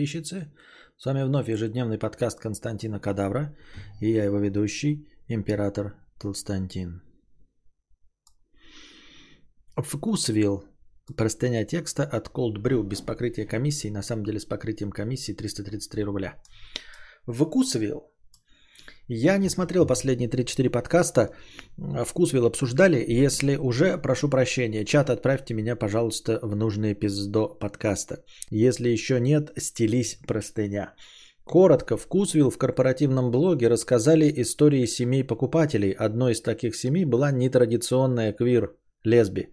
подписчицы. С вами вновь ежедневный подкаст Константина Кадавра. И я его ведущий, император Толстантин. Вкусвилл. Простыня текста от Cold Brew без покрытия комиссии. На самом деле с покрытием комиссии 333 рубля. Вкусвилл я не смотрел последние 3-4 подкаста. Вкусвилл обсуждали. Если уже, прошу прощения, чат отправьте меня, пожалуйста, в нужный пиздо подкаста. Если еще нет, стелись простыня. Коротко, Вкусвилл в корпоративном блоге рассказали истории семей покупателей. Одной из таких семей была нетрадиционная квир, лесби.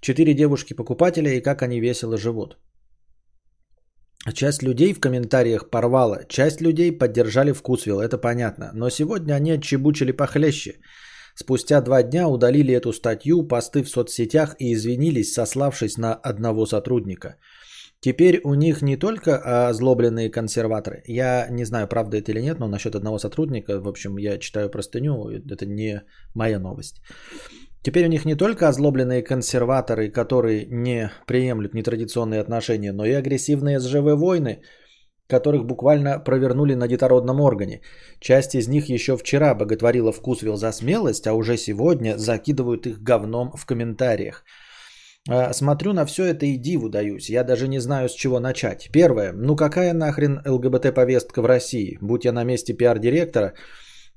Четыре девушки-покупателя и как они весело живут. Часть людей в комментариях порвала, часть людей поддержали вкусвилл, это понятно. Но сегодня они отчебучили похлеще. Спустя два дня удалили эту статью, посты в соцсетях и извинились, сославшись на одного сотрудника. Теперь у них не только озлобленные консерваторы. Я не знаю, правда это или нет, но насчет одного сотрудника, в общем, я читаю простыню, это не моя новость. Теперь у них не только озлобленные консерваторы, которые не приемлют нетрадиционные отношения, но и агрессивные СЖВ войны, которых буквально провернули на детородном органе. Часть из них еще вчера боготворила вкусвил за смелость, а уже сегодня закидывают их говном в комментариях. А, смотрю на все это и диву даюсь. Я даже не знаю, с чего начать. Первое. Ну какая нахрен ЛГБТ-повестка в России? Будь я на месте пиар-директора,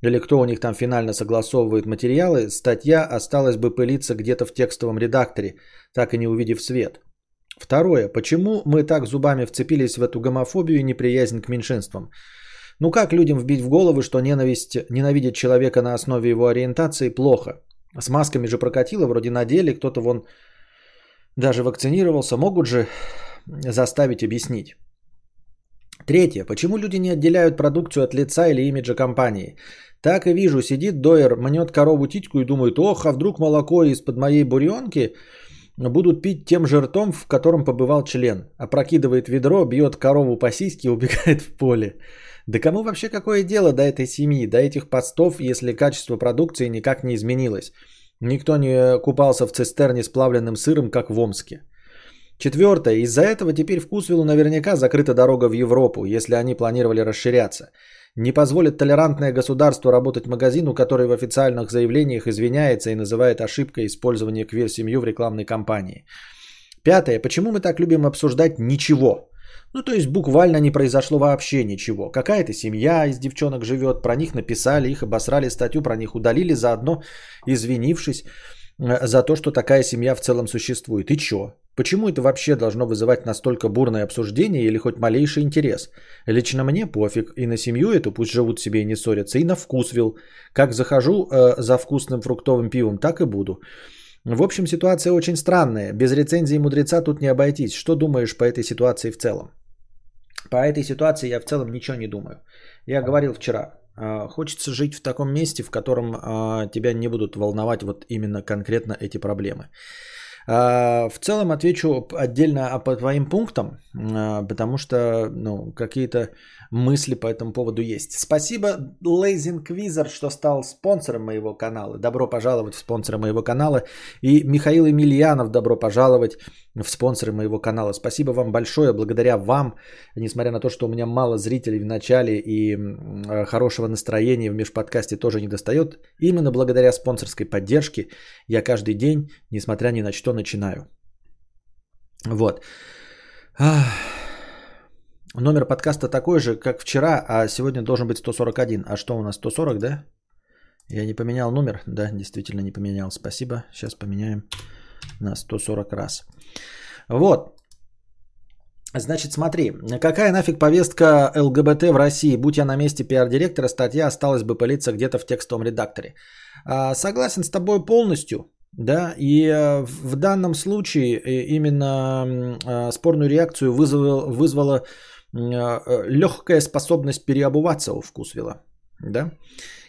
или кто у них там финально согласовывает материалы, статья осталась бы пылиться где-то в текстовом редакторе, так и не увидев свет. Второе. Почему мы так зубами вцепились в эту гомофобию и неприязнь к меньшинствам? Ну как людям вбить в голову, что ненависть, ненавидеть человека на основе его ориентации плохо? С масками же прокатило, вроде надели, кто-то вон даже вакцинировался. Могут же заставить объяснить. Третье. Почему люди не отделяют продукцию от лица или имиджа компании? Так и вижу, сидит доер, мнет корову титьку и думает, ох, а вдруг молоко из-под моей буренки будут пить тем же ртом, в котором побывал член. Опрокидывает ведро, бьет корову по сиське и убегает в поле. Да кому вообще какое дело до этой семьи, до этих постов, если качество продукции никак не изменилось? Никто не купался в цистерне с плавленным сыром, как в Омске. Четвертое. Из-за этого теперь вкусвиллу наверняка закрыта дорога в Европу, если они планировали расширяться. Не позволит толерантное государство работать магазину, который в официальных заявлениях извиняется и называет ошибкой использование квир-семью в рекламной кампании. Пятое. Почему мы так любим обсуждать ничего? Ну, то есть буквально не произошло вообще ничего. Какая-то семья из девчонок живет, про них написали, их обосрали статью, про них удалили, заодно извинившись э, за то, что такая семья в целом существует. И чё? Почему это вообще должно вызывать настолько бурное обсуждение или хоть малейший интерес? Лично мне пофиг, и на семью эту пусть живут себе и не ссорятся, и на вкусвил. Как захожу э, за вкусным фруктовым пивом, так и буду. В общем, ситуация очень странная. Без рецензии мудреца тут не обойтись. Что думаешь по этой ситуации в целом? По этой ситуации я в целом ничего не думаю. Я говорил вчера, э, хочется жить в таком месте, в котором э, тебя не будут волновать вот именно конкретно эти проблемы. А, в целом отвечу отдельно по твоим пунктам, а, потому что ну, какие-то мысли по этому поводу есть. Спасибо, Лейзинг Визер, что стал спонсором моего канала. Добро пожаловать в спонсора моего канала. И Михаил Емельянов, добро пожаловать в спонсоры моего канала. Спасибо вам большое. Благодаря вам, несмотря на то, что у меня мало зрителей в начале и хорошего настроения в межподкасте тоже не достает, именно благодаря спонсорской поддержке я каждый день, несмотря ни на что, начинаю. Вот. Номер подкаста такой же, как вчера, а сегодня должен быть 141. А что у нас, 140, да? Я не поменял номер? Да, действительно не поменял. Спасибо. Сейчас поменяем на 140 раз. Вот. Значит, смотри, какая нафиг повестка ЛГБТ в России? Будь я на месте пиар-директора, статья осталась бы пылиться где-то в текстовом редакторе. А, согласен с тобой полностью. Да, и э, в данном случае э, именно э, спорную реакцию вызвала, вызвала легкая способность переобуваться у Вкусвилла. Да?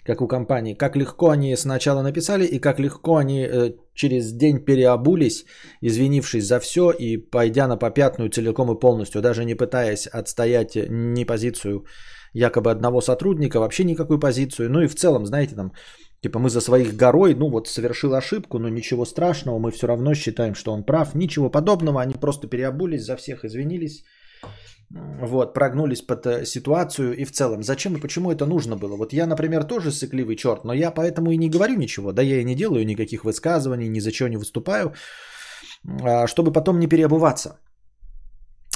Как у компании. Как легко они сначала написали и как легко они через день переобулись, извинившись за все и пойдя на попятную целиком и полностью, даже не пытаясь отстоять ни позицию якобы одного сотрудника, вообще никакую позицию. Ну и в целом, знаете, там Типа мы за своих горой, ну вот совершил ошибку, но ничего страшного, мы все равно считаем, что он прав. Ничего подобного, они просто переобулись, за всех извинились. Вот, прогнулись под э, ситуацию и в целом. Зачем и почему это нужно было? Вот я, например, тоже сыкливый черт, но я поэтому и не говорю ничего, да, я и не делаю никаких высказываний, ни за чего не выступаю, а, чтобы потом не переобуваться.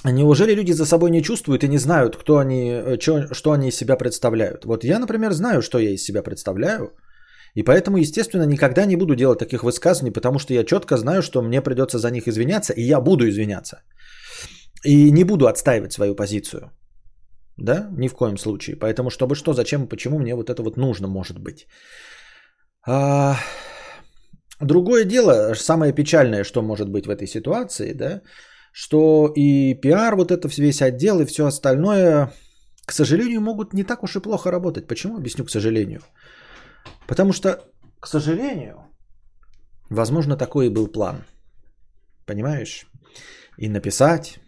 Неужели люди за собой не чувствуют и не знают, кто они, э, что, что они из себя представляют? Вот я, например, знаю, что я из себя представляю, и поэтому, естественно, никогда не буду делать таких высказываний, потому что я четко знаю, что мне придется за них извиняться, и я буду извиняться. И не буду отстаивать свою позицию. Да, ни в коем случае. Поэтому, чтобы что, зачем почему мне вот это вот нужно, может быть. А... Другое дело, самое печальное, что может быть в этой ситуации, да, что и пиар, вот это весь отдел и все остальное, к сожалению, могут не так уж и плохо работать. Почему? Объясню, к сожалению. Потому что, к сожалению, возможно, такой и был план. Понимаешь? И написать,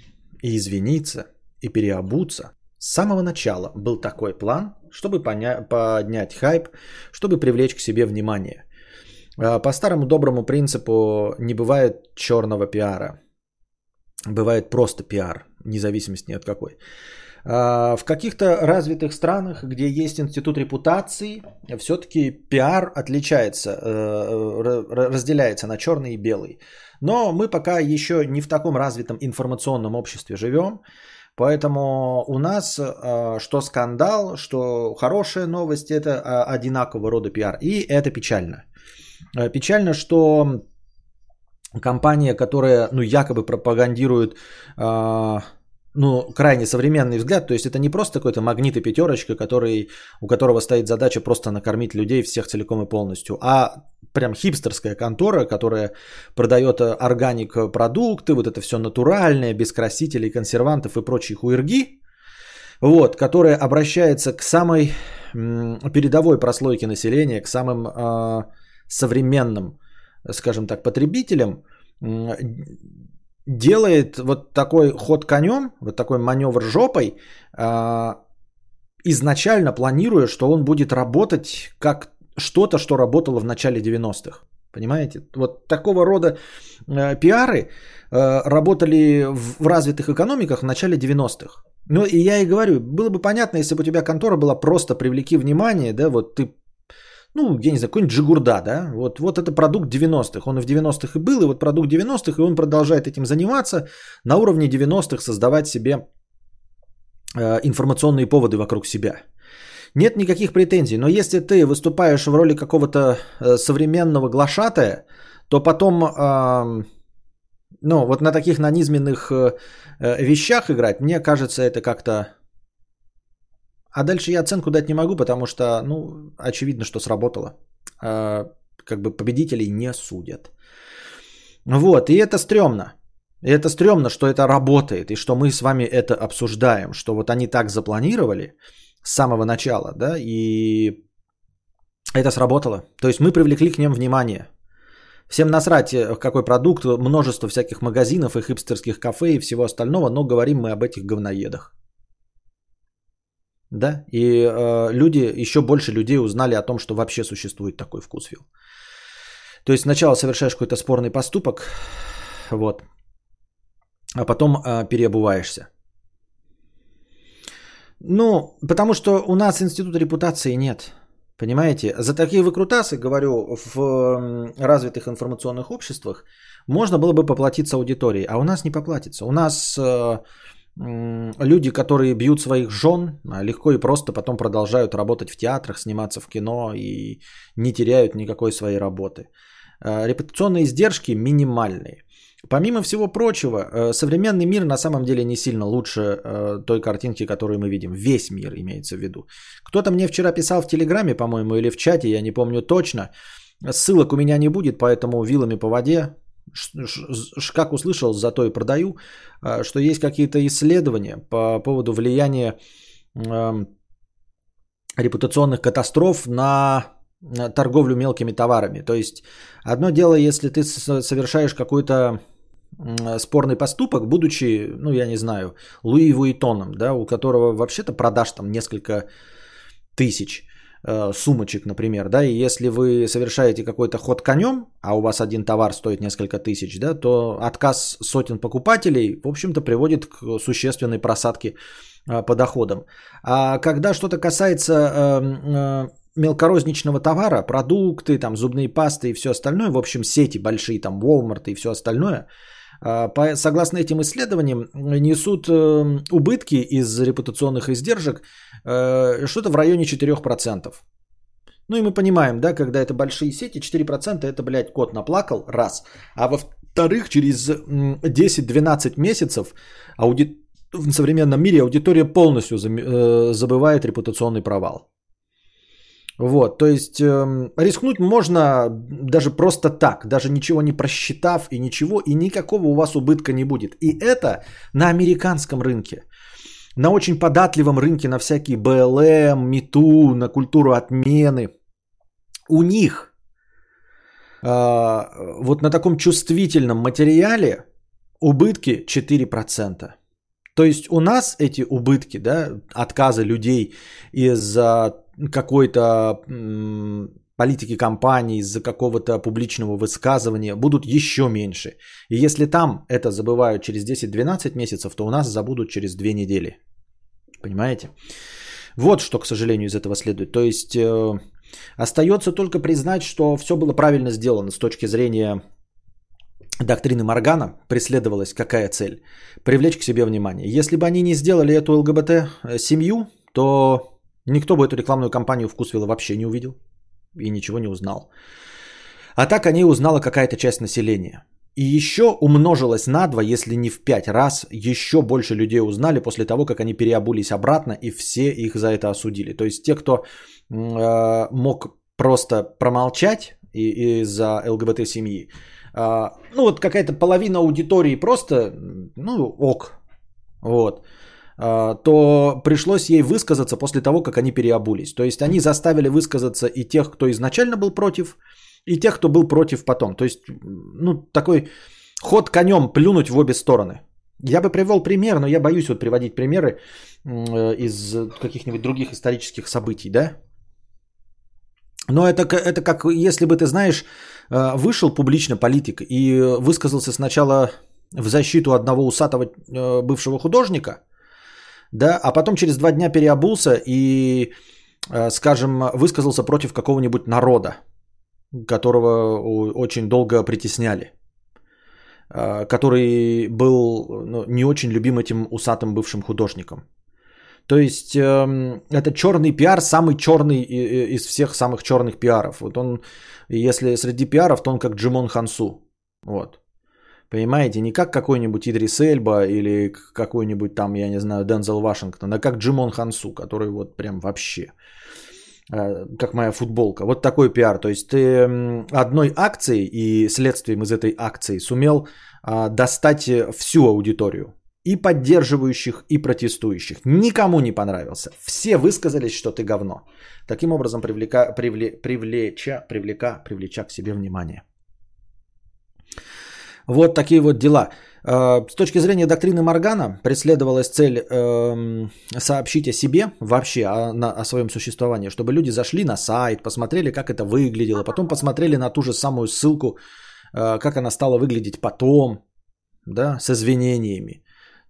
и извиниться, и переобуться. С самого начала был такой план, чтобы поня- поднять хайп, чтобы привлечь к себе внимание. А, по старому доброму принципу не бывает черного пиара. Бывает просто пиар, независимости ни от какой. А, в каких-то развитых странах, где есть институт репутации, все-таки пиар отличается, э, разделяется на черный и белый. Но мы пока еще не в таком развитом информационном обществе живем. Поэтому у нас э, что скандал, что хорошая новость, это э, одинакового рода пиар. И это печально. Печально, что компания, которая ну, якобы пропагандирует ну, крайне современный взгляд. То есть это не просто какой-то магнит и пятерочка, который, у которого стоит задача просто накормить людей всех целиком и полностью, а прям хипстерская контора, которая продает э, органик продукты, вот это все натуральное, без красителей, консервантов и прочей хуерги, вот, которая обращается к самой передовой прослойке населения, к самым э, современным, скажем так, потребителям, делает вот такой ход конем, вот такой маневр жопой, э, изначально планируя, что он будет работать как что-то, что работало в начале 90-х. Понимаете? Вот такого рода э, пиары э, работали в, в развитых экономиках в начале 90-х. Ну и я и говорю, было бы понятно, если бы у тебя контора была просто привлеки внимание, да, вот ты ну, я не знаю, какой-нибудь Джигурда, да, вот, вот это продукт 90-х, он и в 90-х и был, и вот продукт 90-х, и он продолжает этим заниматься, на уровне 90-х создавать себе э, информационные поводы вокруг себя. Нет никаких претензий, но если ты выступаешь в роли какого-то э, современного глашатая, то потом, э, ну, вот на таких нанизменных э, э вещах играть, мне кажется, это как-то а дальше я оценку дать не могу, потому что, ну, очевидно, что сработало. А, как бы победителей не судят. Вот, и это стрёмно. И это стрёмно, что это работает, и что мы с вами это обсуждаем, что вот они так запланировали с самого начала, да, и это сработало. То есть мы привлекли к ним внимание. Всем насрать, э, какой продукт, множество всяких магазинов и хипстерских кафе и всего остального, но говорим мы об этих говноедах. Да, и э, люди, еще больше людей узнали о том, что вообще существует такой вкусвилл. То есть сначала совершаешь какой-то спорный поступок, вот, а потом э, переобуваешься. Ну, потому что у нас института репутации нет. Понимаете? За такие выкрутасы, говорю, в развитых информационных обществах можно было бы поплатиться аудиторией, а у нас не поплатится. У нас э, люди, которые бьют своих жен, а, легко и просто потом продолжают работать в театрах, сниматься в кино и не теряют никакой своей работы. А, репутационные издержки минимальные. Помимо всего прочего, э, современный мир на самом деле не сильно лучше э, той картинки, которую мы видим. Весь мир имеется в виду. Кто-то мне вчера писал в Телеграме, по-моему, или в чате, я не помню точно. Ссылок у меня не будет, поэтому вилами по воде как услышал, зато и продаю, а, что есть какие-то исследования по поводу влияния репутационных катастроф на торговлю мелкими товарами. То есть одно дело, если ты совершаешь какой-то спорный поступок, будучи, ну я не знаю, Луи Вуитоном, да, у которого вообще-то продаж там несколько тысяч. Э, сумочек, например, да, и если вы совершаете какой-то ход конем, а у вас один товар стоит несколько тысяч, да, то отказ сотен покупателей, в общем-то, приводит к существенной просадке э, по доходам. А когда что-то касается э, э, мелкорозничного товара, продукты, там, зубные пасты и все остальное, в общем, сети большие, там, Walmart и все остальное, по, согласно этим исследованиям, несут э, убытки из репутационных издержек э, что-то в районе 4%. Ну и мы понимаем, да, когда это большие сети, 4% это, блядь, кот наплакал, раз. А во-вторых, через 10-12 месяцев ауди... в современном мире аудитория полностью э, забывает репутационный провал. Вот, то есть э, рискнуть можно даже просто так, даже ничего не просчитав и ничего, и никакого у вас убытка не будет. И это на американском рынке. На очень податливом рынке на всякие БЛМ, МИТУ, на культуру отмены. У них э, вот на таком чувствительном материале убытки 4%. То есть у нас эти убытки, да, отказы людей из-за какой-то политики компании, из-за какого-то публичного высказывания будут еще меньше. И если там это забывают через 10-12 месяцев, то у нас забудут через 2 недели. Понимаете? Вот что, к сожалению, из этого следует. То есть э, остается только признать, что все было правильно сделано с точки зрения доктрины Моргана. Преследовалась какая цель? Привлечь к себе внимание. Если бы они не сделали эту ЛГБТ-семью, то Никто бы эту рекламную кампанию вкусвилла вообще не увидел и ничего не узнал. А так о ней узнала какая-то часть населения. И еще умножилось на два, если не в пять раз, еще больше людей узнали после того, как они переобулись обратно, и все их за это осудили. То есть те, кто э, мог просто промолчать из-за ЛГБТ-семьи, э, ну вот какая-то половина аудитории просто, ну ок, вот. А, то пришлось ей высказаться после того, как они переобулись. То есть они заставили высказаться и тех, кто изначально был против, и тех, кто был против потом. То есть, ну, такой ход конем плюнуть в обе стороны. Я бы привел пример, но я боюсь вот приводить примеры э, из каких-нибудь других исторических событий, да? Но это, это как если бы ты знаешь, э, вышел публично политик и высказался сначала в защиту одного усатого э, бывшего художника, да, а потом через два дня переобулся и, э, скажем, высказался против какого-нибудь народа, которого очень долго притесняли, э, который был ну, не очень любим этим усатым бывшим художником. То есть эм, это черный пиар, самый черный из всех самых черных пиаров. Вот он, если среди пиаров, то он как Джимон Хансу. Вот. Понимаете, не как какой-нибудь Идрис Эльба или какой-нибудь там, я не знаю, Дензел Вашингтон, а как Джимон Хансу, который вот прям вообще э, как моя футболка. Вот такой пиар. То есть ты одной акцией и следствием из этой акции сумел а, достать всю аудиторию. И поддерживающих, и протестующих. Никому не понравился. Все высказались, что ты говно. Таким образом, привлека, привле, привлеча, привлека, привлеча к себе внимание. Вот такие вот дела. Э, с точки зрения доктрины Моргана преследовалась цель эм, сообщить о себе вообще, о, о своем существовании, чтобы люди зашли на сайт, посмотрели, как это выглядело, потом посмотрели на ту же самую ссылку, э, как она стала выглядеть потом, да, с извинениями.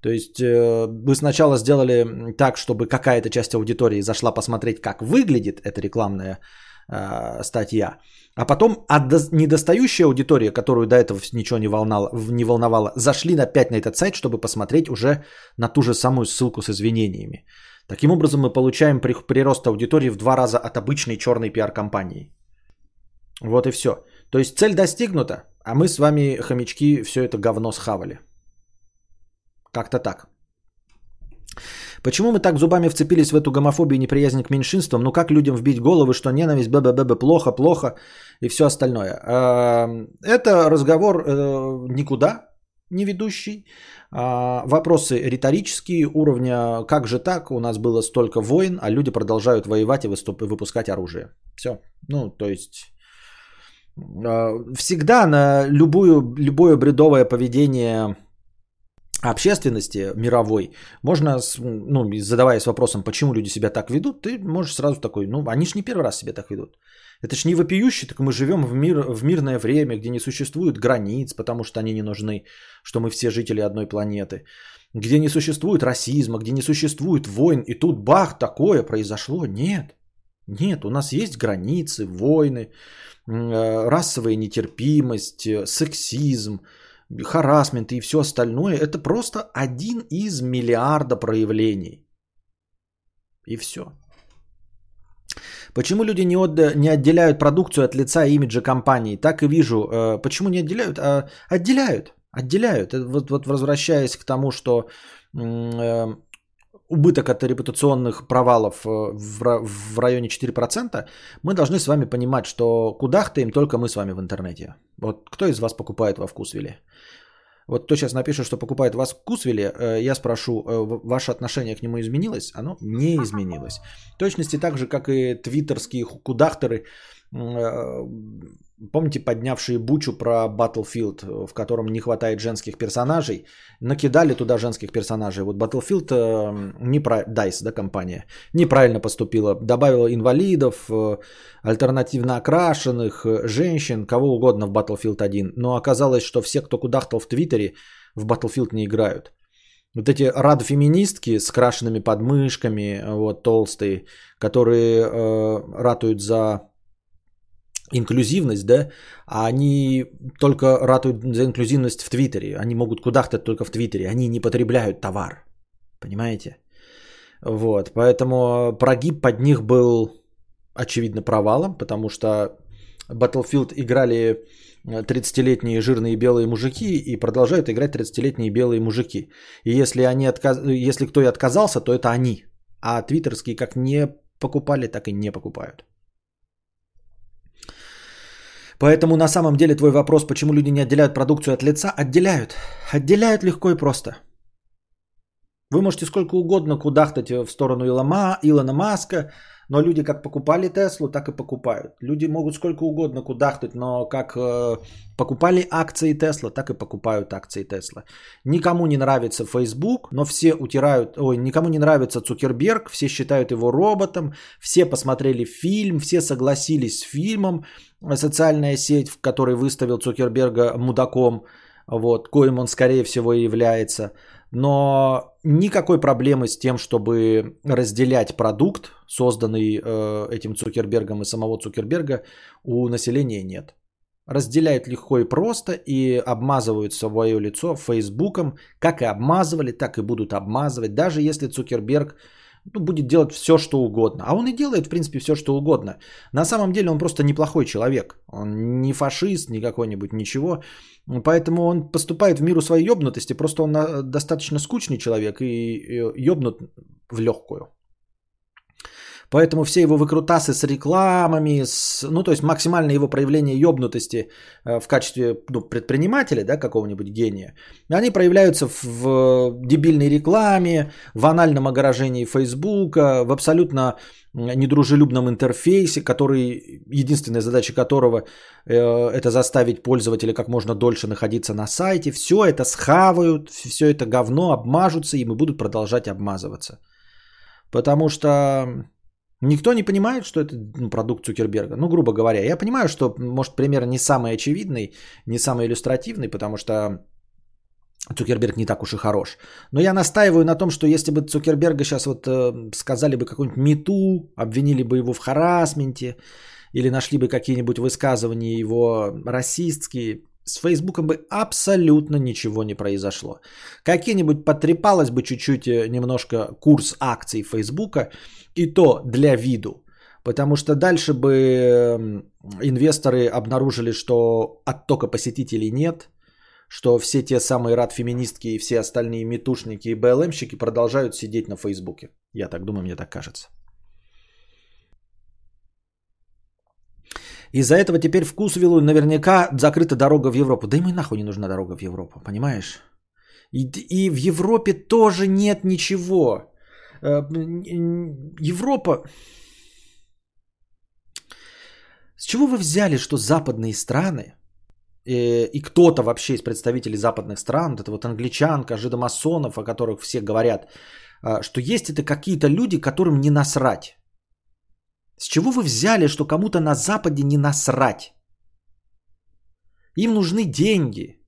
То есть э, вы сначала сделали так, чтобы какая-то часть аудитории зашла посмотреть, как выглядит эта рекламная э, статья, а потом от недостающая аудитория, которую до этого ничего не волновало, не волновало, зашли опять на этот сайт, чтобы посмотреть уже на ту же самую ссылку с извинениями. Таким образом мы получаем прирост аудитории в два раза от обычной черной пиар-компании. Вот и все. То есть цель достигнута, а мы с вами, хомячки, все это говно схавали. Как-то так. Почему мы так зубами вцепились в эту гомофобию и неприязнь к меньшинствам? Ну как людям вбить головы, что ненависть, ббб, плохо, плохо и все остальное? Эм, это разговор э, никуда не ведущий. А, вопросы риторические уровня, как же так, у нас было столько войн, а люди продолжают воевать и выступ, выпускать оружие. Все. Ну, то есть э, всегда на любую, любое бредовое поведение общественности мировой, можно, ну, задаваясь вопросом, почему люди себя так ведут, ты можешь сразу такой, ну, они же не первый раз себя так ведут. Это ж не вопиюще, так мы живем в, мир, в мирное время, где не существует границ, потому что они не нужны, что мы все жители одной планеты, где не существует расизма, где не существует войн, и тут бах, такое произошло. Нет, нет, у нас есть границы, войны, э, расовая нетерпимость, э, сексизм, харасмент и все остальное. Это просто один из миллиарда проявлений. И все. Почему люди не, от, не отделяют продукцию от лица и имиджа компании? Так и вижу. Э, почему не отделяют? А, отделяют. Отделяют. Вот, вот возвращаясь к тому, что э, убыток от репутационных провалов э, в, районе 4%, мы должны с вами понимать, что кудахтаем только мы с вами в интернете. Вот кто из вас покупает во вкусвиле? Вот кто сейчас напишет, что покупает вас в Кусвеле, э, я спрошу, э, ваше отношение к нему изменилось? Оно не изменилось. В точности так же, как и твиттерские кудахтеры, помните, поднявшие бучу про Battlefield, в котором не хватает женских персонажей, накидали туда женских персонажей. Вот Battlefield, непра... DICE, да, компания, неправильно поступила. Добавила инвалидов, альтернативно окрашенных, женщин, кого угодно в Battlefield 1. Но оказалось, что все, кто кудахтал в Твиттере, в Battlefield не играют. Вот эти рад-феминистки с крашенными подмышками, вот толстые, которые э, ратуют за инклюзивность, да, а они только ратуют за инклюзивность в Твиттере. Они могут кудахтать только в Твиттере. Они не потребляют товар. Понимаете? Вот, поэтому прогиб под них был очевидно провалом, потому что Battlefield играли 30-летние жирные белые мужики и продолжают играть 30-летние белые мужики. И если, они отказ... если кто и отказался, то это они. А твиттерские как не покупали, так и не покупают. Поэтому на самом деле твой вопрос, почему люди не отделяют продукцию от лица, отделяют. Отделяют легко и просто. Вы можете сколько угодно кудахтать в сторону Илона, Маска, но люди как покупали Теслу, так и покупают. Люди могут сколько угодно кудахтать, но как э, покупали акции Тесла, так и покупают акции Тесла. Никому не нравится Facebook, но все утирают, ой, никому не нравится Цукерберг, все считают его роботом, все посмотрели фильм, все согласились с фильмом, социальная сеть, в которой выставил Цукерберга мудаком, вот, коим он скорее всего и является – но никакой проблемы с тем, чтобы разделять продукт, созданный э, этим Цукербергом и самого Цукерберга, у населения нет. Разделяют легко и просто и обмазывают свое лицо Фейсбуком, как и обмазывали, так и будут обмазывать, даже если Цукерберг ну, будет делать все, что угодно. А он и делает, в принципе, все, что угодно. На самом деле он просто неплохой человек. Он не фашист, не какой-нибудь, ничего. Поэтому он поступает в миру своей ёбнутости. Просто он э, достаточно скучный человек и ёбнут в легкую. Поэтому все его выкрутасы с рекламами, с, ну то есть максимальное его проявление ёбнутости э, в качестве ну, предпринимателя, да, какого-нибудь гения, они проявляются в, дебильной рекламе, в анальном огорожении Фейсбука, в абсолютно недружелюбном интерфейсе, который, единственная задача которого э, это заставить пользователя как можно дольше находиться на сайте. Все это схавают, все это говно обмажутся и будут продолжать обмазываться. Потому что Никто не понимает, что это ну, продукт Цукерберга. Ну, грубо говоря, я понимаю, что, может, пример не самый очевидный, не самый иллюстративный, потому что Цукерберг не так уж и хорош. Но я настаиваю на том, что если бы Цукерберга сейчас вот э, сказали бы какую-нибудь мету, обвинили бы его в харасменте, или нашли бы какие-нибудь высказывания его расистские, с Фейсбуком бы абсолютно ничего не произошло. Какие-нибудь потрепалось бы чуть-чуть э, немножко курс акций Фейсбука, и то для виду. Потому что дальше бы эм, инвесторы обнаружили, что оттока посетителей нет, что все те самые рад-феминистки и все остальные метушники и БЛМщики продолжают сидеть на Фейсбуке. Я так думаю, мне так кажется. Из-за этого теперь в Кусвиллу наверняка закрыта дорога в Европу. Да им и нахуй не нужна дорога в Европу, понимаешь? И, и в Европе тоже нет ничего. Э, Европа... С чего вы взяли, что западные страны и, и кто-то вообще из представителей западных стран, вот это вот англичанка, жидомасонов, о которых все говорят, а, что есть это какие-то люди, которым не насрать. С чего вы взяли, что кому-то на Западе не насрать? Им нужны деньги.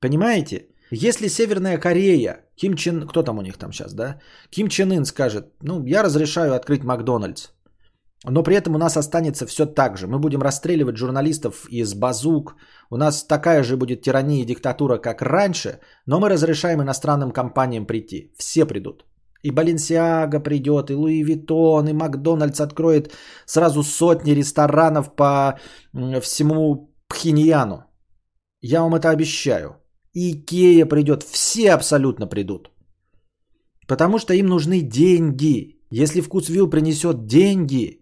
Понимаете? Если Северная Корея, Ким Чен... Кто там у них там сейчас, да? Ким Чен Ын скажет, ну, я разрешаю открыть Макдональдс. Но при этом у нас останется все так же. Мы будем расстреливать журналистов из базук. У нас такая же будет тирания и диктатура, как раньше. Но мы разрешаем иностранным компаниям прийти. Все придут. И Баленсиага придет, и Louis Vuitton, и Макдональдс откроет сразу сотни ресторанов по всему Пхеньяну. Я вам это обещаю. Икея придет, все абсолютно придут. Потому что им нужны деньги. Если Вкусвилл принесет деньги,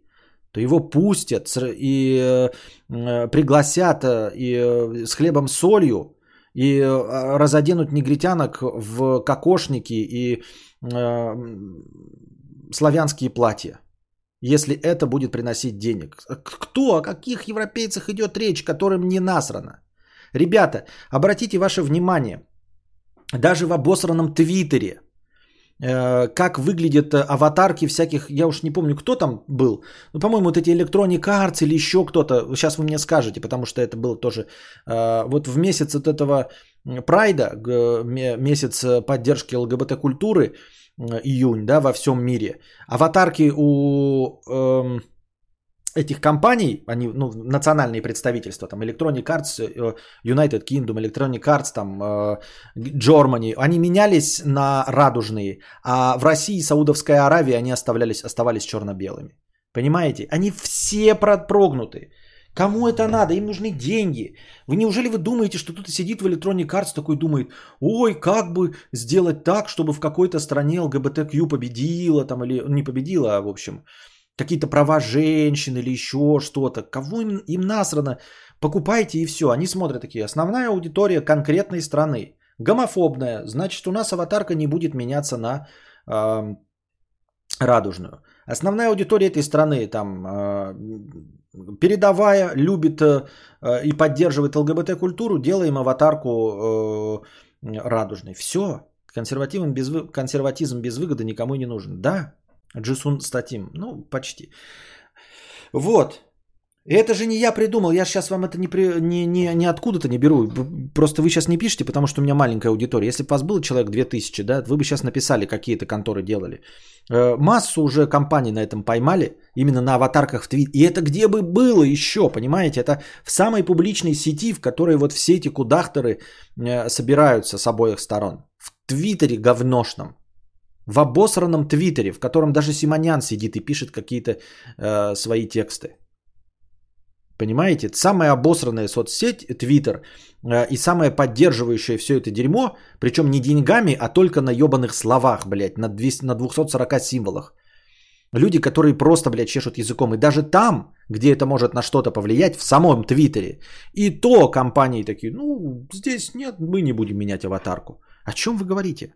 то его пустят и э, пригласят э, и э, с хлебом солью и разоденут негритянок в кокошники и славянские платья. Если это будет приносить денег. Кто, о каких европейцах идет речь, которым не насрано? Ребята, обратите ваше внимание, даже в обосранном Твиттере, э, как выглядят э, аватарки всяких, я уж не помню, кто там был, ну, по-моему, вот эти Electronic Arts или еще кто-то, сейчас вы мне скажете, потому что это было тоже, э, вот в месяц от этого прайда, месяц поддержки ЛГБТ-культуры, июнь, да, во всем мире, аватарки у эм, этих компаний, они, ну, национальные представительства, там, Electronic Arts, э, United Kingdom, Electronic Arts, там, э, Germany, они менялись на радужные, а в России и Саудовской Аравии они оставлялись, оставались черно-белыми. Понимаете? Они все прогнуты. Кому это надо? Им нужны деньги. Вы неужели вы думаете, что кто-то сидит в Electronic Arts такой думает, ой, как бы сделать так, чтобы в какой-то стране ЛГБТК победила, там, или не победила, а в общем, какие-то права женщин или еще что-то. Кого им, им насрано? Покупайте и все. Они смотрят такие. Основная аудитория конкретной страны. Гомофобная. Значит, у нас аватарка не будет меняться на э, радужную. Основная аудитория этой страны там э, передовая, любит э, и поддерживает ЛГБТ-культуру. Делаем аватарку э, радужной. Все. Консерватизм без, вы... консерватизм без выгоды никому не нужен. Да, Джисун статим. Ну, почти. Вот. Это же не я придумал, я сейчас вам это не, при, не, не, не откуда-то не беру. Просто вы сейчас не пишете, потому что у меня маленькая аудитория. Если бы вас было человек 2000, да, вы бы сейчас написали, какие-то конторы делали. Э, массу уже компаний на этом поймали, именно на аватарках в Твит. И это где бы было еще, понимаете? Это в самой публичной сети, в которой вот все эти кудахторы э, собираются с обоих сторон. В Твиттере говношном в обосранном твиттере, в котором даже Симонян сидит и пишет какие-то э, свои тексты. Понимаете? Самая обосранная соцсеть, твиттер, э, и самая поддерживающая все это дерьмо, причем не деньгами, а только на ебаных словах, блядь, на, 200, на 240 символах. Люди, которые просто, блядь, чешут языком. И даже там, где это может на что-то повлиять, в самом Твиттере. И то компании такие, ну, здесь нет, мы не будем менять аватарку. О чем вы говорите?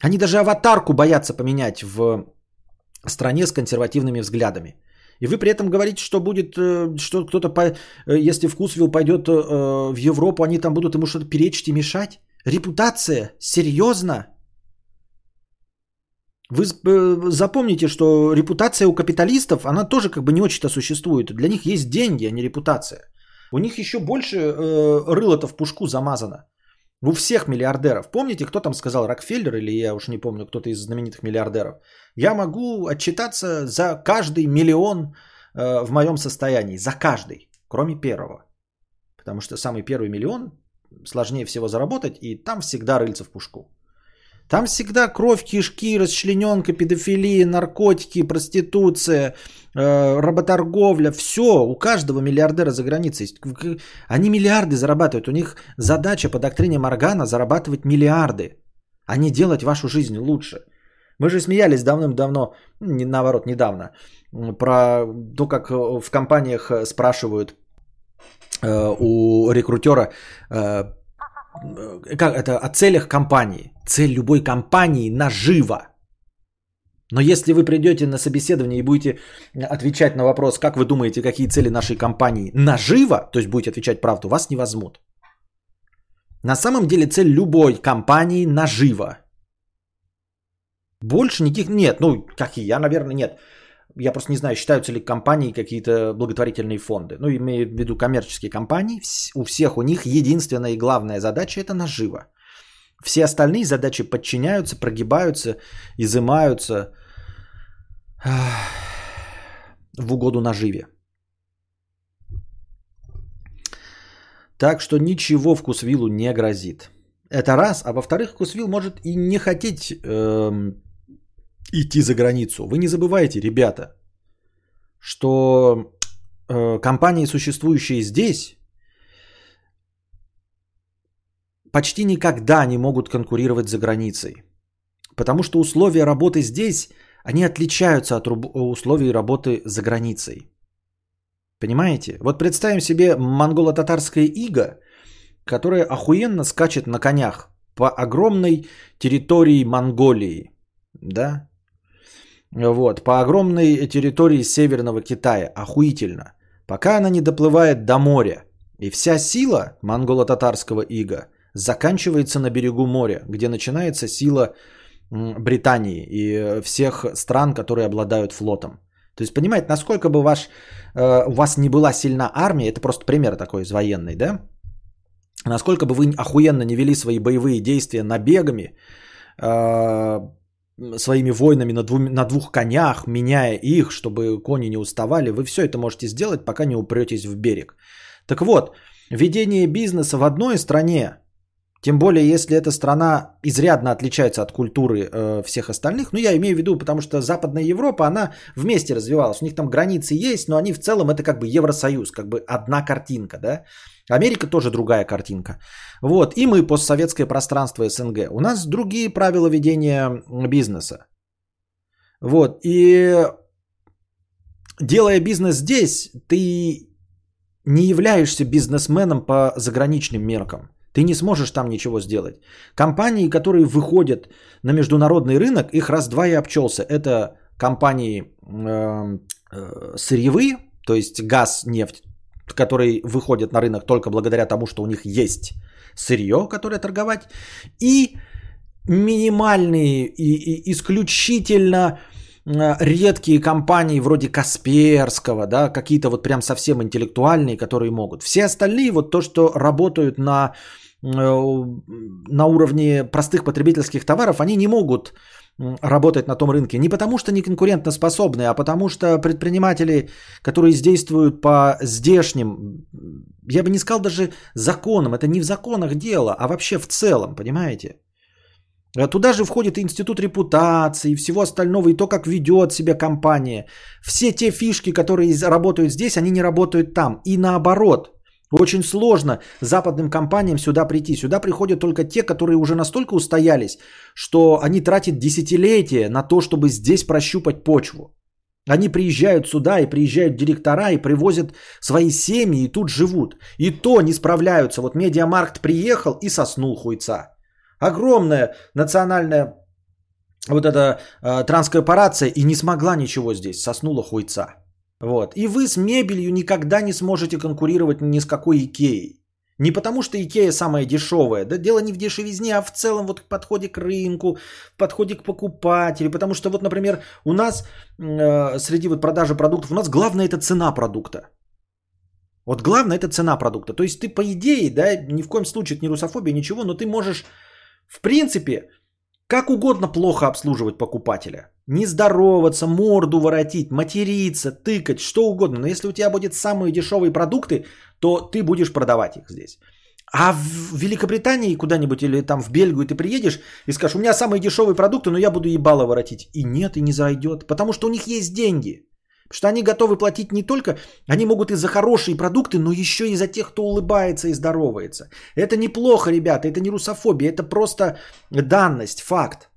Они даже аватарку боятся поменять в стране с консервативными взглядами. И вы при этом говорите, что будет, э, что кто-то, по, э, если Вкусвилл пойдет э, в Европу, они там будут ему что-то перечить и мешать? Репутация? Серьезно? Вы запомните, что репутация у капиталистов, она тоже как бы не очень-то существует. Для них есть деньги, а не репутация. У них еще больше э, рыло-то в пушку замазано. У всех миллиардеров. Помните, кто там сказал, Рокфеллер или я уж не помню, кто-то из знаменитых миллиардеров. Я могу отчитаться за каждый миллион э, в моем состоянии. За каждый, кроме первого. Потому что самый первый миллион сложнее всего заработать, и там всегда рыльца в пушку. Там всегда кровь, кишки, расчлененка, педофилия, наркотики, проституция, э, работорговля. Все, у каждого миллиардера за границей. Они миллиарды зарабатывают. У них задача по доктрине Моргана зарабатывать миллиарды, а не делать вашу жизнь лучше. Мы же смеялись давным-давно, наоборот, недавно, про то, как в компаниях спрашивают э, у рекрутера, э, как это, о целях компании. Цель любой компании – нажива. Но если вы придете на собеседование и будете отвечать на вопрос, как вы думаете, какие цели нашей компании наживо, то есть будете отвечать правду, вас не возьмут. На самом деле цель любой компании наживо. Больше никаких нет. Ну, какие? Я, наверное, нет. Я просто не знаю, считаются ли компании какие-то благотворительные фонды. Ну, имею в виду коммерческие компании. У всех у них единственная и главная задача – это наживо. Все остальные задачи подчиняются, прогибаются, изымаются в угоду наживе. Так что ничего вкусвиллу не грозит. Это раз. А во-вторых, вкусвилл может и не хотеть эм, идти за границу. Вы не забывайте, ребята, что э, компании, существующие здесь, почти никогда не могут конкурировать за границей. Потому что условия работы здесь, они отличаются от условий работы за границей. Понимаете? Вот представим себе монголо-татарское иго, которое охуенно скачет на конях по огромной территории Монголии. Да? Вот, по огромной территории Северного Китая. Охуительно. Пока она не доплывает до моря. И вся сила монголо-татарского ига заканчивается на берегу моря, где начинается сила Британии и всех стран, которые обладают флотом. То есть, понимаете, насколько бы ваш, э, у вас не была сильна армия, это просто пример такой из военной, да? Насколько бы вы охуенно не вели свои боевые действия набегами, э, своими воинами на, дву, на двух конях, меняя их, чтобы кони не уставали, вы все это можете сделать, пока не упретесь в берег. Так вот, ведение бизнеса в одной стране тем более, если эта страна изрядно отличается от культуры э, всех остальных. Ну, я имею в виду, потому что Западная Европа, она вместе развивалась. У них там границы есть, но они в целом это как бы Евросоюз, как бы одна картинка, да. Америка тоже другая картинка. Вот, и мы постсоветское пространство СНГ. У нас другие правила ведения бизнеса. Вот, и делая бизнес здесь, ты не являешься бизнесменом по заграничным меркам. Ты не сможешь там ничего сделать. Компании, которые выходят на международный рынок, их раз-два и обчелся. Это компании э, э, сырьевые, то есть газ, нефть, которые выходят на рынок только благодаря тому, что у них есть сырье, которое торговать, и минимальные и, и исключительно э, редкие компании вроде Касперского, да, какие-то вот прям совсем интеллектуальные, которые могут. Все остальные вот то, что работают на на уровне простых потребительских товаров, они не могут работать на том рынке. Не потому, что не конкурентоспособны, а потому, что предприниматели, которые действуют по здешним, я бы не сказал даже законам, это не в законах дело, а вообще в целом, понимаете? А туда же входит институт репутации, и всего остального, и то, как ведет себя компания. Все те фишки, которые работают здесь, они не работают там. И наоборот, очень сложно западным компаниям сюда прийти. Сюда приходят только те, которые уже настолько устоялись, что они тратят десятилетия на то, чтобы здесь прощупать почву. Они приезжают сюда и приезжают директора и привозят свои семьи и тут живут. И то не справляются. Вот Media Markt приехал и соснул хуйца. Огромная национальная вот эта э, транскорпорация и не смогла ничего здесь. Соснула хуйца. Вот. И вы с мебелью никогда не сможете конкурировать ни с какой Икеей. Не потому, что Икея самая дешевая. Да дело не в дешевизне, а в целом вот в подходе к рынку, в подходе к покупателю. Потому что вот, например, у нас э, среди вот продажи продуктов, у нас главное это цена продукта. Вот главное это цена продукта. То есть ты по идее, да, ни в коем случае не русофобия, ничего, но ты можешь в принципе как угодно плохо обслуживать покупателя. Не здороваться, морду воротить, материться, тыкать, что угодно. Но если у тебя будет самые дешевые продукты, то ты будешь продавать их здесь. А в Великобритании куда-нибудь или там в Бельгию ты приедешь и скажешь, у меня самые дешевые продукты, но я буду ебало воротить. И нет, и не зайдет, потому что у них есть деньги. Потому что они готовы платить не только, они могут и за хорошие продукты, но еще и за тех, кто улыбается и здоровается. Это неплохо, ребята, это не русофобия, это просто данность, факт.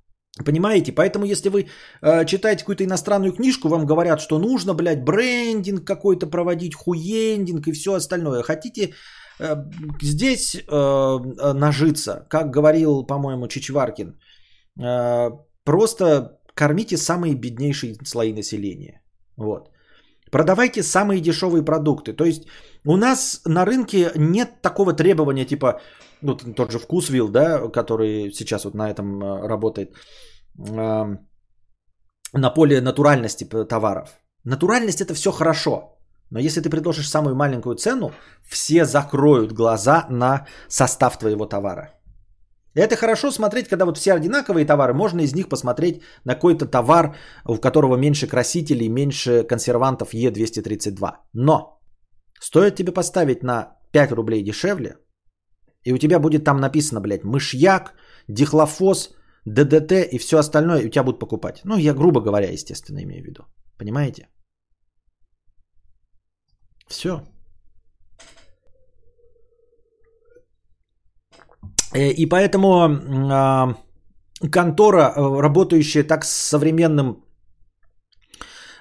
Понимаете? Поэтому, если вы э, читаете какую-то иностранную книжку, вам говорят, что нужно, блядь, брендинг какой-то проводить, хуендинг и все остальное. Хотите э, здесь э, нажиться, как говорил, по-моему, Чичваркин, э, просто кормите самые беднейшие слои населения. Вот. Продавайте самые дешевые продукты. То есть у нас на рынке нет такого требования, типа, ну, тот же вкусвилл, да, который сейчас вот на этом э, работает, на поле натуральности товаров. Натуральность это все хорошо. Но если ты предложишь самую маленькую цену, все закроют глаза на состав твоего товара. Это хорошо смотреть, когда вот все одинаковые товары, можно из них посмотреть на какой-то товар, у которого меньше красителей, меньше консервантов Е232. Но стоит тебе поставить на 5 рублей дешевле, и у тебя будет там написано, блядь, мышьяк, дихлофос, ДДТ и все остальное, и у тебя будут покупать. Ну, я грубо говоря, естественно, имею в виду. Понимаете? Все. И поэтому а, контора, э, работающая так с современным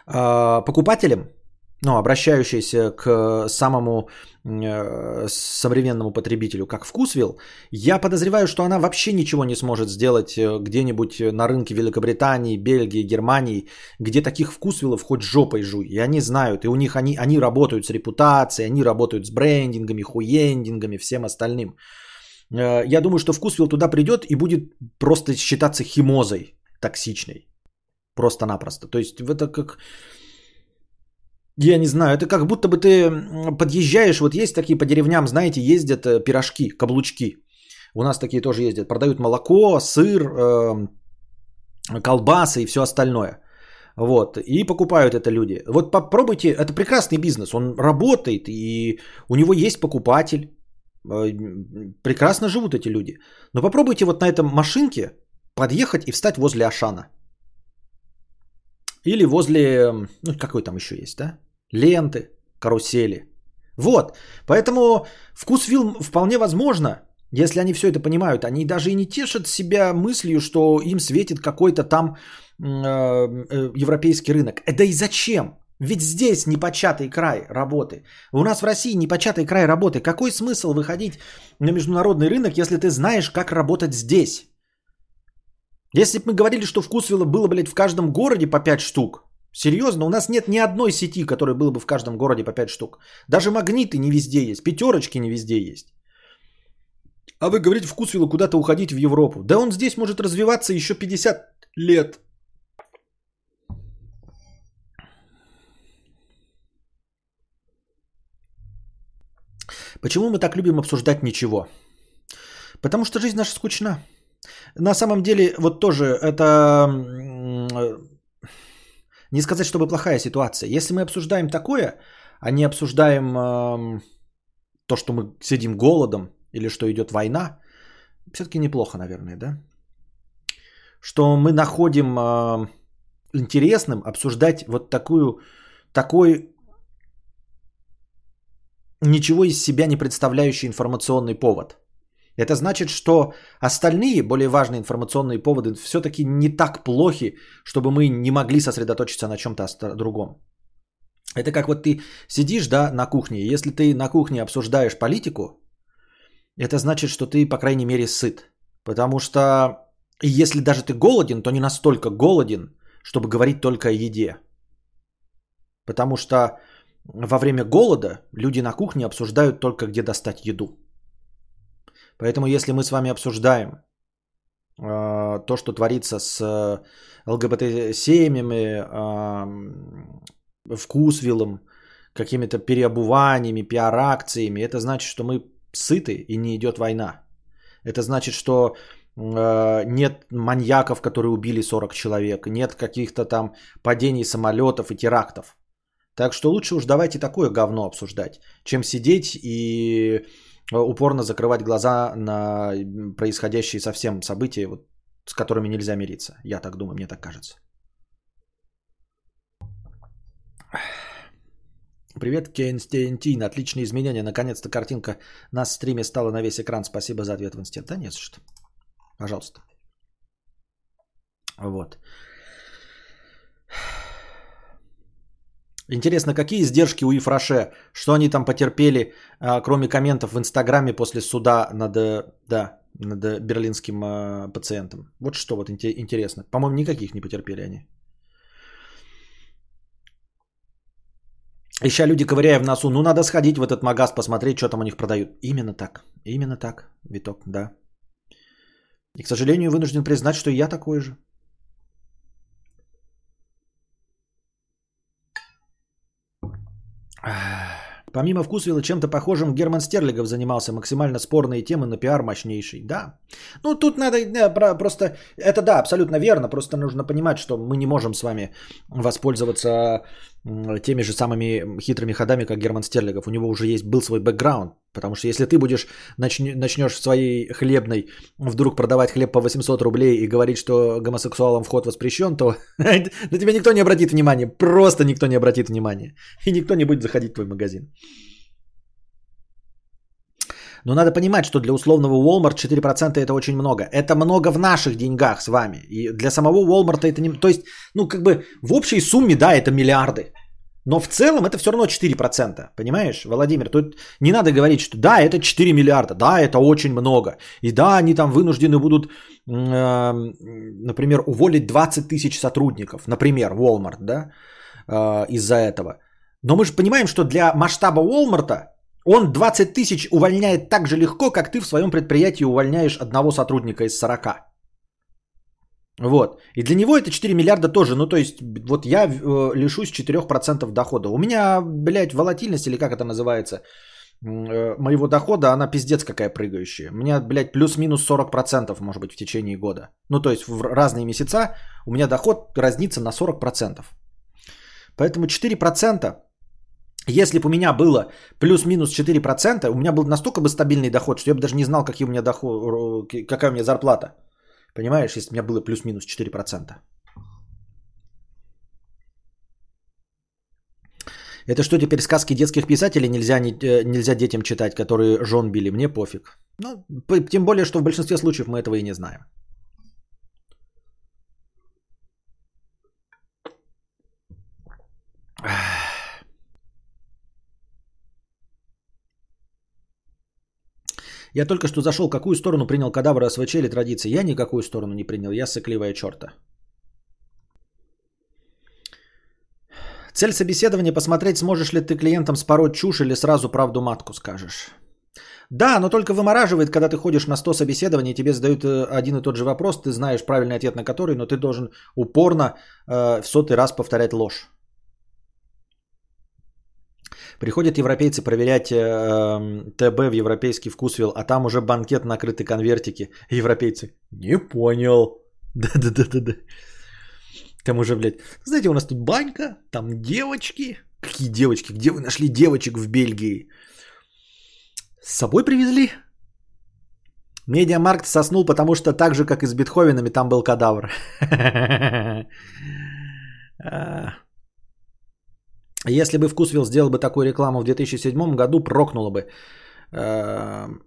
а, покупателем, ну, обращающаяся к самому э, современному потребителю, как вкусвил, я подозреваю, что она вообще ничего не сможет сделать где-нибудь на рынке Великобритании, Бельгии, Германии, где таких вкусвилов хоть жопой жуй. И они знают, и у них они, они работают с репутацией, они работают с брендингами, хуендингами, всем остальным. Э, я думаю, что вкусвилл туда придет и будет просто считаться химозой токсичной. Просто-напросто. То есть это как... Я не знаю, это как будто бы ты подъезжаешь, вот есть такие по деревням, знаете, ездят э, пирожки, каблучки. У нас такие тоже ездят. Продают молоко, сыр, эм, колбасы и все остальное. Вот. И покупают это люди. Вот попробуйте, это прекрасный бизнес, он работает, и у него есть покупатель. Э, прекрасно живут эти люди. Но попробуйте вот на этом машинке подъехать и встать возле Ашана. Или возле, ну какой там еще есть, да? Ленты, карусели. Вот. Поэтому вкус вилл вполне возможно, если они все это понимают. Они даже и не тешат себя мыслью, что им светит какой-то там э, э, европейский рынок. Да и зачем? Ведь здесь непочатый край работы. У нас в России непочатый край работы. Какой смысл выходить на международный рынок, если ты знаешь, как работать здесь? Если бы мы говорили, что вкусвилла было, блядь, в каждом городе по 5 штук, серьезно, у нас нет ни одной сети, которая была бы в каждом городе по 5 штук. Даже магниты не везде есть, пятерочки не везде есть. А вы говорите, вкусвилла куда-то уходить в Европу. Да он здесь может развиваться еще 50 лет. Почему мы так любим обсуждать ничего? Потому что жизнь наша скучна. На самом деле, вот тоже это не сказать, чтобы плохая ситуация. Если мы обсуждаем такое, а не обсуждаем э, то, что мы сидим голодом или что идет война, все-таки неплохо, наверное, да? Что мы находим э, интересным обсуждать вот такую, такой ничего из себя не представляющий информационный повод. Это значит, что остальные более важные информационные поводы все-таки не так плохи, чтобы мы не могли сосредоточиться на чем-то другом. Это как вот ты сидишь, да, на кухне. Если ты на кухне обсуждаешь политику, это значит, что ты, по крайней мере, сыт. Потому что если даже ты голоден, то не настолько голоден, чтобы говорить только о еде. Потому что во время голода люди на кухне обсуждают только, где достать еду. Поэтому если мы с вами обсуждаем э, то, что творится с ЛГБТ-семьями, э, вкусвиллом, какими-то переобуваниями, пиар-акциями, это значит, что мы сыты и не идет война. Это значит, что э, нет маньяков, которые убили 40 человек, нет каких-то там падений самолетов и терактов. Так что лучше уж давайте такое говно обсуждать, чем сидеть и э, упорно закрывать глаза на происходящие совсем события, вот, с которыми нельзя мириться. Я так думаю, мне так кажется. Привет, Кенстентин. Отличные изменения. Наконец-то картинка на стриме стала на весь экран. Спасибо за ответ в институт. Да нет, что. Пожалуйста. Вот. Интересно, какие издержки у Ифраше? Что они там потерпели, а, кроме комментов в Инстаграме после суда над... Да, над э, берлинским э, пациентом. Вот что вот интересно. По-моему, никаких не потерпели они. Еще люди, ковыряя в носу, ну надо сходить в этот магаз, посмотреть, что там у них продают. Именно так. Именно так, Виток, да. И, к сожалению, вынужден признать, что я такой же. Помимо вкусвилла, чем-то похожим Герман Стерлигов занимался. Максимально спорные темы, но пиар мощнейший. Да. Ну, тут надо да, просто... Это да, абсолютно верно. Просто нужно понимать, что мы не можем с вами воспользоваться теми же самыми хитрыми ходами, как Герман Стерлигов. У него уже есть, был свой бэкграунд. Потому что если ты будешь, начнешь в своей хлебной вдруг продавать хлеб по 800 рублей и говорить, что гомосексуалам вход воспрещен, то на тебя никто не обратит внимания. Просто никто не обратит внимания. И никто не будет заходить в твой магазин. Но надо понимать, что для условного Walmart 4% это очень много. Это много в наших деньгах с вами. И для самого Walmart это не... То есть, ну как бы в общей сумме, да, это миллиарды. Но в целом это все равно 4%. Понимаешь, Владимир? Тут не надо говорить, что да, это 4 миллиарда, да, это очень много. И да, они там вынуждены будут, э, например, уволить 20 тысяч сотрудников. Например, Walmart, да, э, из-за этого. Но мы же понимаем, что для масштаба Walmart он 20 тысяч увольняет так же легко, как ты в своем предприятии увольняешь одного сотрудника из 40. Вот. И для него это 4 миллиарда тоже. Ну, то есть, вот я э, лишусь 4% дохода. У меня, блядь, волатильность, или как это называется, э, моего дохода, она пиздец какая прыгающая. У меня, блядь, плюс-минус 40% может быть в течение года. Ну, то есть, в разные месяца у меня доход разнится на 40%. Поэтому 4%, если бы у меня было плюс-минус 4%, у меня был настолько бы стабильный доход, что я бы даже не знал, какие у меня доход, какая у меня зарплата. Понимаешь, если у меня было плюс-минус 4%. Это что теперь сказки детских писателей нельзя, э, нельзя детям читать, которые жен били? Мне пофиг. Ну, тем более, что в большинстве случаев мы этого и не знаем. Я только что зашел, какую сторону принял кадавр СВЧ или традиции. Я никакую сторону не принял, я сыкливая черта. Цель собеседования посмотреть, сможешь ли ты клиентам спороть чушь или сразу правду матку скажешь. Да, но только вымораживает, когда ты ходишь на 100 собеседований, тебе задают э, один и тот же вопрос, ты знаешь правильный ответ на который, но ты должен упорно э, в сотый раз повторять ложь. Приходят европейцы проверять э, ТБ в европейский вкусвилл, а там уже банкет накрыты конвертики. Европейцы, не понял. Да-да-да-да-да. Там уже, блядь, знаете, у нас тут банька, там девочки. Какие девочки? Где вы нашли девочек в Бельгии? С собой привезли? Медиамаркт соснул, потому что так же, как и с Бетховенами, там был кадавр. Если бы Вкусвилл сделал бы такую рекламу в 2007 году, прокнуло бы. Эм,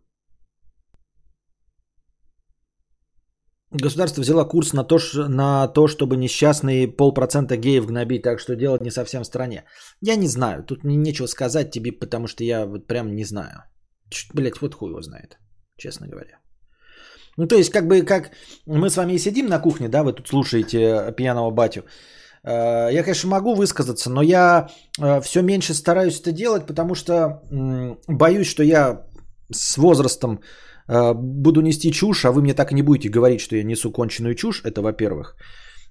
государство взяло курс на то, на то, чтобы несчастные полпроцента геев гнобить, так что делать не совсем в стране. Я не знаю, тут мне нечего сказать тебе, потому что я вот прям не знаю. Блять, вот хуй его знает, честно говоря. Ну, то есть, как бы, как мы с вами и сидим на кухне, да, вы тут слушаете пьяного батю. Э, я, конечно, могу высказаться, но я э, все меньше стараюсь это делать, потому что боюсь, что я с возрастом э, буду нести чушь, а вы мне так и не будете говорить, что я несу конченую чушь, это во-первых.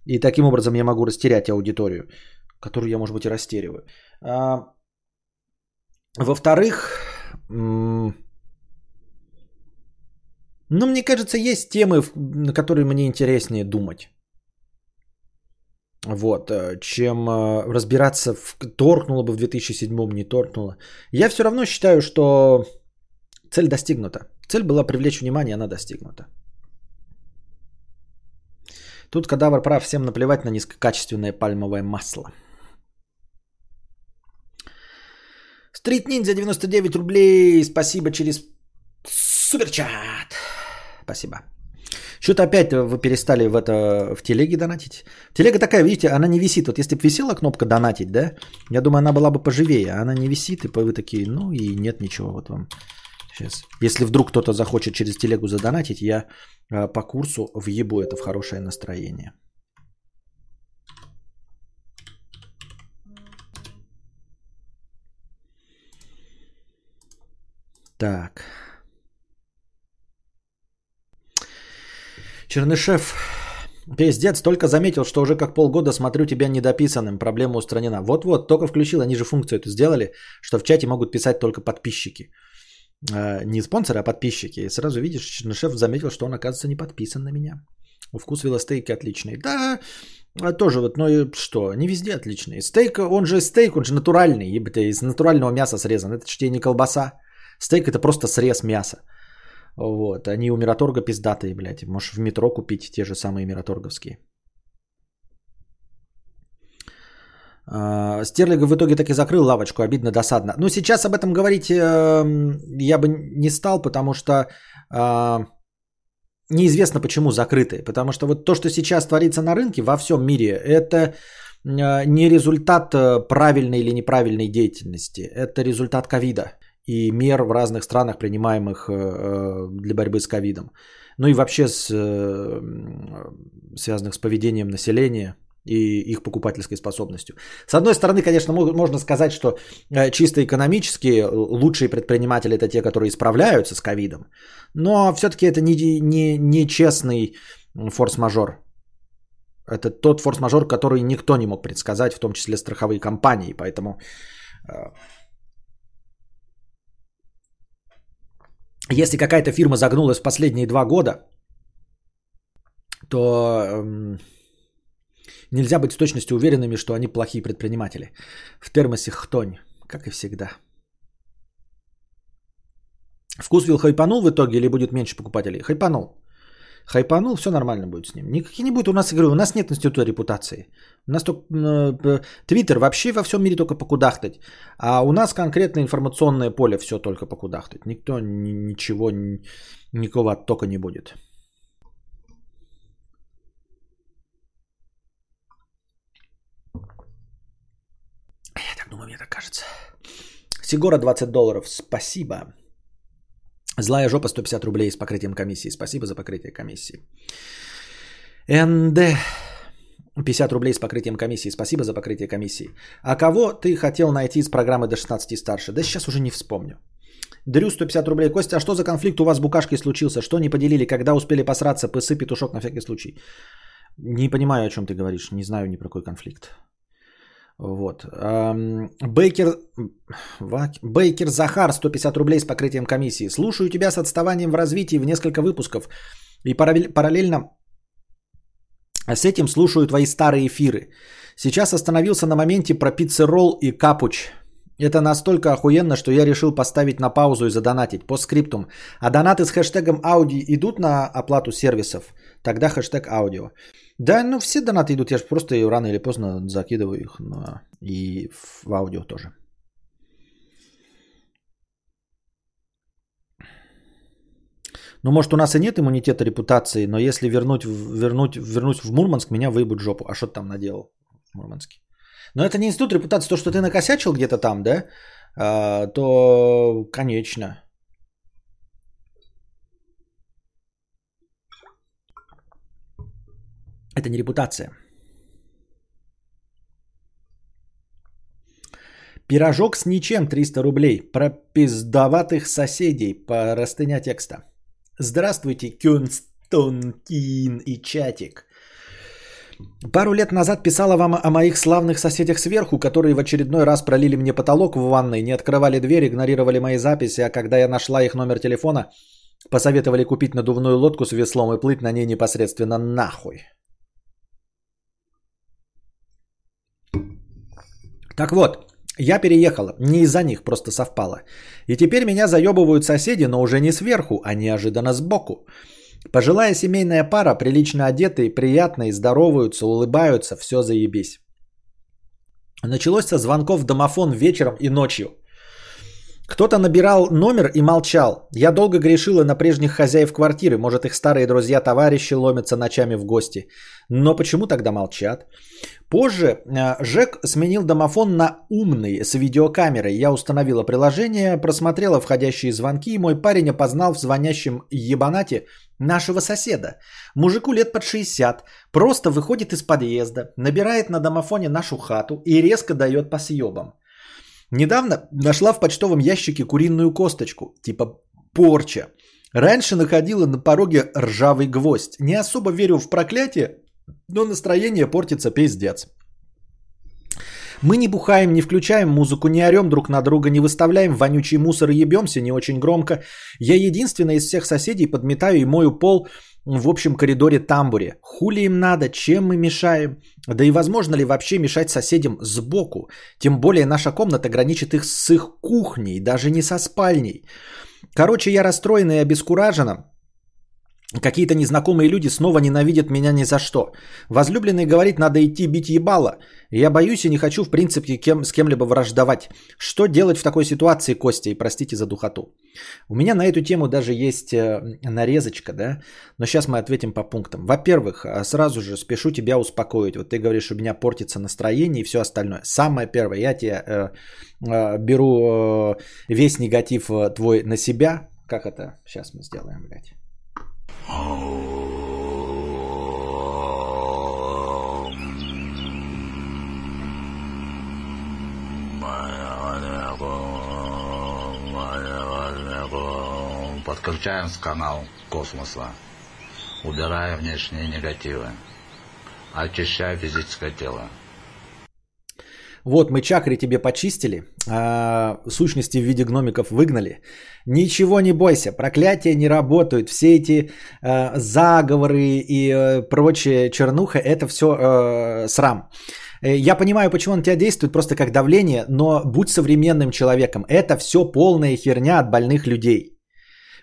И таким образом я могу растерять аудиторию, которую я, может быть, и растериваю. А, во-вторых, ну, мне кажется, есть темы, на которые мне интереснее думать. Вот, э, чем э, разбираться, в, торкнуло бы в 2007, не торкнуло. Я все равно считаю, что цель достигнута. Цель была привлечь внимание, она достигнута. Тут кадавр прав, всем наплевать на низкокачественное пальмовое масло. Стрит Ниндзя 99 рублей. Спасибо через суперчат. Спасибо. Что-то опять вы перестали в это в телеге донатить. Телега такая, видите, она не висит. Вот если бы висела кнопка донатить, да, я думаю, она была бы поживее. Она не висит, и вы такие, ну и нет ничего. Вот вам Сейчас. Если вдруг кто-то захочет через телегу задонатить, я э, по курсу въебу это в хорошее настроение. Так. Чернышев, пиздец, только заметил, что уже как полгода смотрю тебя недописанным, проблема устранена. Вот-вот, только включил, они же функцию эту сделали, что в чате могут писать только подписчики. Э, не спонсоры, а подписчики. И сразу видишь, Чернышев заметил, что он, оказывается, не подписан на меня. Вкус велостейки отличный. Да, а тоже вот, ну что, не везде отличный. Стейк, он же стейк, он же натуральный, ебать, из натурального мяса срезан. Это же не колбаса. Стейк это просто срез мяса. Вот, они у Мираторга пиздатые, блядь. Можешь в метро купить те же самые Мираторговские. А, Стерлигов в итоге таки закрыл лавочку, обидно, досадно. Но сейчас об этом говорить э, я бы не стал, потому что э, неизвестно почему закрыты. Потому что вот то, что сейчас творится на рынке во всем мире, это э, не результат э, правильной или неправильной деятельности. Это результат ковида и мер в разных странах, принимаемых э, для борьбы с ковидом. Ну и вообще с, э, связанных с поведением населения и их покупательской способностью. С одной стороны, конечно, можно сказать, что э, чисто экономически лучшие предприниматели это те, которые справляются с ковидом, но все-таки это не, не, не честный форс-мажор. Это тот форс-мажор, который никто не мог предсказать, в том числе страховые компании, поэтому если какая-то фирма загнулась в последние два года, то эм, нельзя быть с точностью уверенными, что они плохие предприниматели. В термосе хтонь, как и всегда. Вкусвилл хайпанул в итоге или будет меньше покупателей? Хайпанул. Хайпанул, все нормально будет с ним. Никаких не будет у нас игры. У нас нет института репутации. У нас только э, Твиттер вообще во всем мире только покудахтать. А у нас конкретно информационное поле все только покудахтать. Никто ни, ничего, ни, никакого оттока не будет. Я так думаю, мне так кажется. Сигора 20 долларов. Спасибо. Злая жопа 150 рублей с покрытием комиссии. Спасибо за покрытие комиссии. НД 50 рублей с покрытием комиссии. Спасибо за покрытие комиссии. А кого ты хотел найти из программы до 16 и старше? Да сейчас уже не вспомню. Дрю 150 рублей. Костя, а что за конфликт у вас с букашкой случился? Что не поделили? Когда успели посраться? Пысы, петушок на всякий случай. Не понимаю, о чем ты говоришь. Не знаю ни про какой конфликт. Вот. Бейкер, Бейкер Захар, 150 рублей с покрытием комиссии. Слушаю тебя с отставанием в развитии в несколько выпусков. И параллельно с этим слушаю твои старые эфиры. Сейчас остановился на моменте про пиццерол и капуч. Это настолько охуенно, что я решил поставить на паузу и задонатить по скриптум. А донаты с хэштегом ауди идут на оплату сервисов? Тогда хэштег аудио. Да, ну все донаты идут, я же просто рано или поздно закидываю их на... и в аудио тоже. Ну, может, у нас и нет иммунитета репутации, но если вернуть, вернуть, вернуть в Мурманск, меня выебут жопу. А что ты там наделал в Мурманске? Но это не институт репутации, то, что ты накосячил где-то там, да, а, то, конечно. Это не репутация. Пирожок с ничем 300 рублей. Про пиздоватых соседей по растыня текста. Здравствуйте, Кюнстонкин и чатик. Пару лет назад писала вам о моих славных соседях сверху, которые в очередной раз пролили мне потолок в ванной, не открывали дверь, игнорировали мои записи, а когда я нашла их номер телефона, посоветовали купить надувную лодку с веслом и плыть на ней непосредственно нахуй. Так вот, я переехала, не из-за них, просто совпало. И теперь меня заебывают соседи, но уже не сверху, а неожиданно сбоку. Пожилая семейная пара, прилично одетые, приятные, здороваются, улыбаются, все заебись. Началось со звонков в домофон вечером и ночью. Кто-то набирал номер и молчал. Я долго грешила на прежних хозяев квартиры. Может, их старые друзья-товарищи ломятся ночами в гости. Но почему тогда молчат? Позже э, Жек сменил домофон на умный с видеокамерой. Я установила приложение, просмотрела входящие звонки, и мой парень опознал в звонящем ебанате нашего соседа. Мужику лет под 60, просто выходит из подъезда, набирает на домофоне нашу хату и резко дает по съебам. Недавно нашла в почтовом ящике куриную косточку, типа порча. Раньше находила на пороге ржавый гвоздь. Не особо верю в проклятие, но настроение портится пиздец. Мы не бухаем, не включаем музыку, не орем друг на друга, не выставляем вонючий мусор и ебемся не очень громко. Я единственный из всех соседей подметаю и мою пол в общем коридоре тамбуре. Хули им надо, чем мы мешаем? Да и возможно ли вообще мешать соседям сбоку? Тем более наша комната граничит их с их кухней, даже не со спальней. Короче, я расстроена и обескуражена. Какие-то незнакомые люди снова ненавидят меня ни за что. Возлюбленный говорит, надо идти бить ебало. Я боюсь и не хочу, в принципе, кем, с кем-либо враждовать. Что делать в такой ситуации, Костя? И простите за духоту. У меня на эту тему даже есть э, нарезочка, да? Но сейчас мы ответим по пунктам. Во-первых, э, сразу же спешу тебя успокоить. Вот ты говоришь, у меня портится настроение и все остальное. Самое первое, я тебе э, э, беру э, весь негатив э, твой на себя. Как это? Сейчас мы сделаем, блядь. Подключаем с канал космоса. Убирая внешние негативы. Очищая физическое тело. Вот мы чакры тебе почистили, а, сущности в виде гномиков выгнали. Ничего не бойся, проклятия не работают. Все эти а, заговоры и а, прочая чернуха, это все а, срам. Э, я понимаю, почему он тебя действует просто как давление, но будь современным человеком. Это все полная херня от больных людей.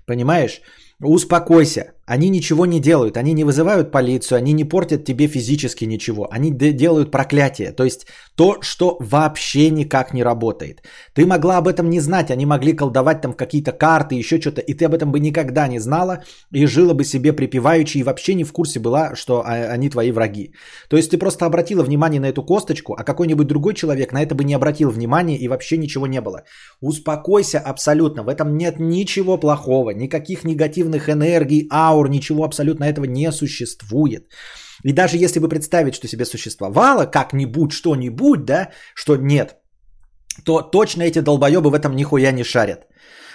Понимаешь? Успокойся. Они ничего не делают, они не вызывают полицию, они не портят тебе физически ничего, они делают проклятие, то есть то, что вообще никак не работает. Ты могла об этом не знать, они могли колдовать там какие-то карты, еще что-то, и ты об этом бы никогда не знала и жила бы себе припеваючи и вообще не в курсе была, что а, они твои враги. То есть ты просто обратила внимание на эту косточку, а какой-нибудь другой человек на это бы не обратил внимания и вообще ничего не было. Успокойся абсолютно, в этом нет ничего плохого, никаких негативных энергий, аур, аур, ничего абсолютно этого не существует. И даже если бы представить, что себе существовало как-нибудь, что-нибудь, да, что нет, то точно эти долбоебы в этом нихуя не шарят.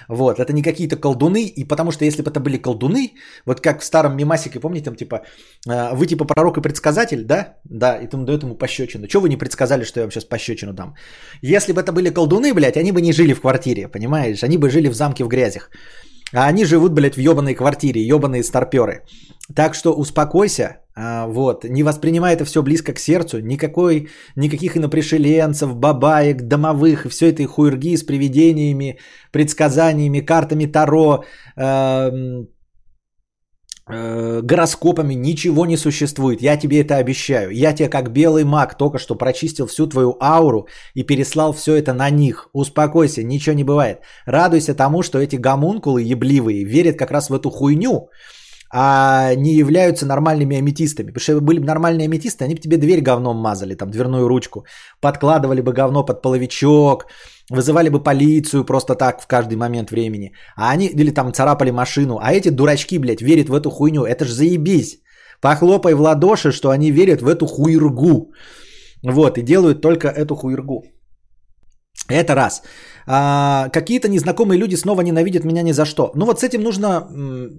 Вот, это не какие-то колдуны, и потому что если бы это были колдуны, вот как в старом мимасике, помните, там типа, «А, вы типа пророк и предсказатель, да? Да, и там дает ему пощечину. Чего вы не предсказали, что я вам сейчас пощечину дам? Если бы это были колдуны, блядь, они бы не жили в квартире, понимаешь? Они бы жили в замке в грязях. А они живут, блядь, в ебаной квартире, ебаные старперы. Так что успокойся, а, вот, не воспринимай это все близко к сердцу, никакой, никаких инопришеленцев, бабаек, домовых, все этой хуйрги с привидениями, предсказаниями, картами Таро, э, гороскопами ничего не существует. Я тебе это обещаю. Я тебе как белый маг только что прочистил всю твою ауру и переслал все это на них. Успокойся, ничего не бывает. Радуйся тому, что эти гомункулы ебливые верят как раз в эту хуйню, а не являются нормальными аметистами. Потому что были бы нормальные аметисты, они бы тебе дверь говном мазали, там дверную ручку, подкладывали бы говно под половичок, вызывали бы полицию просто так в каждый момент времени. А они, или там царапали машину. А эти дурачки, блядь, верят в эту хуйню. Это ж заебись. Похлопай в ладоши, что они верят в эту хуйргу. Вот, и делают только эту хуйргу. Это раз. А, какие-то незнакомые люди снова ненавидят меня ни за что. Ну вот с этим нужно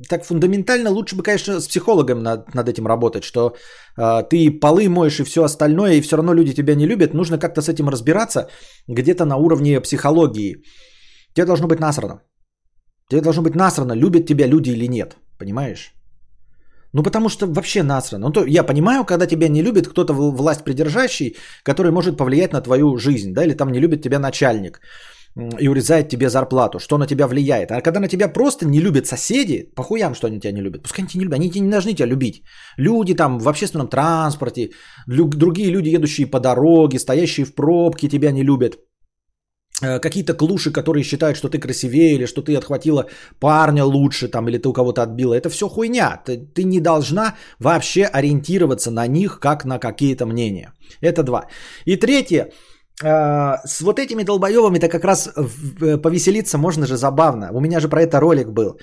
так фундаментально, лучше бы, конечно, с психологом над, над этим работать, что а, ты полы моешь и все остальное, и все равно люди тебя не любят. Нужно как-то с этим разбираться где-то на уровне психологии. Тебе должно быть насрано. Тебе должно быть насрано, любят тебя люди или нет. Понимаешь? Ну, потому что вообще насрано. Ну, то я понимаю, когда тебя не любит кто-то власть придержащий, который может повлиять на твою жизнь, да, или там не любит тебя начальник и урезает тебе зарплату, что на тебя влияет. А когда на тебя просто не любят соседи, похуям, что они тебя не любят. Пускай они тебя не любят, они тебя не должны тебя любить. Люди там в общественном транспорте, лю- другие люди, едущие по дороге, стоящие в пробке, тебя не любят. э, какие-то клуши, которые считают, что ты красивее, или что ты отхватила парня лучше, там, или ты у кого-то отбила. Это все хуйня. Ты, ты не должна вообще ориентироваться на них, как на какие-то мнения. Это два. И третье. Э, с вот этими долбоебами-то как раз повеселиться можно же забавно. У меня же про это ролик был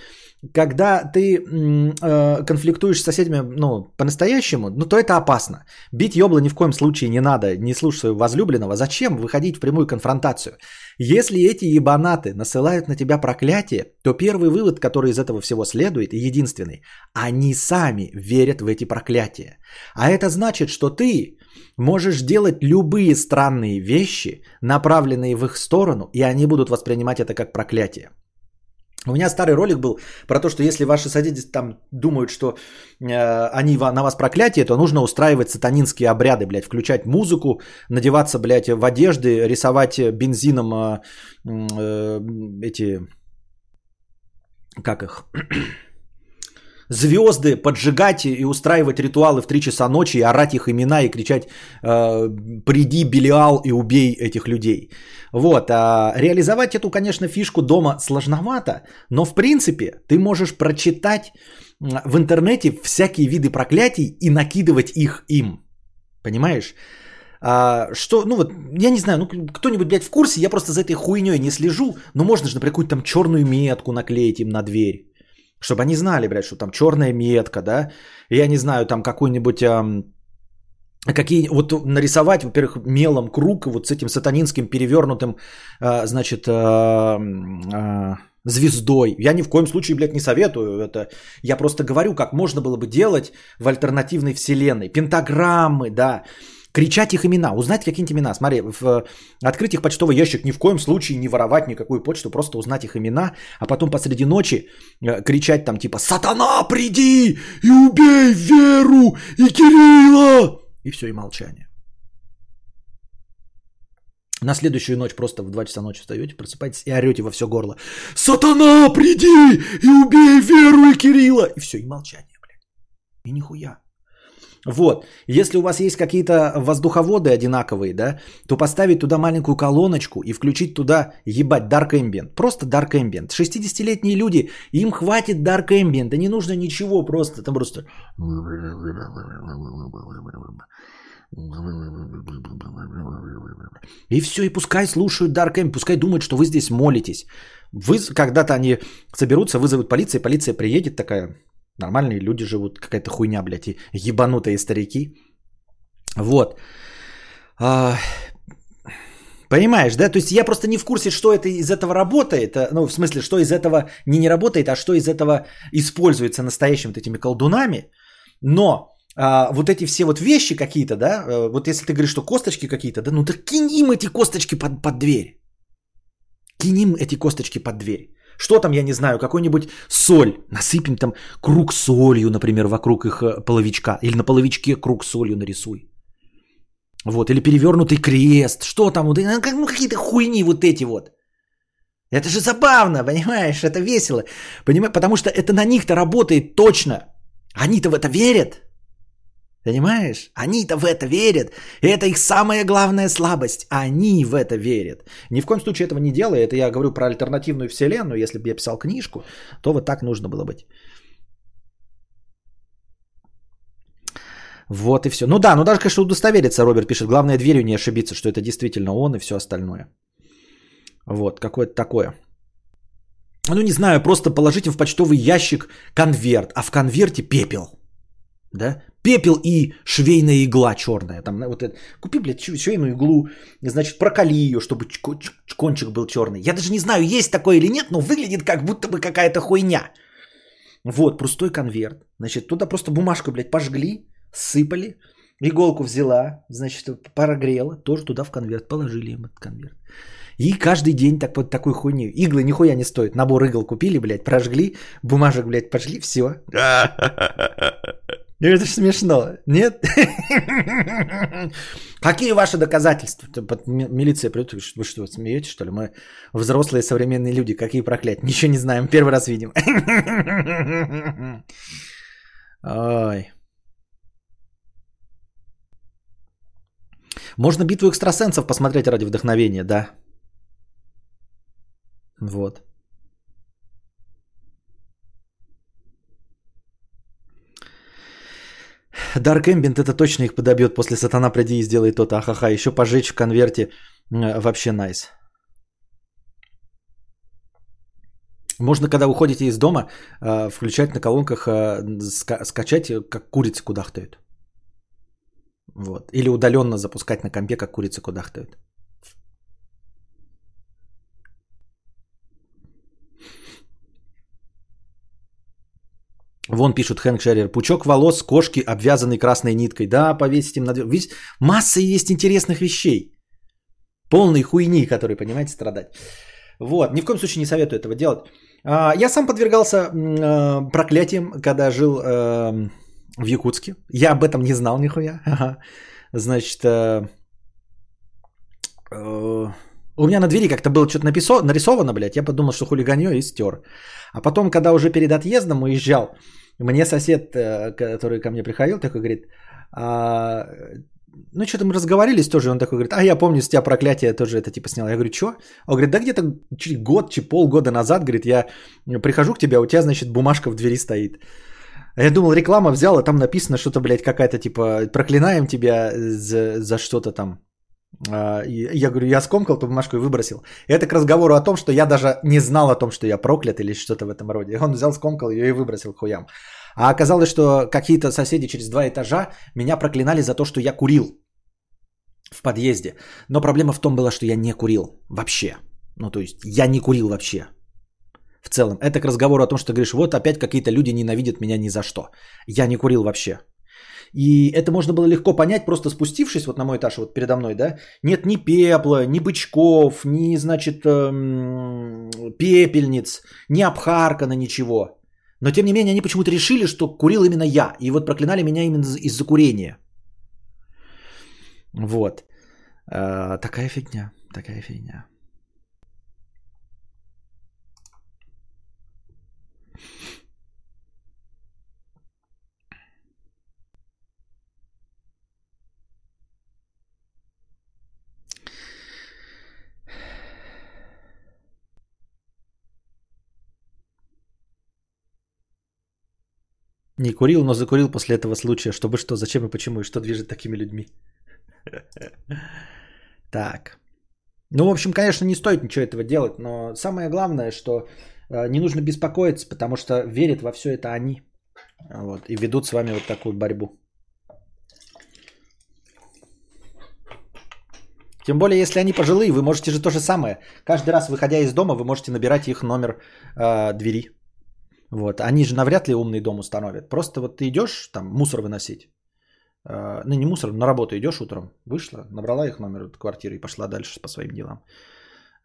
когда ты э, конфликтуешь с соседями, ну, по-настоящему, ну, то это опасно. Бить ёбла ни в коем случае не надо, не слушай своего возлюбленного. Зачем выходить в прямую конфронтацию? Если эти ебанаты насылают на тебя проклятие, то первый вывод, который из этого всего следует, и единственный, они сами верят в эти проклятия. А это значит, что ты можешь делать любые странные вещи, направленные в их сторону, и они будут воспринимать это как проклятие. У меня старый ролик был про то, что если ваши соседи там думают, что э, они на вас проклятие, то нужно устраивать сатанинские обряды, блядь, включать музыку, надеваться, блядь, в одежды, рисовать бензином э, э, эти, как их, звезды, поджигать и устраивать ритуалы в 3 часа ночи, и орать их имена и кричать э, «приди, Белиал, и убей этих людей». Вот, а реализовать эту, конечно, фишку дома сложновато, но в принципе ты можешь прочитать в интернете всякие виды проклятий и накидывать их им. Понимаешь? А, что, ну вот, я не знаю, ну кто-нибудь, блядь, в курсе, я просто за этой хуйней не слежу, но можно же, например, какую-то там черную метку наклеить им на дверь. Чтобы они знали, блядь, что там черная метка, да. Я не знаю, там какой-нибудь... Эм, какие вот нарисовать, во-первых, мелом круг вот с этим сатанинским перевернутым, э, значит, э, э, звездой. Я ни в коем случае, блядь, не советую это. Я просто говорю, как можно было бы делать в альтернативной вселенной. Пентаграммы, да кричать их имена, узнать какие-нибудь имена. Смотри, в, открыть их почтовый ящик ни в коем случае не воровать никакую почту, просто узнать их имена, а потом посреди ночи э, кричать там типа «Сатана, приди и убей Веру и Кирилла!» И все, и молчание. На следующую ночь просто в 2 часа ночи встаете, просыпаетесь и орете во все горло. Сатана, приди и убей Веру и Кирилла. И все, и молчание, блядь. И нихуя. Вот, если у вас есть какие-то воздуховоды одинаковые, да, то поставить туда маленькую колоночку и включить туда, ебать, Dark Ambient. Просто Dark Ambient. 60-летние люди, им хватит Dark Ambient, да не нужно ничего просто, там просто... И все, и пускай слушают Dark Ambient, пускай думают, что вы здесь молитесь. Вы, когда-то они соберутся, вызовут полицию, полиция приедет такая, Нормальные люди живут, какая-то хуйня, блядь, и ебанутые старики. Вот. А, понимаешь, да? То есть я просто не в курсе, что это из этого работает. А, ну, в смысле, что из этого не не работает, а что из этого используется настоящими вот этими колдунами. Но а, вот эти все вот вещи какие-то, да, э, вот если ты говоришь, что косточки какие-то, да, ну так кинь им эти косточки под, под дверь. Кинь им эти косточки под дверь. Что там, я не знаю, какой-нибудь соль. Насыпем там круг солью, например, вокруг их э, половичка. Или на половичке круг солью нарисуй. Вот, или перевернутый крест. Что там? Ну, ну, какие-то хуйни вот эти вот. Это же забавно, понимаешь? Это весело. Понимаешь? Потому что это на них-то работает точно. Они-то в это верят. Понимаешь? Они-то в это верят. И это их самая главная слабость. Они в это верят. Ни в коем случае этого не делай. Это я говорю про альтернативную вселенную. Если бы я писал книжку, то вот так нужно было быть. Вот и все. Ну да, ну даже, конечно, удостовериться, Роберт пишет. Главное дверью не ошибиться, что это действительно он и все остальное. Вот, какое-то такое. Ну не знаю, просто положите в почтовый ящик конверт, а в конверте пепел. Да? Пепел и швейная игла черная. Там, вот это. Купи, блядь, швейную иглу, значит, проколи ее, чтобы кончик был черный. Я даже не знаю, есть такое или нет, но выглядит как будто бы какая-то хуйня. Вот, простой конверт. Значит, туда просто бумажку, блядь, пожгли, сыпали, иголку взяла, значит, прогрела, тоже туда в конверт, положили им этот конверт. И каждый день так, вот такой хуйни. Иглы нихуя не стоят. Набор игл купили, блядь, прожгли, бумажек, блядь, пошли, все. Это же смешно, нет? Какие ваши доказательства? Милиция придет, вы что, смеетесь, что ли? Мы взрослые современные люди, какие проклятия? Ничего не знаем, первый раз видим. Ой. Можно битву экстрасенсов посмотреть ради вдохновения, да. Вот. Dark Ambient это точно их подобьет после сатана приди и сделай то-то. Ахаха, еще пожечь в конверте вообще найс. Можно, когда уходите из дома, э, включать на колонках, э, скачать, как курицы кудахтают. Вот. Или удаленно запускать на компе, как курицы кудахтают. Вон пишут Хэнк Шеррер. Пучок волос кошки, обвязанный красной ниткой. Да, повесить им на дверь. Видите, масса есть интересных вещей. Полной хуйни, которые, понимаете, страдать. Вот, ни в коем случае не советую этого делать. А, я сам подвергался э, проклятиям, когда жил э, в Якутске. Я об этом не знал нихуя. Значит, э, у меня на двери как-то было что-то написо, нарисовано, блядь. Я подумал, что хулиганье и стер. А потом, когда уже перед отъездом уезжал, мне сосед, который ко мне приходил, такой говорит, а, ну, что-то мы разговорились тоже, он такой говорит, а я помню, с тебя проклятие тоже это типа снял. Я говорю, что? Он говорит, да где-то год, чи полгода назад, говорит, я прихожу к тебе, а у тебя, значит, бумажка в двери стоит. А я думал, реклама взяла, там написано что-то, блядь, какая-то типа, проклинаем тебя за, за что-то там. А, я говорю, я скомкал бумажку и выбросил. Это к разговору о том, что я даже не знал о том, что я проклят или что-то в этом роде. Он взял, скомкал ее и выбросил хуям. А оказалось, что какие-то соседи через два этажа меня проклинали за то, что я курил в подъезде. Но проблема в том была, что я не курил вообще. Ну, то есть я не курил вообще. В целом. Это к разговору о том, что говоришь, вот опять какие-то люди ненавидят меня ни за что. Я не курил вообще. И это можно было легко понять, просто спустившись вот на мой этаж, вот передо мной, да, нет ни пепла, ни бычков, ни, значит, эм, пепельниц, ни обхаркана, ничего. Но тем не менее они почему-то решили, что курил именно я. И вот проклинали меня именно из-за курения. Вот. А, такая фигня. Такая фигня. Не курил, но закурил после этого случая. Чтобы что, зачем и почему, и что движет такими людьми. Так. Ну, в общем, конечно, не стоит ничего этого делать, но самое главное, что э, не нужно беспокоиться, потому что верят во все это они. Вот, и ведут с вами вот такую борьбу. Тем более, если они пожилые, вы можете же то же самое. Каждый раз, выходя из дома, вы можете набирать их номер э, двери. Вот. Они же навряд ли умный дом установят. Просто вот ты идешь там мусор выносить. Э, ну, не мусор, на работу идешь утром. Вышла, набрала их номер от квартиры и пошла дальше по своим делам.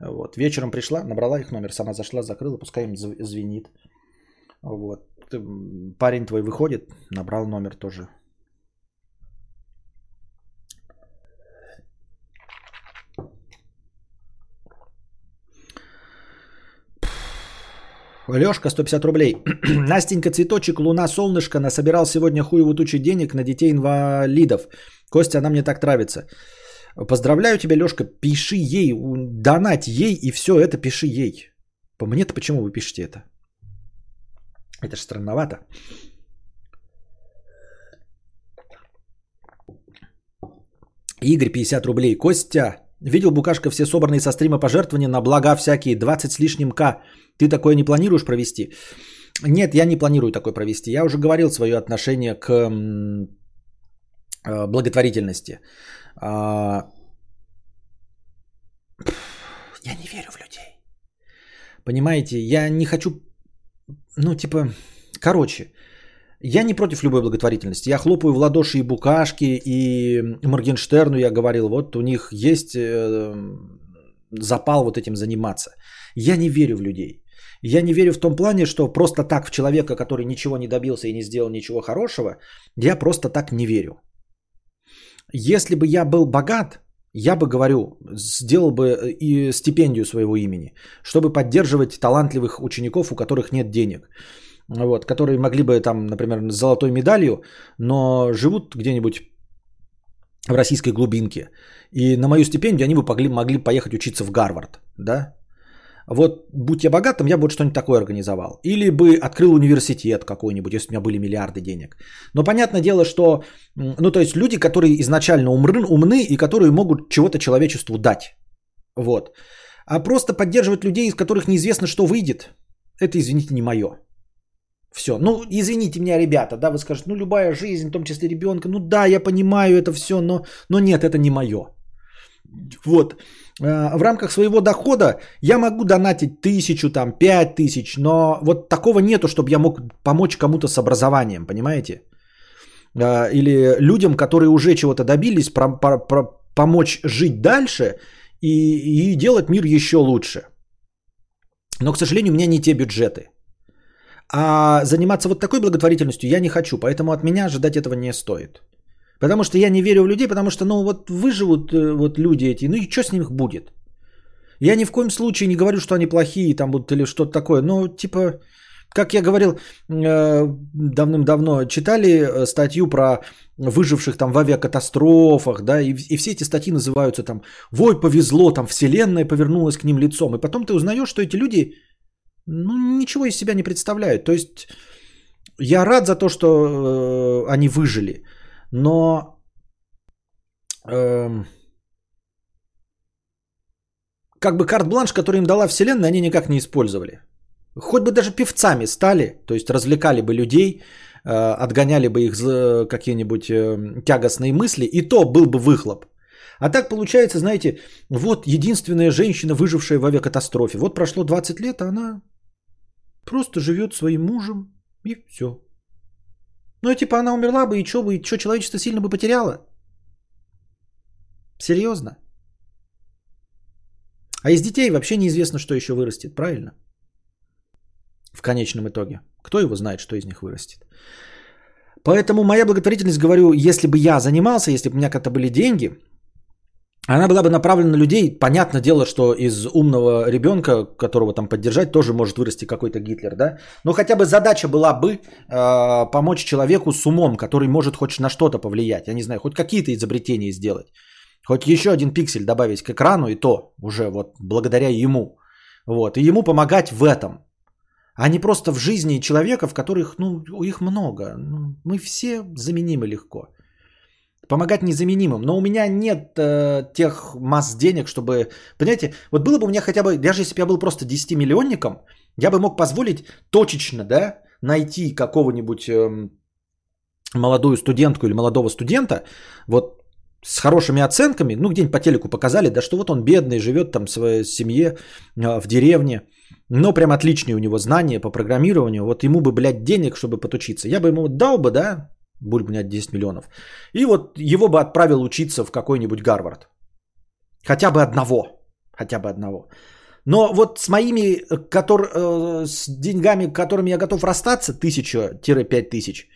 Вот. Вечером пришла, набрала их номер, сама зашла, закрыла, пускай им звенит. Вот. Парень твой выходит, набрал номер тоже. Лешка, 150 рублей. Настенька, цветочек, луна, солнышко. Насобирал сегодня хуеву тучу денег на детей-инвалидов. Костя, она мне так нравится. Поздравляю тебя, Лешка. Пиши ей, донать ей и все это пиши ей. По мне-то почему вы пишете это? Это же странновато. Игорь, 50 рублей. Костя, видел Букашка все собранные со стрима пожертвования на блага всякие, 20 с лишним к. Ты такое не планируешь провести? Нет, я не планирую такое провести. Я уже говорил свое отношение к э, благотворительности. А, я не верю в людей. Понимаете, я не хочу, ну типа, короче, я не против любой благотворительности. Я хлопаю в ладоши и Букашки, и Моргенштерну я говорил, вот у них есть э, запал вот этим заниматься. Я не верю в людей. Я не верю в том плане, что просто так в человека, который ничего не добился и не сделал ничего хорошего, я просто так не верю. Если бы я был богат, я бы, говорю, сделал бы э, и стипендию своего имени, чтобы поддерживать талантливых учеников, у которых нет денег. Вот, которые могли бы там, например, с золотой медалью, но живут где-нибудь в российской глубинке. И на мою стипендию они бы могли, могли поехать учиться в Гарвард. Да? вот будь я богатым, я бы вот что-нибудь такое организовал. Или бы открыл университет какой-нибудь, если у меня были миллиарды денег. Но понятное дело, что, ну то есть люди, которые изначально умры, умны и которые могут чего-то человечеству дать. Вот. А просто поддерживать людей, из которых неизвестно, что выйдет, это, извините, не мое. Все. Ну, извините меня, ребята, да, вы скажете, ну, любая жизнь, в том числе ребенка, ну да, я понимаю это все, но, но нет, это не мое. Вот. Э, в рамках своего дохода я могу донатить тысячу, там, пять тысяч, но вот такого нету, чтобы я мог помочь кому-то с образованием, понимаете? Э, или людям, которые уже чего-то добились, про, про, про, помочь жить дальше и, и делать мир еще лучше. Но, к сожалению, у меня не те бюджеты. А заниматься вот такой благотворительностью я не хочу, поэтому от меня ожидать этого не стоит. Потому что я не верю в людей, потому что, ну, вот выживут э, вот люди эти, ну и что с них будет? Я ни в коем случае не говорю, что они плохие там будут или что-то такое, но типа, как я говорил э, давным-давно, читали э, статью про выживших там в авиакатастрофах, да, и, и все эти статьи называются там «Вой, повезло, там вселенная повернулась к ним лицом». И потом ты узнаешь, что эти люди, ну, ничего из себя не представляют. То есть я рад за то, что э, они выжили – но эм, как бы карт-бланш, который им дала Вселенная, они никак не использовали. Хоть бы даже певцами стали, то есть развлекали бы людей, э, отгоняли бы их за какие-нибудь э, тягостные мысли, и то был бы выхлоп. А так получается, знаете, вот единственная женщина, выжившая в авиакатастрофе. Вот прошло 20 лет, а она просто живет своим мужем, и все. Ну, типа, она умерла бы, и что бы, и что, человечество сильно бы потеряло? Серьезно? А из детей вообще неизвестно, что еще вырастет, правильно? В конечном итоге. Кто его знает, что из них вырастет? Поэтому моя благотворительность, говорю, если бы я занимался, если бы у меня как-то были деньги, она была бы направлена на людей. Понятное дело, что из умного ребенка, которого там поддержать, тоже может вырасти какой-то Гитлер, да? Но хотя бы задача была бы э, помочь человеку с умом, который может хоть на что-то повлиять. Я не знаю, хоть какие-то изобретения сделать. Хоть еще один пиксель добавить к экрану, и то уже вот благодаря ему. Вот. И ему помогать в этом. А не просто в жизни человека, в которых, ну, их много. Ну, мы все заменимы легко помогать незаменимым. Но у меня нет э, тех масс денег, чтобы... Понимаете, вот было бы у меня хотя бы, даже если бы я был просто 10-миллионником, я бы мог позволить точечно, да, найти какого-нибудь э, молодую студентку или молодого студента, вот с хорошими оценками, ну, где-нибудь по телеку показали, да, что вот он бедный, живет там в своей семье, э, в деревне, но прям отличные у него знания по программированию, вот ему бы, блядь, денег, чтобы потучиться. Я бы ему дал бы, да, будет у меня 10 миллионов. И вот его бы отправил учиться в какой-нибудь Гарвард. Хотя бы одного. Хотя бы одного. Но вот с моими котор, э, с деньгами, которыми я готов расстаться, тысяча-пять тысяч,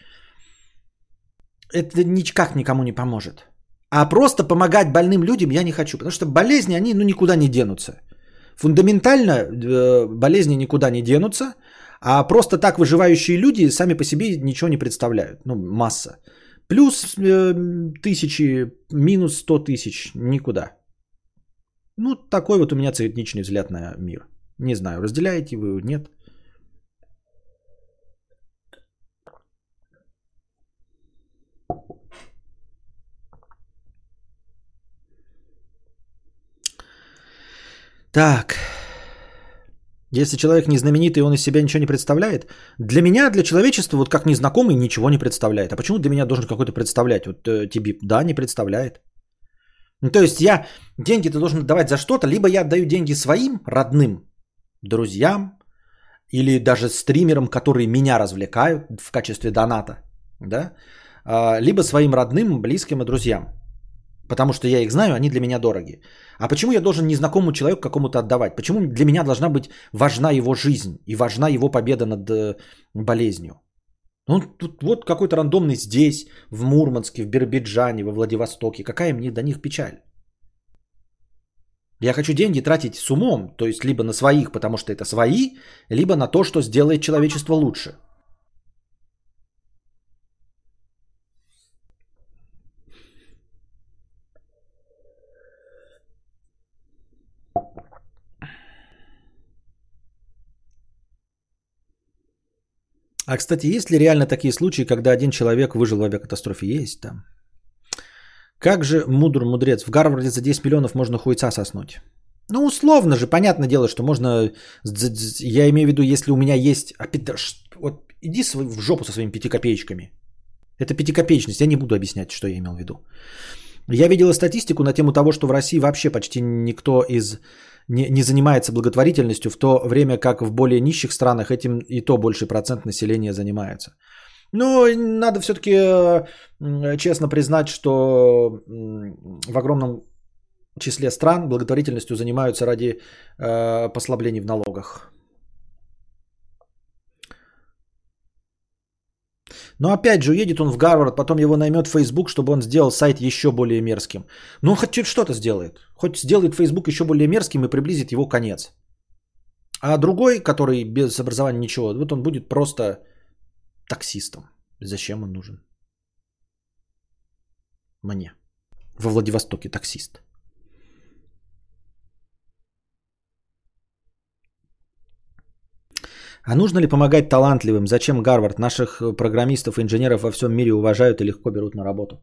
это никак никому не поможет. А просто помогать больным людям я не хочу. Потому что болезни, они ну, никуда не денутся. Фундаментально э, болезни никуда не денутся. А просто так выживающие люди сами по себе ничего не представляют. Ну, масса. Плюс э, тысячи, минус сто тысяч, никуда. Ну, такой вот у меня цветничный взгляд на мир. Не знаю, разделяете вы, нет? Так. Если человек не знаменитый, он из себя ничего не представляет. Для меня, для человечества, вот как незнакомый, ничего не представляет. А почему для меня должен какой-то представлять? Вот э, тебе, да, не представляет. Ну, то есть я деньги ты должен давать за что-то, либо я отдаю деньги своим родным, друзьям, или даже стримерам, которые меня развлекают в качестве доната, да, а, либо своим родным, близким и друзьям. Потому что я их знаю, они для меня дороги. А почему я должен незнакомому человеку какому-то отдавать? Почему для меня должна быть важна его жизнь и важна его победа над э, болезнью? Ну, тут вот какой-то рандомный здесь, в Мурманске, в Биробиджане, во Владивостоке. Какая мне до них печаль? Я хочу деньги тратить с умом, то есть либо на своих, потому что это свои, либо на то, что сделает человечество лучше. А, кстати, есть ли реально такие случаи, когда один человек выжил в авиакатастрофе? Есть там. Как же мудр мудрец? В Гарварде за 10 миллионов можно хуйца соснуть. Ну, условно же, понятное дело, что можно... Я имею в виду, если у меня есть... Вот иди в жопу со своими пятикопеечками. Это пятикопеечность. Я не буду объяснять, что я имел в виду. Я видела статистику на тему того, что в России вообще почти никто из не, не занимается благотворительностью, в то время как в более нищих странах этим и то больший процент населения занимается. Но надо все-таки честно признать, что в огромном числе стран благотворительностью занимаются ради э, послаблений в налогах. Но опять же, уедет он в Гарвард, потом его наймет Facebook, чтобы он сделал сайт еще более мерзким. Ну, хоть что-то сделает. Хоть сделает Facebook еще более мерзким и приблизит его конец. А другой, который без образования ничего, вот он будет просто таксистом. Зачем он нужен? Мне. Во Владивостоке таксист. А нужно ли помогать талантливым? Зачем Гарвард? Наших э, программистов, инженеров во всем мире уважают и легко берут на работу.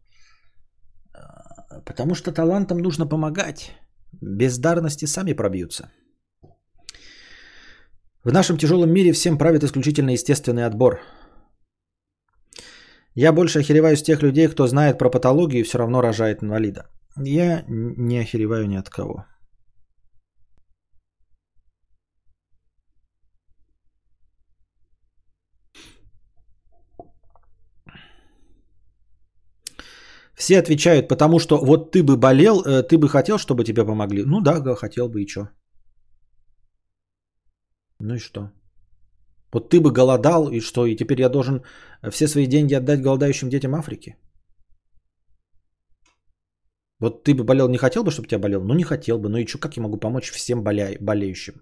А, потому что талантам нужно помогать. Бездарности сами пробьются. В нашем тяжелом мире всем правит исключительно естественный отбор. Я больше охереваю с тех людей, кто знает про патологию и все равно рожает инвалида. Я не охереваю ни от кого. Все отвечают, потому что вот ты бы болел, э, ты бы хотел, чтобы тебе помогли. Ну да, хотел бы и что. Ну и что? Вот ты бы голодал, и что? И теперь я должен все свои деньги отдать голодающим детям Африки? Вот ты бы болел, не хотел бы, чтобы тебя болел? Ну не хотел бы. Ну и что, как я могу помочь всем боля... болеющим?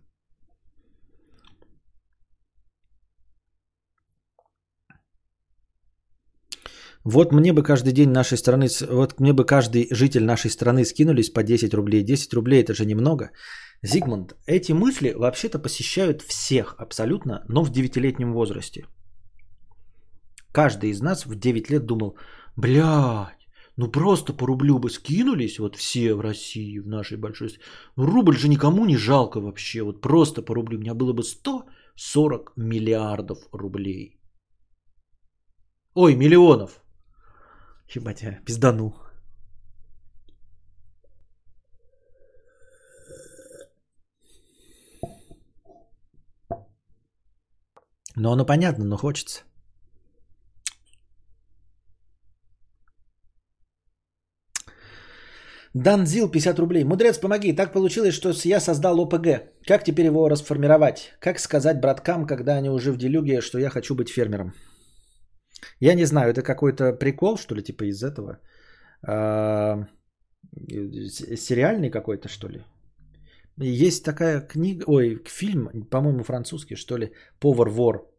Вот мне бы каждый день нашей страны, вот мне бы каждый житель нашей страны скинулись по 10 рублей. 10 рублей это же немного. Зигмунд, эти мысли вообще-то посещают всех абсолютно, но в 9-летнем возрасте. Каждый из нас в 9 лет думал, блядь, ну просто по рублю бы скинулись, вот все в России, в нашей большой... Ну рубль же никому не жалко вообще, вот просто по рублю. У меня было бы 140 миллиардов рублей. Ой, миллионов. Ебать, я пизданул. Ну, оно понятно, но хочется. Данзил 50 рублей. Мудрец, помоги. Так получилось, что я создал ОПГ. Как теперь его расформировать? Как сказать браткам, когда они уже в делюге, что я хочу быть фермером? Я не знаю, это какой-то прикол, что ли, типа из этого? Сериальный какой-то, что ли? Есть такая книга, ой, фильм, по-моему, французский, что ли, «Повар-вор».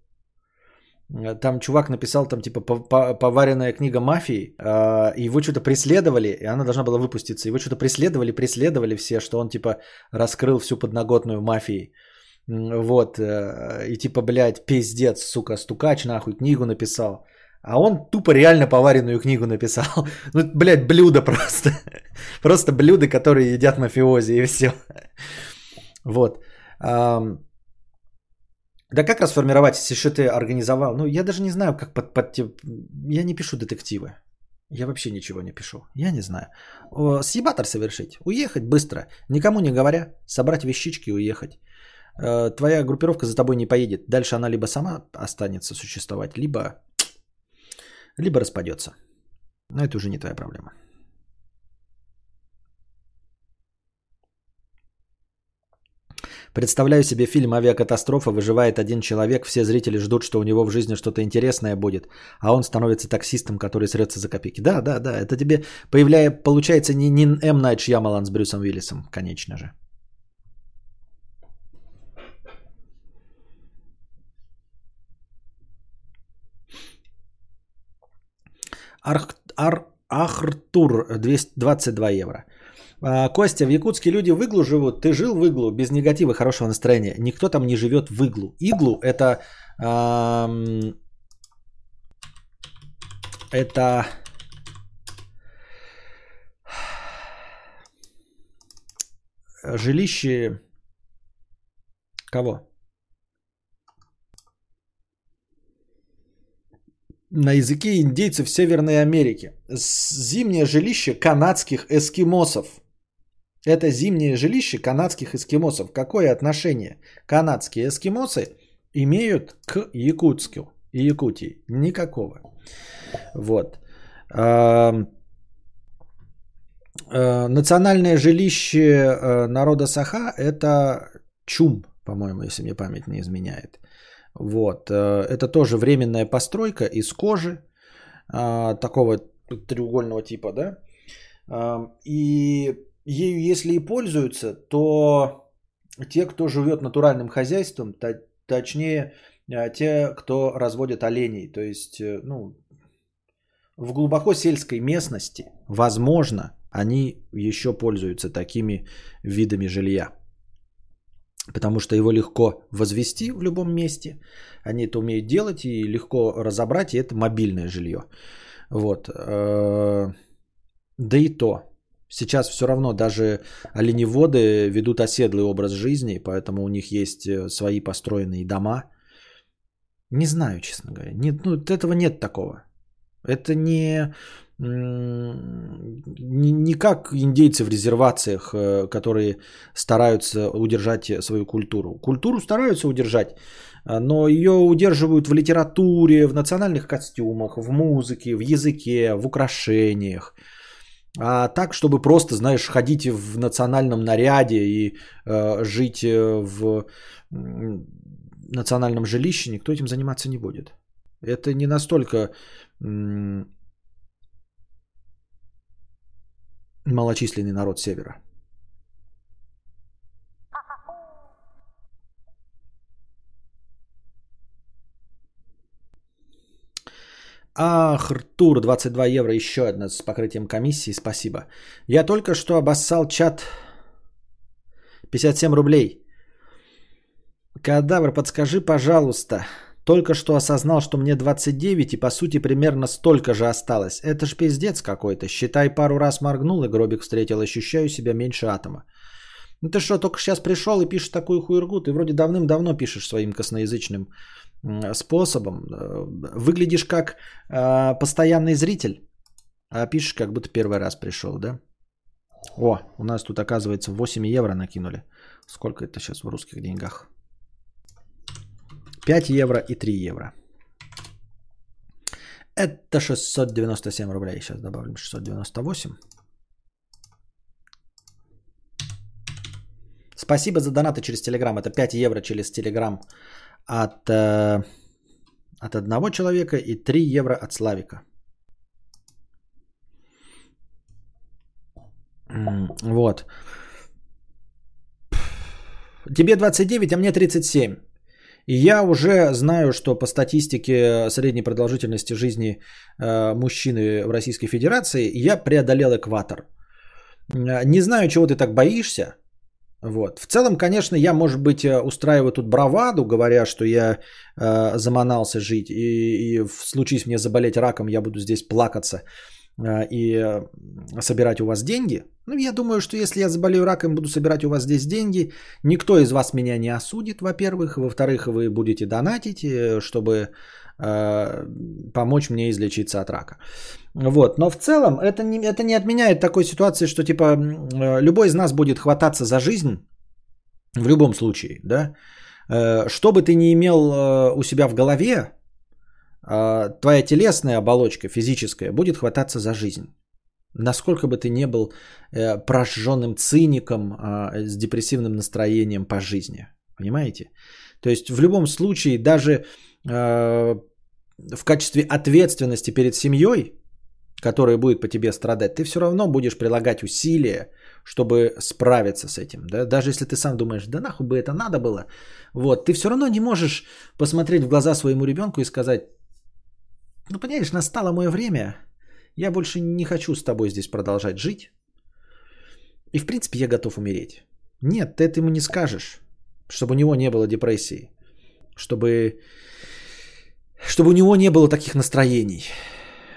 Там чувак написал там типа поваренная книга мафии, а, его что-то преследовали, и она должна была выпуститься. Его что-то преследовали, преследовали все, что он типа раскрыл всю подноготную мафии. Вот, э, и типа, блядь, пиздец, сука, стукач нахуй книгу написал. А он тупо реально поваренную книгу написал. Ну, блядь, блюдо просто. Просто блюда, которые едят мафиози, и все. Вот. Да как расформировать, если что ты организовал? Ну, я даже не знаю, как под, под... Я не пишу детективы. Я вообще ничего не пишу. Я не знаю. Съебатор совершить. Уехать быстро. Никому не говоря. Собрать вещички и уехать. Э, твоя группировка за тобой не поедет. Дальше она либо сама останется существовать, либо либо распадется. Но это уже не твоя проблема. Представляю себе фильм «Авиакатастрофа». Выживает один человек, все зрители ждут, что у него в жизни что-то интересное будет, а он становится таксистом, который срется за копейки. Да, да, да, это тебе появляя, получается не, не М. Найт Шьямалан с Брюсом Уиллисом, конечно же. Ар, Ар, Ахртур 222 евро. А, Костя, в Якутске люди в иглу живут. Ты жил в иглу без негатива, хорошего настроения. Никто там не живет в иглу. Иглу это э, Это жилище кого? На языке индейцев Северной Америки. Зимнее жилище канадских эскимосов. Это зимнее жилище канадских эскимосов. Какое отношение канадские эскимосы имеют к Якутску и Якутии? Никакого. Вот. Э, национальное жилище э, народа Саха – это Чум, по-моему, если мне память не изменяет. Вот. Э, это тоже временная постройка из кожи, такого треугольного типа, да. И ею, если и пользуются, то те, кто живет натуральным хозяйством, точнее, те, кто разводят оленей, то есть, ну, в глубоко сельской местности, возможно, они еще пользуются такими видами жилья. Потому что его легко возвести в любом месте. Они это умеют делать и легко разобрать, и это мобильное жилье. Вот. Э, да и то. Сейчас все равно даже оленеводы ведут оседлый образ жизни, поэтому у них есть э, свои построенные дома. Не знаю, честно говоря. Нет, ну, этого нет такого. Это не не как индейцы в резервациях, э, которые стараются удержать свою культуру. Культуру стараются удержать, э, но ее удерживают в литературе, в национальных костюмах, в музыке, в языке, в украшениях. А так, чтобы просто, знаешь, ходить в национальном наряде и э, жить э, в национальном жилище, никто этим заниматься не будет. Это не настолько малочисленный народ севера. Ах, Артур, 22 евро, еще одна с покрытием комиссии, спасибо. Я только что обоссал чат 57 рублей. Кадавр, подскажи, пожалуйста, только что осознал, что мне 29 и по сути примерно столько же осталось. Это ж пиздец какой-то. Считай, пару раз моргнул и гробик встретил. Ощущаю себя меньше атома. Ну ты что, только сейчас пришел и пишешь такую хуйргу? Ты вроде давным-давно пишешь своим косноязычным способом. Э, выглядишь как э, постоянный зритель, а пишешь, как будто первый раз пришел, да? О, у нас тут, оказывается, 8 евро накинули. Сколько это сейчас в русских деньгах? 5 евро и 3 евро. Это 697 рублей. Сейчас добавим 698. Спасибо за донаты через Телеграм. Это 5 евро через Телеграм от, э, от одного человека и 3 евро от Славика. Вот. Тебе 29, а мне 37. И я уже знаю, что по статистике средней продолжительности жизни э, мужчины в Российской Федерации я преодолел экватор. Не знаю, чего ты так боишься. Вот. В целом, конечно, я, может быть, э, устраиваю тут браваду, говоря, что я э, заманался жить, и, и случае мне заболеть раком, я буду здесь плакаться э, и э, собирать у вас деньги. Ну, я думаю, что если я заболею раком, буду собирать у вас здесь деньги, никто из вас меня не осудит, во-первых. Во-вторых, вы будете донатить, э, чтобы э, помочь мне излечиться от рака. Вот. Но в целом это не, это не отменяет такой ситуации, что типа э, любой из нас будет хвататься за жизнь в любом случае, да. Э, что бы ты ни имел у себя в голове, твоя телесная оболочка, физическая, будет хвататься за жизнь. Насколько бы ты не был э, прожженным циником э, с депрессивным настроением по жизни. Понимаете? То есть в любом случае, даже э, в качестве ответственности перед семьей, которая будет по тебе страдать, ты все равно будешь прилагать усилия, чтобы справиться с этим. Да? Даже если ты сам думаешь, да нахуй бы это надо было, вот, ты все равно не можешь посмотреть в глаза своему ребенку и сказать, ну понимаешь, настало мое время, я больше не хочу с тобой здесь продолжать жить. И в принципе я готов умереть. Нет, ты этому не скажешь, чтобы у него не было депрессии, чтобы, чтобы у него не было таких настроений.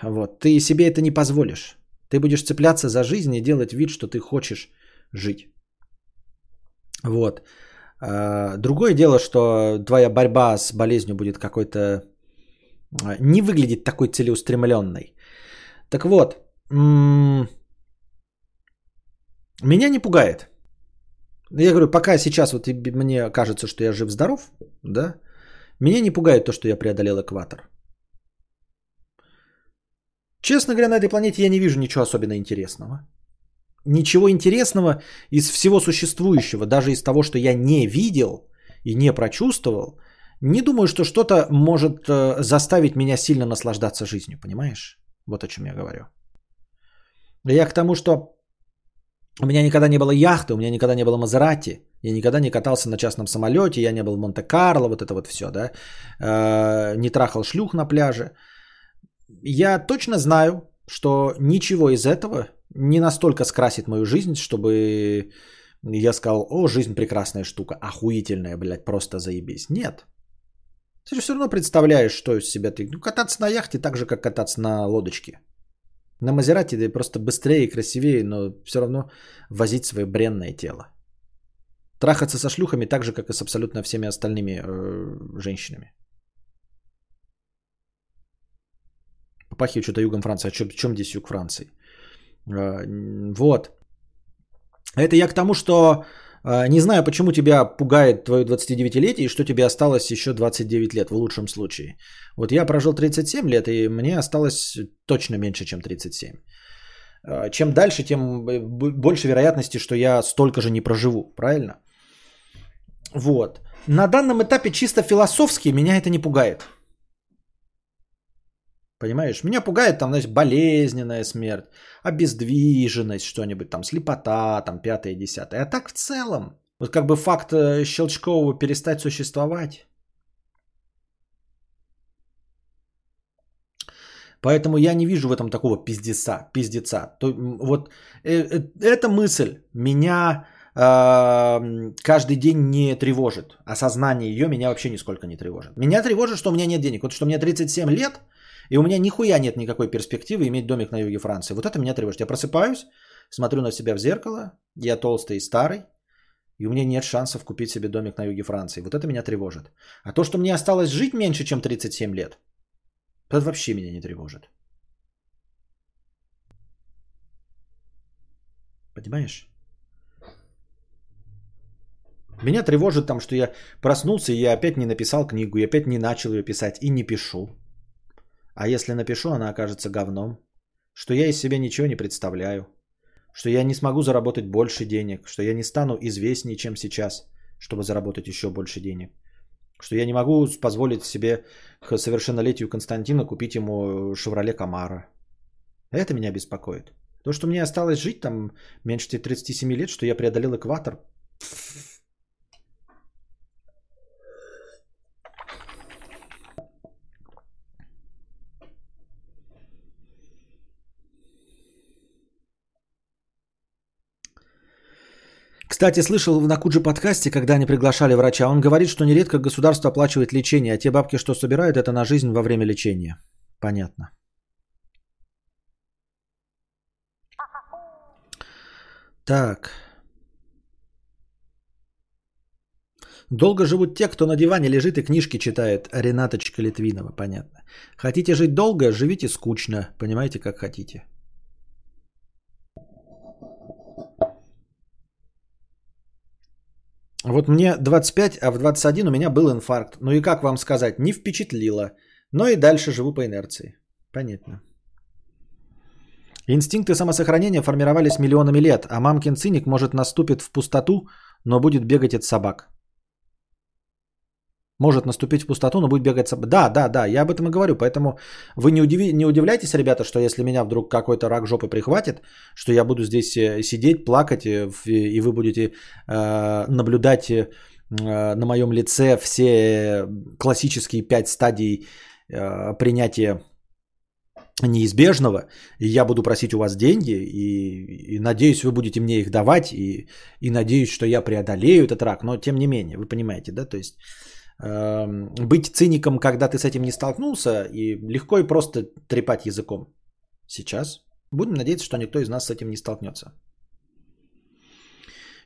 Вот. Ты себе это не позволишь. Ты будешь цепляться за жизнь и делать вид, что ты хочешь жить. Вот. А, другое дело, что твоя борьба с болезнью будет какой-то... А, не выглядит такой целеустремленной. Так вот, меня не пугает. Я говорю, пока сейчас вот мне кажется, что я жив-здоров, да, меня не пугает то, что я преодолел экватор. Честно говоря, на этой планете я не вижу ничего особенно интересного. Ничего интересного из всего существующего, даже из того, что я не видел и не прочувствовал, не думаю, что что-то может э, заставить меня сильно наслаждаться жизнью, понимаешь? Вот о чем я говорю. Я к тому, что у меня никогда не было яхты, у меня никогда не было Мазерати, я никогда не катался на частном самолете, я не был в Монте-Карло, вот это вот все, да, э, не трахал шлюх на пляже. Я точно знаю, что ничего из этого не настолько скрасит мою жизнь, чтобы я сказал, о, жизнь прекрасная штука, охуительная, блядь, просто заебись. Нет. Ты же все равно представляешь, что из себя ты... Ну, кататься на яхте так же, как кататься на лодочке. На Мазерате ты просто быстрее и красивее, но все равно возить свое бренное тело. Трахаться со шлюхами так же, как и с абсолютно всеми остальными э, женщинами. Попахивает что-то югом Франции. А чем, чем здесь юг Франции? Э, вот. Это я к тому, что не знаю, почему тебя пугает твое 29-летие и что тебе осталось еще 29 лет в лучшем случае. Вот я прожил 37 лет, и мне осталось точно меньше, чем 37. Э, чем дальше, тем больше вероятности, что я столько же не проживу, правильно? Вот. На данном этапе чисто философски меня это не пугает. Понимаешь? Меня пугает там, значит, болезненная смерть, обездвиженность, что-нибудь там, слепота, там, пятое, десятое. А так в целом, вот как бы факт э, Щелчкового перестать существовать. Поэтому я не вижу в этом такого пиздеца. пиздеца. То, вот э, э, эта мысль меня каждый день не тревожит. Осознание ее меня вообще нисколько не тревожит. Меня тревожит, что у меня нет денег. Вот что мне 37 лет, и у меня нихуя нет никакой перспективы иметь домик на юге Франции. Вот это меня тревожит. Я просыпаюсь, смотрю на себя в зеркало, я толстый и старый, и у меня нет шансов купить себе домик на юге Франции. Вот это меня тревожит. А то, что мне осталось жить меньше, чем 37 лет, это вообще меня не тревожит. Понимаешь? Меня тревожит там, что я проснулся, и я опять не написал книгу, я опять не начал ее писать и не пишу. А если напишу, она окажется говном. Что я из себя ничего не представляю. Что я не смогу заработать больше денег. Что я не стану известнее, чем сейчас, чтобы заработать еще больше денег. Что я не могу позволить себе к совершеннолетию Константина купить ему Шевроле Камара. Это меня беспокоит. То, что мне осталось жить там меньше 37 лет, что я преодолел экватор. Кстати, слышал на Куджи подкасте, когда они приглашали врача, он говорит, что нередко государство оплачивает лечение, а те бабки, что собирают, это на жизнь во время лечения. Понятно. Так. Долго живут те, кто на диване лежит и книжки читает. Ренаточка Литвинова, понятно. Хотите жить долго, живите скучно. Понимаете, как хотите. Вот мне 25, а в 21 у меня был инфаркт. Ну и как вам сказать, не впечатлило. Но и дальше живу по инерции. Понятно. Инстинкты самосохранения формировались миллионами лет, а мамкин циник может наступит в пустоту, но будет бегать от собак. Может наступить в пустоту, но будет бегать собак. Да, да, да, я об этом и говорю. Поэтому вы не, удиви... не удивляйтесь, ребята, что если меня вдруг какой-то рак жопы прихватит, что я буду здесь э, сидеть, плакать, э, и вы будете э, наблюдать э, на моем лице все классические пять стадий э, принятия неизбежного, и я буду просить у вас деньги, и, и надеюсь, вы будете мне их давать, и, и надеюсь, что я преодолею этот рак, но тем не менее, вы понимаете, да, то есть быть циником, когда ты с этим не столкнулся, и легко и просто трепать языком. Сейчас будем надеяться, что никто из нас с этим не столкнется.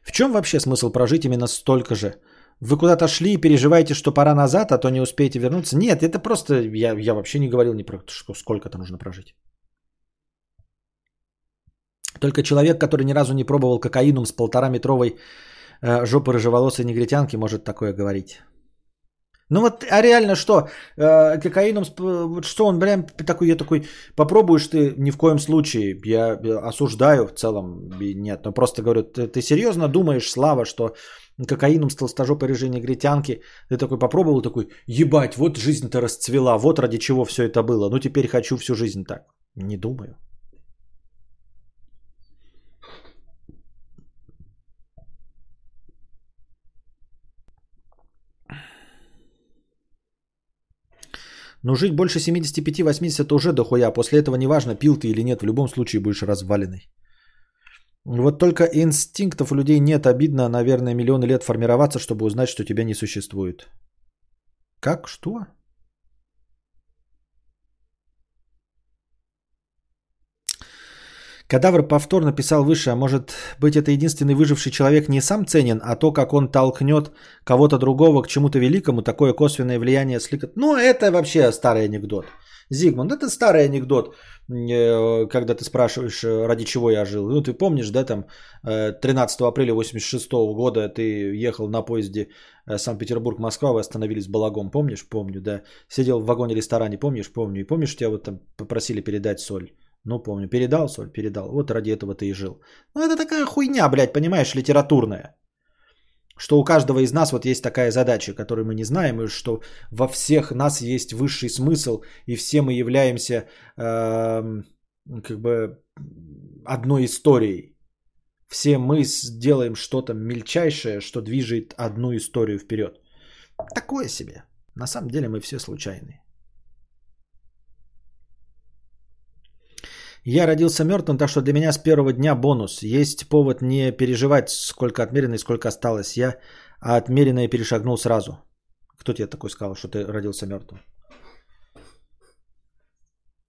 В чем вообще смысл прожить именно столько же? Вы куда-то шли и переживаете, что пора назад, а то не успеете вернуться? Нет, это просто, я, я вообще не говорил ни про что, сколько-то нужно прожить. Только человек, который ни разу не пробовал кокаином с полтора-метровой э, жопы рыжеволосой негритянки, может такое говорить. Ну вот, а реально что? Э, кокаином, вот что он прям такой, я такой, попробуешь ты ни в коем случае, я осуждаю в целом, нет, но просто говорю, ты, ты серьезно думаешь, Слава, что кокаином с толстожопой рыжей негритянки, ты такой попробовал, такой, ебать, вот жизнь-то расцвела, вот ради чего все это было, ну теперь хочу всю жизнь так. Не думаю. Но жить больше 75-80 это уже дохуя. После этого неважно, пил ты или нет, в любом случае будешь разваленный. Вот только инстинктов у людей нет. Обидно, наверное, миллионы лет формироваться, чтобы узнать, что тебя не существует. Как? Что? Кадавр повторно писал выше, а может быть это единственный выживший человек не сам ценен, а то, как он толкнет кого-то другого к чему-то великому, такое косвенное влияние сликот. Ну, это вообще старый анекдот. Зигмунд, это старый анекдот, э, когда ты спрашиваешь, э, ради чего я жил. Ну, ты помнишь, да, там 13 э, апреля 86 года ты ехал на поезде Санкт-Петербург-Москва, вы остановились в Балагом, помнишь? Помню, да. Сидел в вагоне-ресторане, помнишь? Помню. И помнишь, тебя вот там попросили передать соль? Ну, помню. Передал соль? Передал. Вот ради этого ты и жил. Ну, это такая хуйня, блядь, понимаешь, литературная. Что у каждого из нас вот есть такая задача, которую мы не знаем, и что во всех нас есть высший смысл, и все мы являемся э, как бы одной историей. Все мы сделаем что-то мельчайшее, что движет одну историю вперед. Такое себе. На самом деле мы все случайные. Я родился мертвым, так что для меня с первого дня бонус. Есть повод не переживать, сколько отмерено и сколько осталось. Я отмеренное перешагнул сразу. Кто тебе такой сказал, что ты родился мертвым?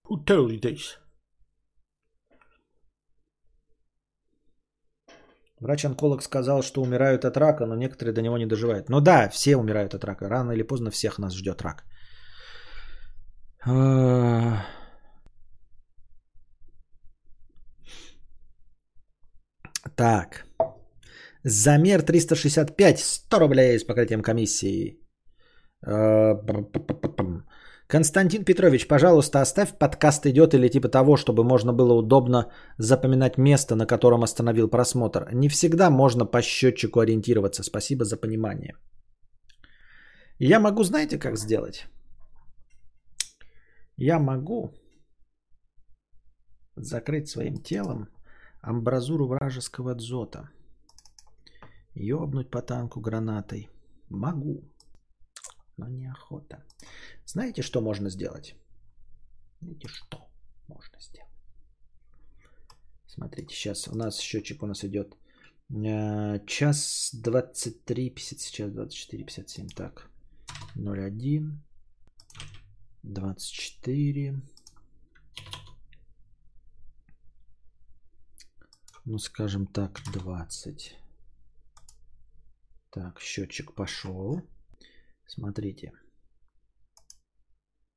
Who told you this? Врач-онколог сказал, что умирают от рака, но некоторые до него не доживают. Ну да, все умирают от рака. Рано или поздно всех нас ждет рак. Так. Замер 365, 100 рублей с покрытием комиссии. Э, Константин Петрович, пожалуйста, оставь подкаст идет или типа того, чтобы можно было удобно запоминать место, на котором остановил просмотр. Не всегда можно по счетчику ориентироваться. Спасибо за понимание. Я могу, знаете, как сделать? Я могу закрыть своим телом амбразуру вражеского дзота. Ёбнуть по танку гранатой. Могу, но неохота. Знаете, что можно сделать? Знаете, что можно сделать? Смотрите, сейчас у нас счетчик у нас идет э, час 23, 50, сейчас 24, 57, так, 01, 24, ну скажем так, 20. Так, счетчик пошел. Смотрите.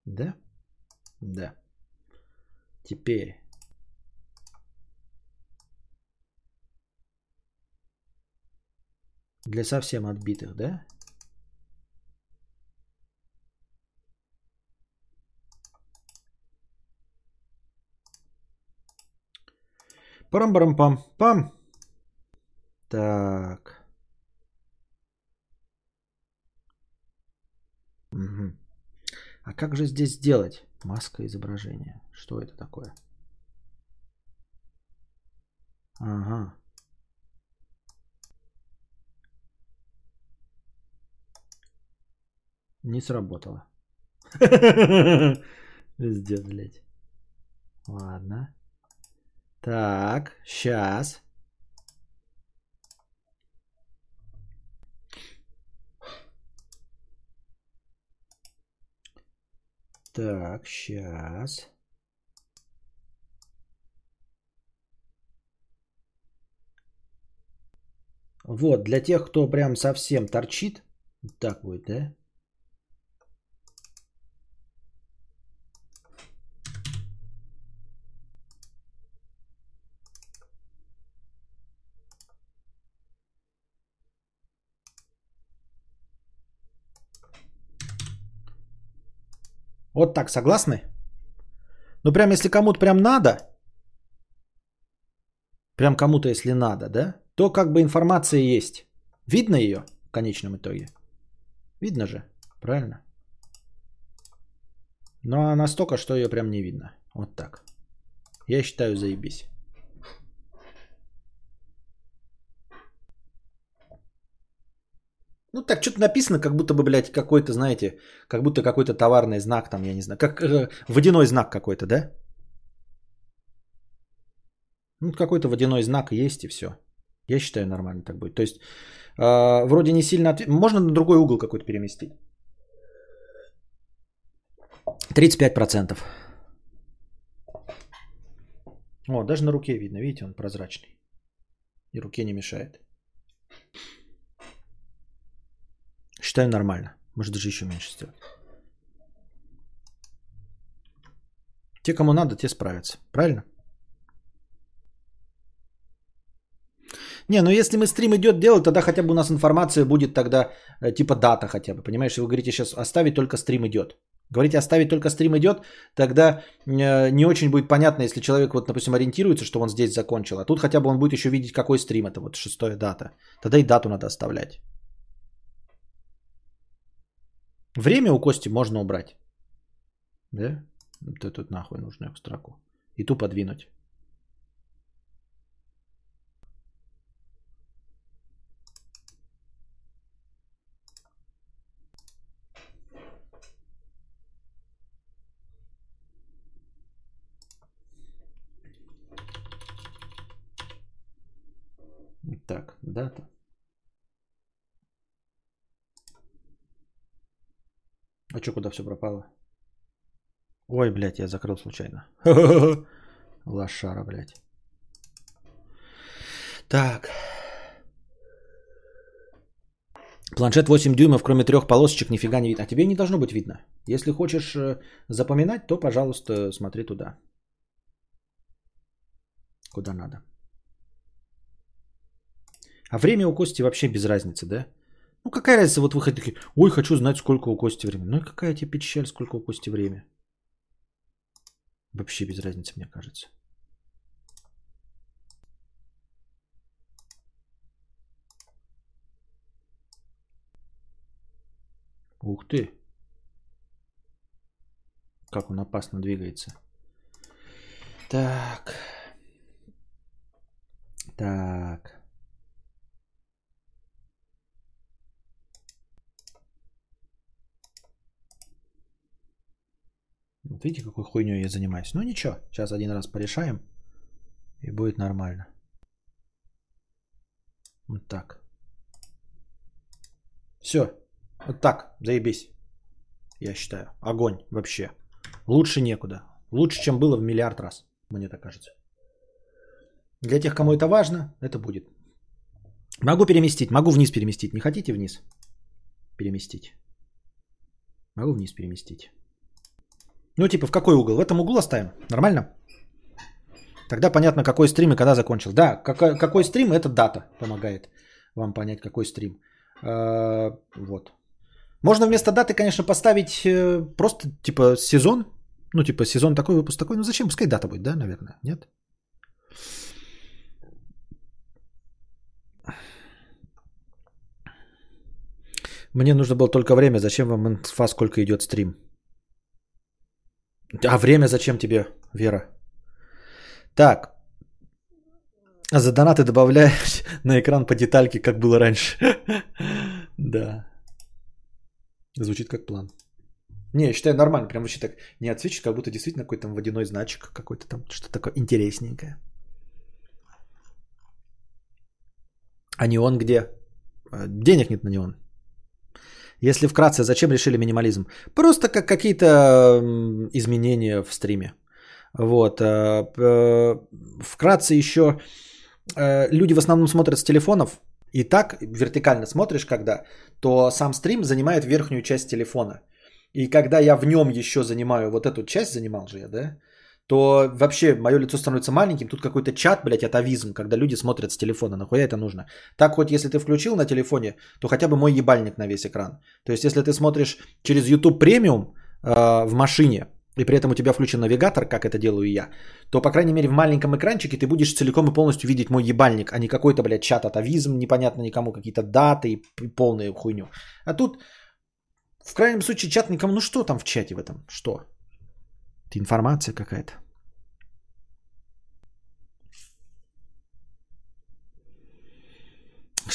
Да? Да. Теперь. Для совсем отбитых, да? Парам-барам-пам. Так. Угу. А как же здесь сделать? Маска изображения. Что это такое? Ага. Не сработало. Везде, блядь. Ладно. Так, сейчас. Так, сейчас. Вот, для тех, кто прям совсем торчит, так будет, да? Вот так, согласны? Ну, прям если кому-то прям надо, прям кому-то если надо, да, то как бы информация есть. Видно ее в конечном итоге? Видно же, правильно? Но ну, настолько, что ее прям не видно. Вот так. Я считаю, заебись. Ну так что-то написано, как будто бы, блядь, какой-то, знаете, как будто какой-то товарный знак там, я не знаю, как э, водяной знак какой-то, да? Ну какой-то водяной знак есть и все. Я считаю, нормально так будет. То есть, э, вроде не сильно... Отв... Можно на другой угол какой-то переместить. 35%. О, даже на руке видно, видите, он прозрачный. И руке не мешает. Считаю нормально. Может даже еще меньше сделать. Те, кому надо, те справятся. Правильно? Не, ну если мы стрим идет делать, тогда хотя бы у нас информация будет тогда э, типа дата хотя бы. Понимаешь, вы говорите сейчас оставить только стрим идет. Говорите оставить только стрим идет, тогда э, не очень будет понятно, если человек вот, допустим, ориентируется, что он здесь закончил. А тут хотя бы он будет еще видеть, какой стрим это, вот шестая дата. Тогда и дату надо оставлять. Время у Кости можно убрать. Да? Это тут нахуй нужную строку. И ту подвинуть. Так, дата. А что, куда все пропало? Ой, блядь, я закрыл случайно. Лошара, блядь. Так. Планшет 8 дюймов, кроме трех полосочек, нифига не видно. А тебе не должно быть видно. Если хочешь э, запоминать, то, пожалуйста, смотри туда. Куда надо. А время у Кости вообще без разницы, да? Ну какая разница, вот вы такие, ой, хочу знать, сколько у Кости времени. Ну и какая тебе печаль, сколько у Кости время. Вообще без разницы, мне кажется. Ух ты. Как он опасно двигается. Так. Так. Вот видите, какой хуйней я занимаюсь. Ну ничего, сейчас один раз порешаем, и будет нормально. Вот так. Все. Вот так, заебись. Я считаю. Огонь вообще. Лучше некуда. Лучше, чем было в миллиард раз, мне так кажется. Для тех, кому это важно, это будет. Могу переместить, могу вниз переместить. Не хотите вниз? Переместить. Могу вниз переместить. Ну, типа, в какой угол? В этом углу оставим. Нормально? Тогда понятно, какой стрим и когда закончил. Да, какой, какой стрим, это дата помогает вам понять, какой стрим. А, вот. Можно вместо даты, конечно, поставить э, просто, типа, сезон. Ну, типа, сезон такой, выпуск такой. Ну, зачем? Пускай дата будет, да, наверное? Нет? Мне нужно было только время. Зачем вам инфа, сколько идет стрим? А время зачем тебе, Вера? Так. За донаты добавляешь на экран по детальке, как было раньше. Да. Звучит как план. Не, я считаю нормально. Прям вообще так не отсвечит, как будто действительно какой-то там водяной значок, какой-то там что-то такое интересненькое. А неон где? А, денег нет на неон. Если вкратце, зачем решили минимализм? Просто как какие-то изменения в стриме. Вот. Э, э, вкратце еще э, люди в основном смотрят с телефонов. И так вертикально смотришь, когда, то сам стрим занимает верхнюю часть телефона. И когда я в нем еще занимаю вот эту часть, занимал же я, да, то вообще мое лицо становится маленьким. Тут какой-то чат, блядь, атовизм, когда люди смотрят с телефона. Нахуя это нужно? Так хоть если ты включил на телефоне, то хотя бы мой ебальник на весь экран. То есть если ты смотришь через YouTube премиум э, в машине, и при этом у тебя включен навигатор, как это делаю я, то, по крайней мере, в маленьком экранчике ты будешь целиком и полностью видеть мой ебальник, а не какой-то, блядь, чат атовизм, непонятно никому, какие-то даты и полную хуйню. А тут, в крайнем случае, чат никому, ну что там в чате в этом, что? Это информация какая-то.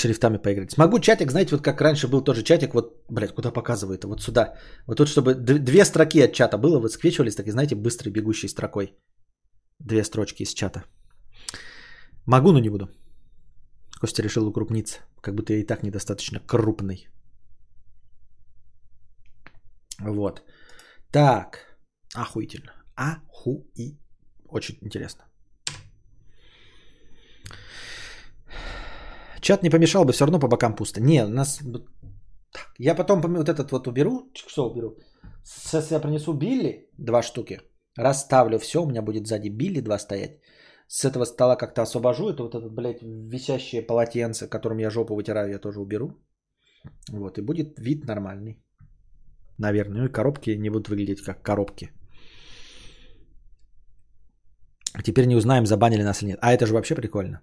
шрифтами поиграть. Смогу чатик, знаете, вот как раньше был тоже чатик, вот, блядь, куда показывает, вот сюда. Вот тут, чтобы две строки от чата было, вот сквечивались, так и, знаете, быстрой бегущей строкой. Две строчки из чата. Могу, но не буду. Костя решил укрупниться, как будто я и так недостаточно крупный. Вот. Так. Охуительно. Ахуи. Очень интересно. Чат не помешал бы, все равно по бокам пусто. Не, у нас... Я потом вот этот вот уберу. Что уберу? Сейчас я принесу Билли, два штуки. Расставлю все, у меня будет сзади Билли два стоять. С этого стола как-то освобожу. Это вот этот, блядь, висящее полотенце, которым я жопу вытираю, я тоже уберу. Вот, и будет вид нормальный. Наверное. Ну и коробки не будут выглядеть как коробки. Теперь не узнаем, забанили нас или нет. А это же вообще прикольно.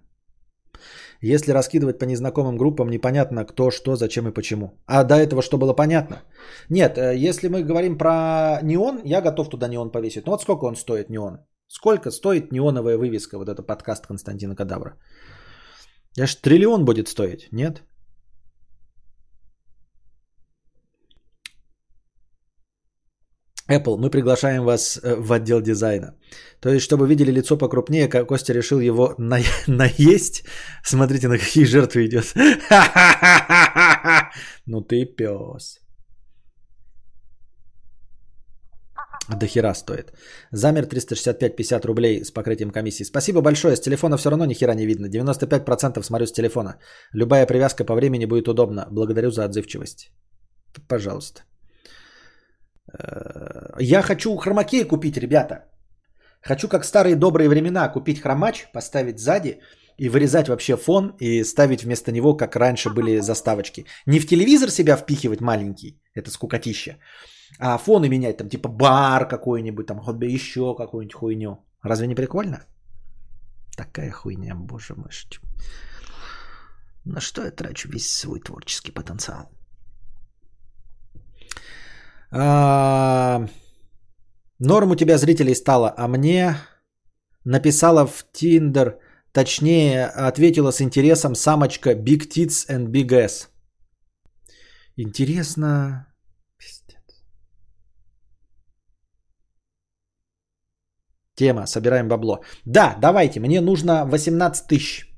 Если раскидывать по незнакомым группам, непонятно кто, что, зачем и почему. А до этого что было понятно? Нет, э, если мы говорим про неон, я готов туда неон повесить. Ну вот сколько он стоит, неон? Сколько стоит неоновая вывеска, вот это подкаст Константина Кадавра? Аж триллион будет стоить, нет? Apple, мы приглашаем вас э, в отдел дизайна. То есть, чтобы видели лицо покрупнее, Костя решил его на... наесть. Смотрите, на какие жертвы идет. Ну ты пес. До хера стоит. Замер 365-50 рублей с покрытием комиссии. Спасибо большое. С телефона все равно ни хера не видно. 95% смотрю с телефона. Любая привязка по времени будет удобна. Благодарю за отзывчивость. Пожалуйста. Я хочу хромакей купить, ребята. Хочу, как старые добрые времена, купить хромач, поставить сзади и вырезать вообще фон и ставить вместо него, как раньше были заставочки. Не в телевизор себя впихивать маленький, это скукотища, а фоны менять, там типа бар какой-нибудь, там еще какую-нибудь хуйню. Разве не прикольно? Такая хуйня, боже мой. На что я трачу весь свой творческий потенциал? А, норм у тебя зрителей стало, а мне написала в Тиндер, точнее ответила с интересом самочка Big Tits and Big S. Интересно. Пиздец. Тема. Собираем бабло. Да, давайте. Мне нужно 18 тысяч.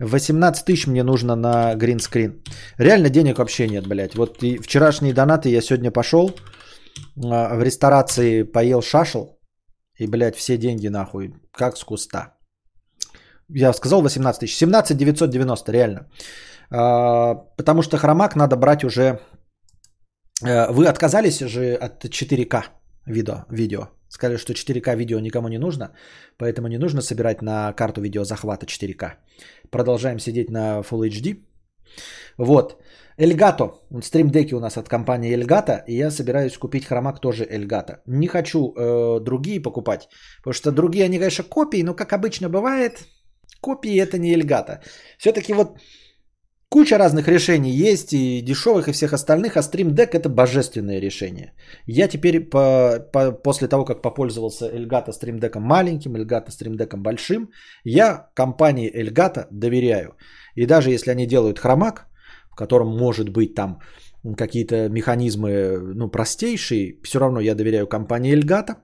18 тысяч мне нужно на гринскрин. Реально денег вообще нет, блядь. Вот и вчерашние донаты я сегодня пошел а, в ресторации поел шашел. И, блядь, все деньги нахуй, как с куста. Я сказал 18 тысяч. 17 990, реально. А, потому что хромак надо брать уже... Э, вы отказались же от 4К видео. видео. Сказали, что 4К видео никому не нужно, поэтому не нужно собирать на карту видеозахвата 4К. Продолжаем сидеть на Full HD. Вот. Elgato. Стримдеки у нас от компании Elgato. И я собираюсь купить хромак тоже Elgato. Не хочу э, другие покупать. Потому что другие, они, конечно, копии, но как обычно бывает, копии это не Elgato. Все-таки вот Куча разных решений есть и дешевых, и всех остальных, а Stream Deck это божественное решение. Я теперь по, по, после того, как попользовался Elgato Stream Deck маленьким, Elgato Stream Deck большим, я компании Elgato доверяю. И даже если они делают хромак, в котором может быть там какие-то механизмы ну, простейшие, все равно я доверяю компании Elgato.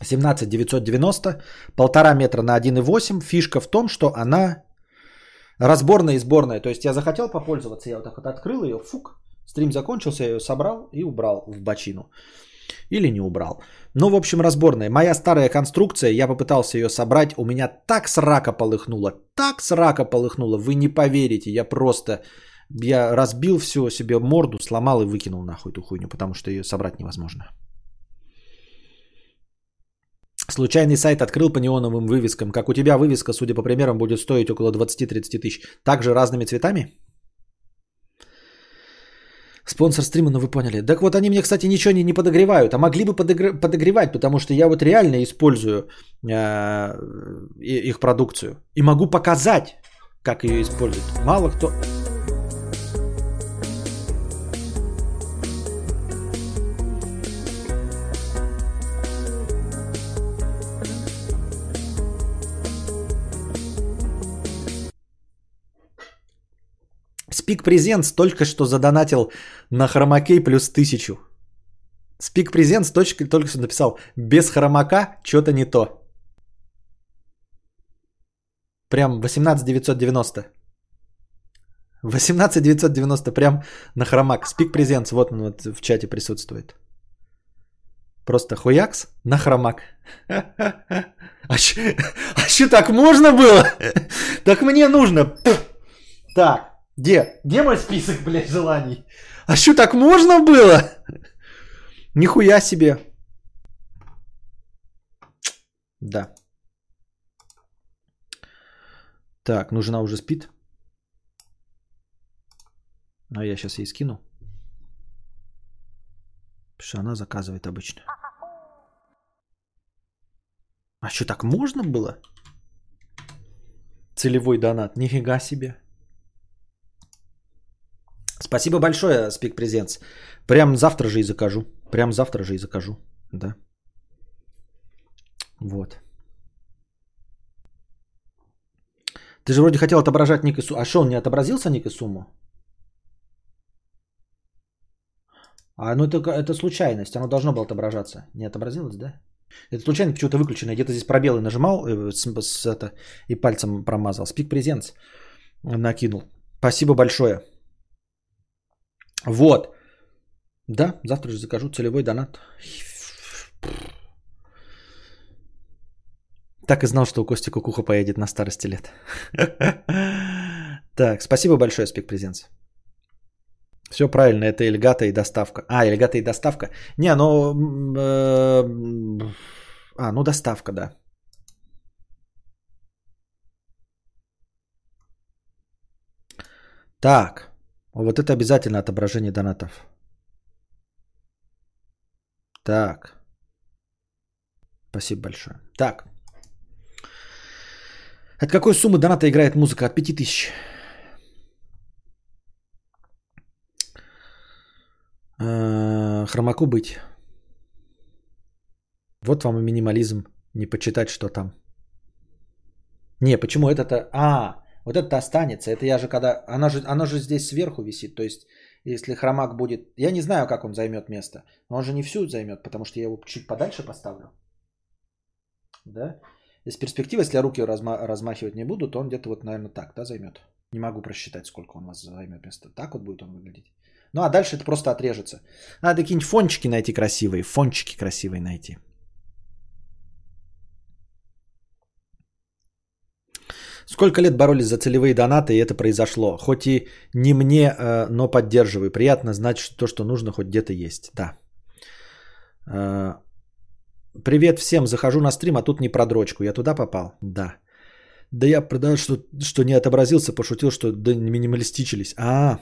17990, полтора метра на 1,8. Фишка в том, что она разборная и сборная. То есть я захотел попользоваться, я вот так вот открыл ее, фук, Стрим закончился, я ее собрал и убрал в бочину. Или не убрал. Ну, в общем, разборная. Моя старая конструкция, я попытался ее собрать, у меня так срака полыхнуло, так срака полыхнуло, вы не поверите, я просто, я разбил все себе морду, сломал и выкинул нахуй эту хуйню, потому что ее собрать невозможно. Случайный сайт открыл по неоновым вывескам. Как у тебя вывеска, судя по примерам, будет стоить около 20-30 тысяч. Также разными цветами? Спонсор стрима, ну вы поняли. Так вот, они мне, кстати, ничего не, не подогревают, а могли бы подогр... подогревать, потому что я вот реально использую э, их продукцию. И могу показать, как ее используют. Мало кто... Speak Presents только что задонатил на хромакей плюс тысячу. Speak Presents точка, только что написал, без хромака что-то не то. Прям 18990. 18990 прям на хромак. Speak Presents, вот он вот в чате присутствует. Просто хуякс на хромак. А что а так можно было? Так мне нужно. Так. Где? Где мой список, блядь, желаний? А что, так можно было? Нихуя себе. Да. Так, ну жена уже спит. А я сейчас ей скину. Потому что она заказывает обычно. А что, так можно было? Целевой донат. Нифига себе. Спасибо большое, Speak Presents. Прям завтра же и закажу. Прям завтра же и закажу. Да. Вот. Ты же вроде хотел отображать ник и сумму. А что, он не отобразился ник и сумму? А ну это, это случайность. Оно должно было отображаться. Не отобразилось, да? Это случайно почему-то выключено. Где-то здесь пробелы нажимал э, с, с, это, и пальцем промазал. Speak Presents накинул. Спасибо большое. Вот. Да, завтра же закажу целевой донат. Так и знал, что у Кости Кукуха поедет на старости лет. Так, спасибо большое, Спик Презенс. Все правильно, это Эльгата и доставка. А, Эльгата и доставка. Не, ну... Э, а, ну доставка, да. Так. Вот это обязательно отображение донатов. Так. Спасибо большое. Так. От какой суммы доната играет музыка? От 5000. Э, хромаку быть. Вот вам и минимализм. Не почитать, что там. Не, почему это-то... А, вот это останется. Это я же когда... Оно же, оно же здесь сверху висит. То есть, если хромак будет... Я не знаю, как он займет место. Но он же не всю займет, потому что я его чуть подальше поставлю. Да? Из перспективы, если я руки разма- размахивать не буду, то он где-то вот, наверное, так, да, займет. Не могу просчитать, сколько он у вас займет место. Так вот будет он выглядеть. Ну, а дальше это просто отрежется. Надо какие-нибудь фончики найти красивые. Фончики красивые найти. Сколько лет боролись за целевые донаты, и это произошло. Хоть и не мне, э, но поддерживаю. Приятно знать, что то, что нужно, хоть где-то есть. Да. Э, привет всем. Захожу на стрим, а тут не про дрочку. Я туда попал? Да. Да я продал, что, что не отобразился, пошутил, что да минималистичились. А,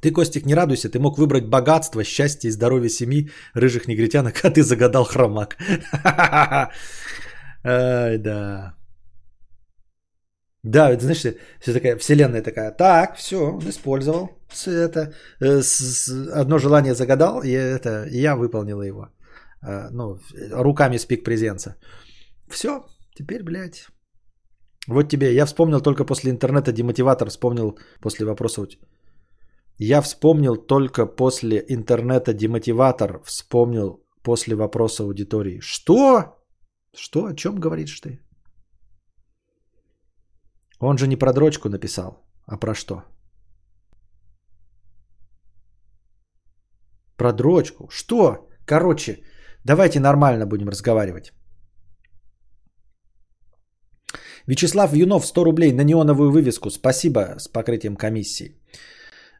ты, Костик, не радуйся, ты мог выбрать богатство, счастье и здоровье семьи рыжих негритянок, а ты загадал хромак. Ай, да. Да, это, знаешь, все такая, вселенная такая, так, все, он использовал это, э, одно желание загадал, и это, я выполнила его. Э, ну, руками спик презенца. Все, теперь, блядь. Вот тебе, я вспомнил только после интернета демотиватор, вспомнил после вопроса. Я вспомнил только после интернета демотиватор, вспомнил после вопроса аудитории. Что? Что? О чем говоришь ты? Он же не про дрочку написал, а про что? Про дрочку. Что? Короче, давайте нормально будем разговаривать. Вячеслав Юнов, 100 рублей на неоновую вывеску. Спасибо с покрытием комиссии.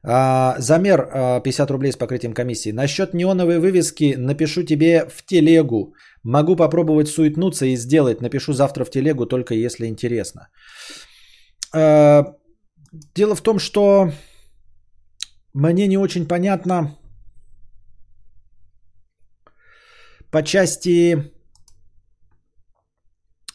А, Замер а, 50 рублей с покрытием комиссии. Насчет неоновой вывески напишу тебе в телегу. Могу попробовать суетнуться и сделать. Напишу завтра в телегу, только если интересно. А, дело в том, что мне не очень понятно по части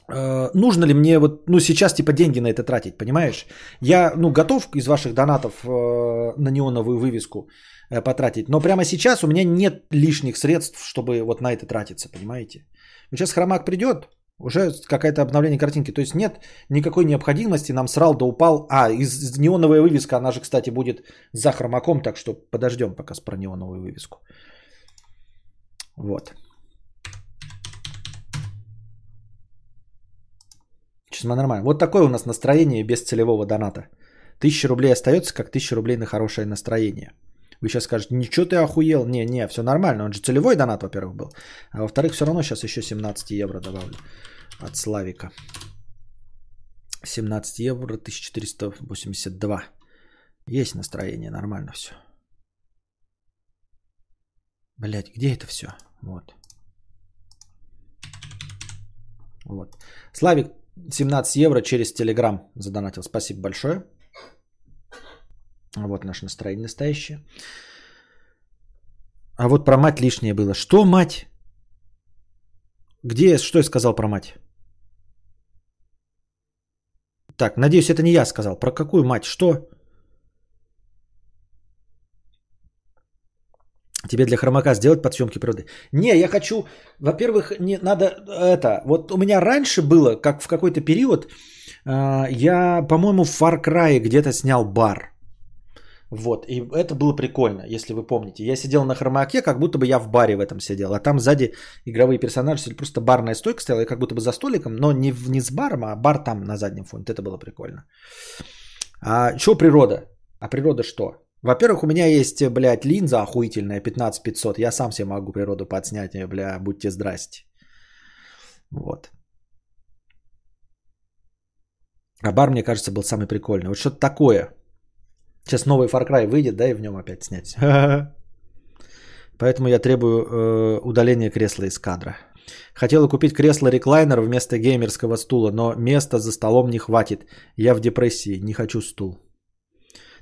э, нужно ли мне вот, ну, сейчас типа деньги на это тратить, понимаешь? Я, ну, готов из ваших донатов э, на неоновую вывеску э, потратить, но прямо сейчас у меня нет лишних средств, чтобы вот на это тратиться, понимаете? Сейчас хромак придет, уже какое-то обновление картинки. То есть нет никакой необходимости, нам срал да упал. А, из неоновая вывеска, она же, кстати, будет за хромаком, так что подождем пока с про неоновую вывеску. Вот. Сейчас нормально. Вот такое у нас настроение без целевого доната. Тысяча рублей остается, как тысяча рублей на хорошее настроение. Вы сейчас скажете, ничего ты охуел. Не, не, все нормально. Он же целевой донат, во-первых, был. А во-вторых, все равно сейчас еще 17 евро добавлю от Славика. 17 евро, 1482. Есть настроение, нормально все. Блять, где это все? Вот. Вот. Славик 17 евро через Телеграм задонатил. Спасибо большое. Вот наше настроение настоящее. А вот про мать лишнее было. Что мать? Где, что я сказал про мать? Так, надеюсь, это не я сказал. Про какую мать? Что? Тебе для хромака сделать подсъемки природы? Не, я хочу, во-первых, не надо это. Вот у меня раньше было, как в какой-то период, а, я, по-моему, в Far Cry где-то снял бар. Вот, и это было прикольно, если вы помните. Я сидел на хромаке, как будто бы я в баре в этом сидел, а там сзади игровые персонажи, просто барная стойка стояла, и как будто бы за столиком, но не, не с баром, а бар там на заднем фоне. Это было прикольно. А что природа? А природа что? Во-первых, у меня есть, блядь, линза охуительная 15500. Я сам себе могу природу подснять, бля, будьте здрасте. Вот. А бар, мне кажется, был самый прикольный. Вот что-то такое. Сейчас новый Far Cry выйдет, да, и в нем опять снять. Поэтому я требую э, удаления кресла из кадра. Хотела купить кресло-реклайнер вместо геймерского стула, но места за столом не хватит. Я в депрессии, не хочу стул.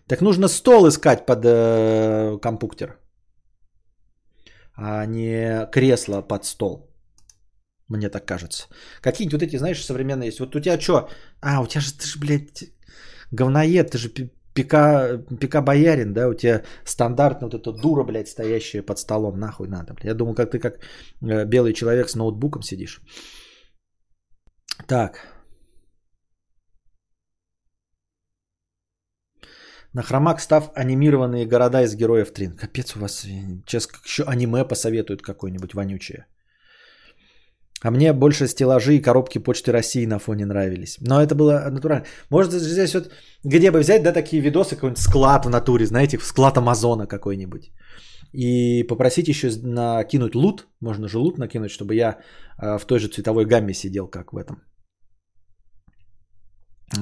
Так нужно стол искать под э, компуктер, а не кресло под стол. Мне так кажется. Какие-нибудь вот эти, знаешь, современные есть. Вот у тебя что? А, у тебя же, ты же, блядь, говноед, ты же пика, пика боярин, да, у тебя стандартно вот эта дура, блядь, стоящая под столом, нахуй надо, блядь. Я думал, как ты как э, белый человек с ноутбуком сидишь. Так. На хромак став анимированные города из героев Трин. Капец у вас, сейчас еще аниме посоветуют какое-нибудь вонючее. А мне больше стеллажи и коробки Почты России на фоне нравились. Но это было натурально. Может здесь вот, где бы взять, да, такие видосы, какой-нибудь склад в натуре, знаете, склад Амазона какой-нибудь. И попросить еще накинуть лут, можно же лут накинуть, чтобы я э, в той же цветовой гамме сидел, как в этом.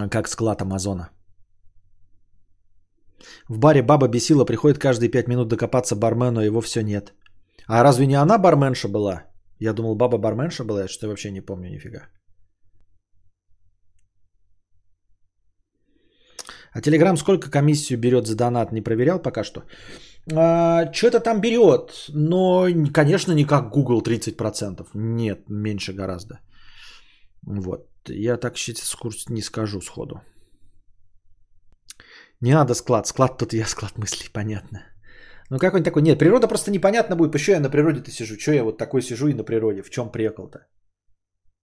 Как склад Амазона. В баре баба бесила, приходит каждые пять минут докопаться бармену, а его все нет. А разве не она барменша была? Я думал, баба барменша была, что я вообще не помню нифига. А Телеграм сколько комиссию берет за донат? Не проверял пока что. А, что-то там берет, но, конечно, не как Google 30%. Нет, меньше гораздо. Вот. Я так сейчас курс не скажу сходу. Не надо склад. Склад тут я склад мыслей, понятно. Ну какой-нибудь такой. Нет, природа просто непонятно будет. Почему я на природе-то сижу? Что я вот такой сижу и на природе? В чем прикол-то?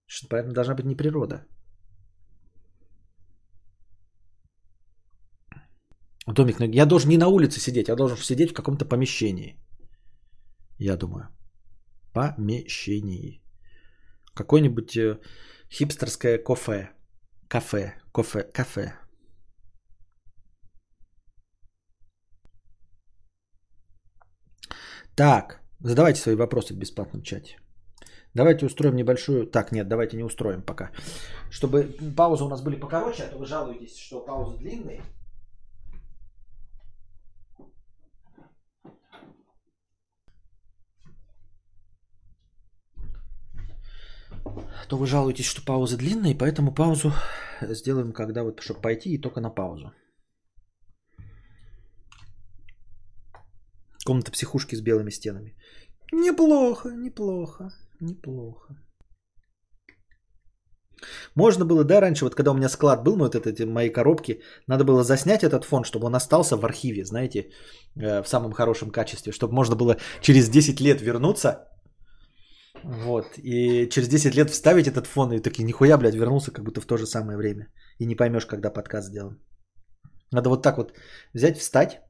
Что, поэтому должна быть не природа. Домик, я должен не на улице сидеть, я должен сидеть в каком-то помещении. Я думаю. Помещении. Какое-нибудь э, хипстерское кафе. Кафе. Кафе. Кафе. Так, задавайте свои вопросы в бесплатном чате. Давайте устроим небольшую... Так, нет, давайте не устроим пока. Чтобы паузы у нас были покороче, а то вы жалуетесь, что паузы длинные. то вы жалуетесь, что паузы длинные, поэтому паузу сделаем, когда вот, чтобы пойти и только на паузу. Комната психушки с белыми стенами. Неплохо, неплохо, неплохо. Можно было, да, раньше, вот когда у меня склад был, ну, вот эти мои коробки, надо было заснять этот фон, чтобы он остался в архиве, знаете, э, в самом хорошем качестве, чтобы можно было через 10 лет вернуться, вот, и через 10 лет вставить этот фон, и таки нихуя, блядь, вернулся как будто в то же самое время. И не поймешь, когда подкаст сделан. Надо вот так вот взять, встать,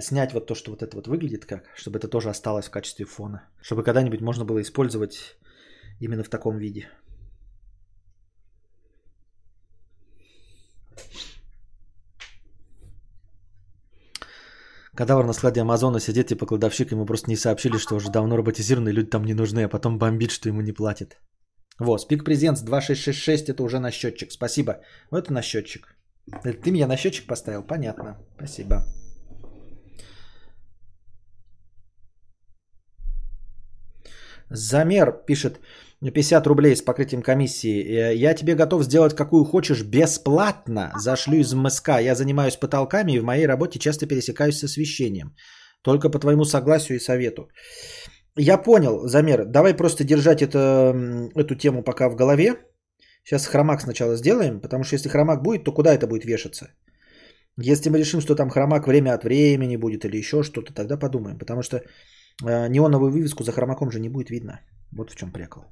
снять вот то, что вот это вот выглядит как, чтобы это тоже осталось в качестве фона. Чтобы когда-нибудь можно было использовать именно в таком виде. Кадавр на складе Амазона сидит типа кладовщик, ему просто не сообщили, что уже давно роботизированы, люди там не нужны, а потом бомбит, что ему не платят. Вот, Speak Presents 2666, это уже на счетчик. Спасибо. Вот это на счетчик. Это ты меня на счетчик поставил? Понятно. Спасибо. Замер пишет, 50 рублей с покрытием комиссии. Э, я тебе готов сделать какую хочешь бесплатно. Зашлю из МСК. Я занимаюсь потолками и в моей работе часто пересекаюсь с освещением. Только по твоему согласию и совету. Я понял, Замер. Давай просто держать это, эту тему пока в голове. Сейчас хромак сначала сделаем, потому что если хромак будет, то куда это будет вешаться? Если мы решим, что там хромак время от времени будет или еще что-то, тогда подумаем. Потому что неоновую вывеску за хромаком же не будет видно. Вот в чем прикол.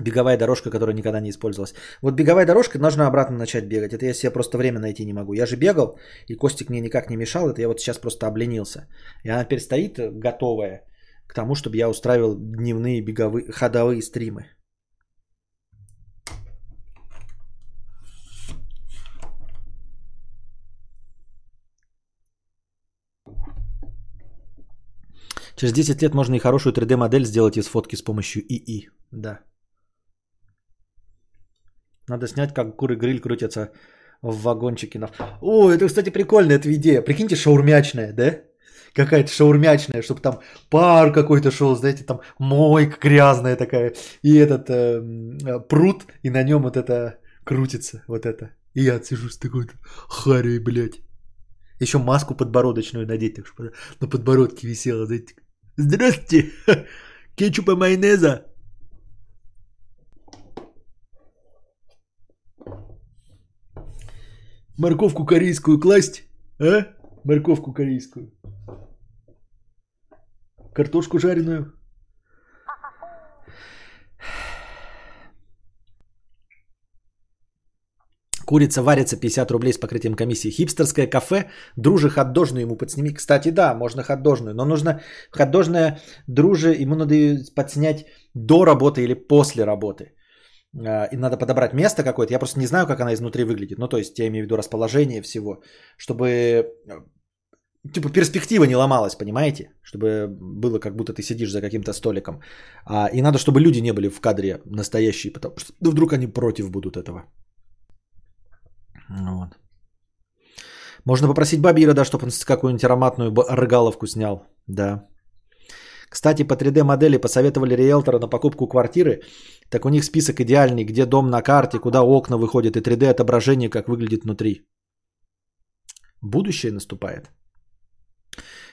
Беговая дорожка, которая никогда не использовалась. Вот беговая дорожка, нужно обратно начать бегать. Это я себе просто время найти не могу. Я же бегал, и Костик мне никак не мешал. Это я вот сейчас просто обленился. И она теперь стоит готовая к тому, чтобы я устраивал дневные беговые, ходовые стримы. Через 10 лет можно и хорошую 3D-модель сделать из фотки с помощью ИИ. Да. Надо снять, как куры-гриль крутятся в вагончике. На... О, это, кстати, прикольная эта идея. Прикиньте, шаурмячная, да? Какая-то шаурмячная, чтобы там пар какой-то шел, знаете, там мойка грязная такая. И этот э, пруд, и на нем вот это крутится, вот это. И я сижу с такой харей, блядь. Еще маску подбородочную надеть, так что на подбородке висела, знаете. Здравствуйте, кетчупа майонеза. Морковку корейскую класть? А? Морковку корейскую. Картошку жареную. Курица варится 50 рублей с покрытием комиссии. Хипстерское кафе. Друже хот-дожную ему подсними. Кстати, да, можно хот-дожную. Но нужно хот-дожная друже, ему надо подснять до работы или после работы. А, и надо подобрать место какое-то. Я просто не знаю, как она изнутри выглядит. Ну, то есть, я имею в виду расположение всего, чтобы э, типа перспектива не ломалась, понимаете? Чтобы было как будто ты сидишь за каким-то столиком. А, и надо, чтобы люди не были в кадре настоящие, потому что ну, вдруг они против будут этого. Вот. Можно попросить Бабира, да, чтобы он какую-нибудь ароматную рыгаловку снял. Да. Кстати, по 3D модели посоветовали риэлтора на покупку квартиры. Так у них список идеальный, где дом на карте, куда окна выходят и 3D отображение, как выглядит внутри. Будущее наступает.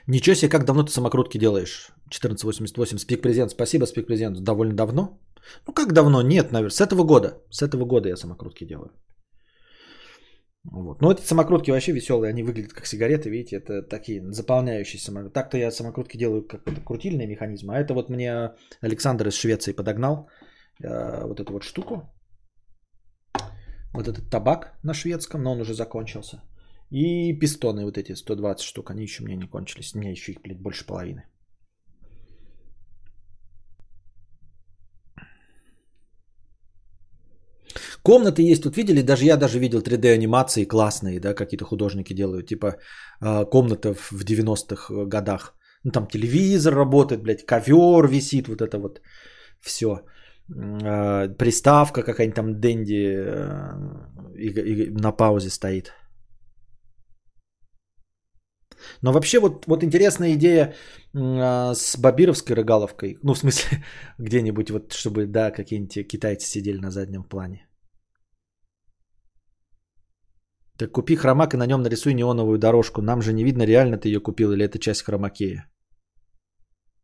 Ничего себе, как давно ты самокрутки делаешь? 1488, Спик Презент. Спасибо, Спик Презент. Довольно давно? Ну как давно? Нет, наверное. С этого года. С этого года я самокрутки делаю. Вот. Но эти самокрутки вообще веселые, они выглядят как сигареты, видите, это такие заполняющие самокрутки. Так-то я самокрутки делаю как крутильный механизм, а это вот мне Александр из Швеции подогнал э, вот эту вот штуку. Вот этот табак на шведском, но он уже закончился. И пистоны вот эти 120 штук, они еще меня не кончились. У меня еще их, блядь, больше половины. Комнаты есть, тут видели, даже я даже видел 3D анимации классные, да, какие-то художники делают, типа э, комната в 90-х годах. Ну там телевизор работает, блядь, ковер висит, вот это вот все. Э, приставка какая-нибудь там Дэнди э, и, и на паузе стоит. Но вообще вот, вот интересная идея э, с Бабировской рыгаловкой. Ну, в смысле, где-нибудь вот, чтобы, да, какие-нибудь китайцы сидели на заднем плане. Так купи хромак и на нем нарисуй неоновую дорожку. Нам же не видно, реально ты ее купил или это часть хромакея.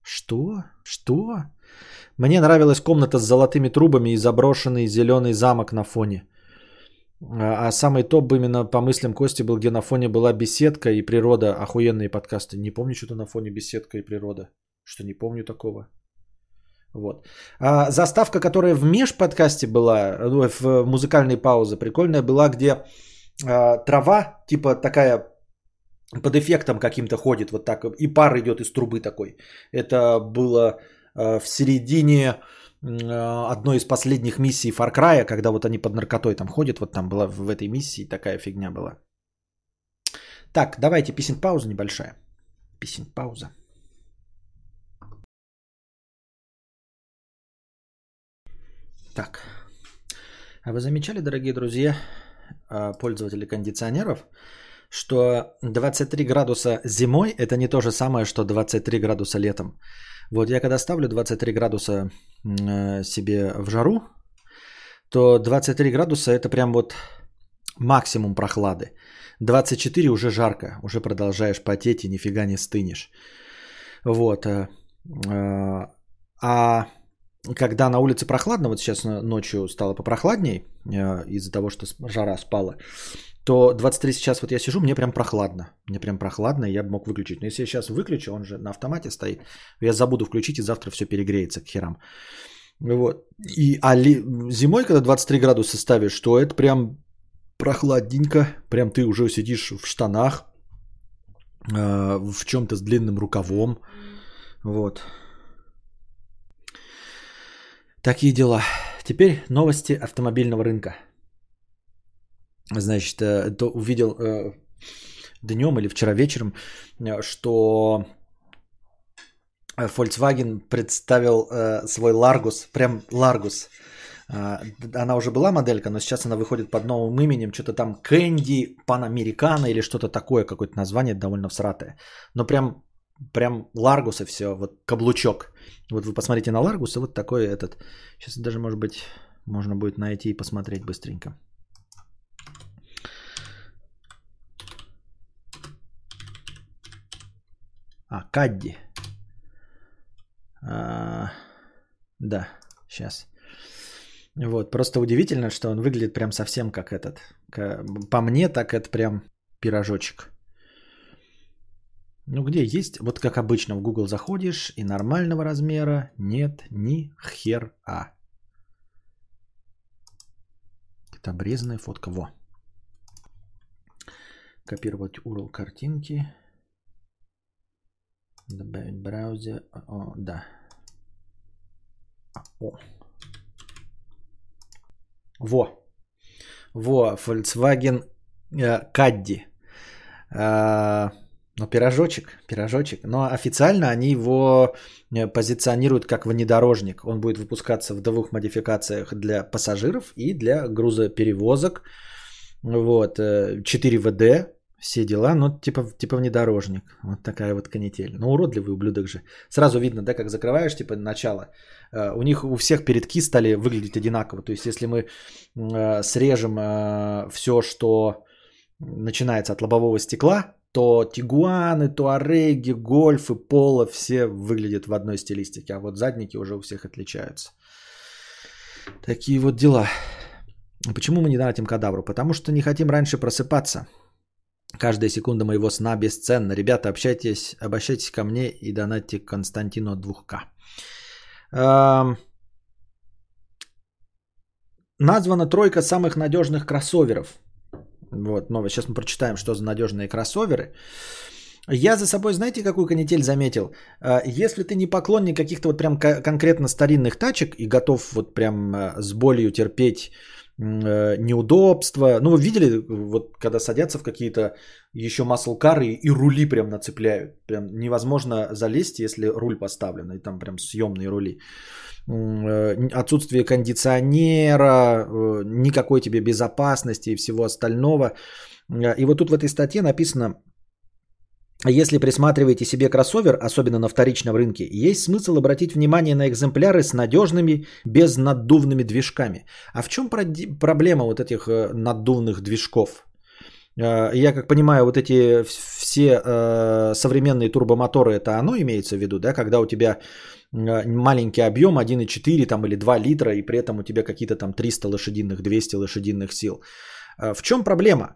Что? Что? Мне нравилась комната с золотыми трубами и заброшенный зеленый замок на фоне. А, а самый топ именно по мыслям Кости был, где на фоне была беседка и природа, охуенные подкасты. Не помню что-то на фоне беседка и природа. Что не помню такого. Вот. А заставка, которая в меж подкасте была, ну, в музыкальной паузе, прикольная была, где трава, типа такая под эффектом каким-то ходит, вот так, и пар идет из трубы такой. Это было а, в середине а, одной из последних миссий Far Cry, когда вот они под наркотой там ходят, вот там была в этой миссии такая фигня была. Так, давайте писем пауза небольшая. Писем пауза. Так. А вы замечали, дорогие друзья, а, пользователи кондиционеров, что 23 градуса зимой это не то же самое, что 23 градуса летом. Вот я когда ставлю 23 градуса э, себе в жару, то 23 градуса это прям вот максимум прохлады. 24 уже жарко, уже продолжаешь потеть и нифига не стынешь. Вот. Э, э, а когда на улице прохладно, вот сейчас ночью стало попрохладней из-за того, что жара спала, то 23 сейчас вот я сижу, мне прям прохладно. Мне прям прохладно, и я бы мог выключить. Но если я сейчас выключу, он же на автомате стоит, я забуду включить, и завтра все перегреется к херам. Вот. И, а ли, зимой, когда 23 градуса ставишь, то это прям прохладненько. Прям ты уже сидишь в штанах, э, в чем-то с длинным рукавом. Вот. Такие дела. Теперь новости автомобильного рынка значит, э, то увидел э, днем или вчера вечером, э, что Volkswagen представил свой Largus, прям Largus. Она уже была моделька, но сейчас она выходит под новым именем, что-то там Candy Panamericana или что-то такое, какое-то название довольно всратое. Но прям, прям и все, вот каблучок. Вот вы посмотрите на и вот такой этот. Сейчас даже, может быть, можно будет найти и посмотреть быстренько. А, Кадди. А, да, сейчас. Вот, просто удивительно, что он выглядит прям совсем как этот. По мне, так это прям пирожочек. Ну, где есть? Вот как обычно в Google заходишь, и нормального размера нет ни хер а. Это обрезанная фотка. Во. Копировать URL картинки. Добавить браузер. О, да. О. Во. Во, Volkswagen э, Caddy. Э, ну, пирожочек, пирожочек. Но официально они его э, позиционируют как внедорожник. Он будет выпускаться в двух модификациях для пассажиров и для грузоперевозок. Вот, 4WD, э, все дела, но типа, типа внедорожник. Вот такая вот канитель. Ну, уродливый ублюдок же. Сразу видно, да, как закрываешь, типа, начало. Э, у них у всех передки стали выглядеть одинаково. То есть, если мы срежем все, что начинается от лобового стекла, то тигуаны, туареги, гольфы, поло все выглядят в одной стилистике. А вот задники уже у всех отличаются. Такие вот дела. Почему мы не донатим кадавру? Потому что не хотим раньше просыпаться. Каждая секунда моего сна бесценна. Ребята, общайтесь, обращайтесь ко мне и донатьте Константину 2К. Эм... Названа тройка самых надежных кроссоверов. Вот, новость. Сейчас мы прочитаем, что за надежные кроссоверы. Я за собой, знаете, какую канитель заметил? Э, если ты не поклонник каких-то вот прям конкретно старинных тачек и готов вот прям э, с болью терпеть неудобства. Ну, вы видели, вот когда садятся в какие-то еще маслкары и рули прям нацепляют. Прям невозможно залезть, если руль поставлен, и там прям съемные рули. Э, отсутствие кондиционера, э, никакой тебе безопасности и всего остального. И вот тут в этой статье написано, если присматриваете себе кроссовер, особенно на вторичном рынке, есть смысл обратить внимание на экземпляры с надежными безнаддувными движками. А в чем проблема вот этих э, наддувных движков? Э, я как понимаю, вот эти все э, современные турбомоторы, это оно имеется в виду, да, когда у тебя маленький объем 1,4 там, или 2 литра, и при этом у тебя какие-то там 300 лошадиных, 200 лошадиных сил. В чем проблема?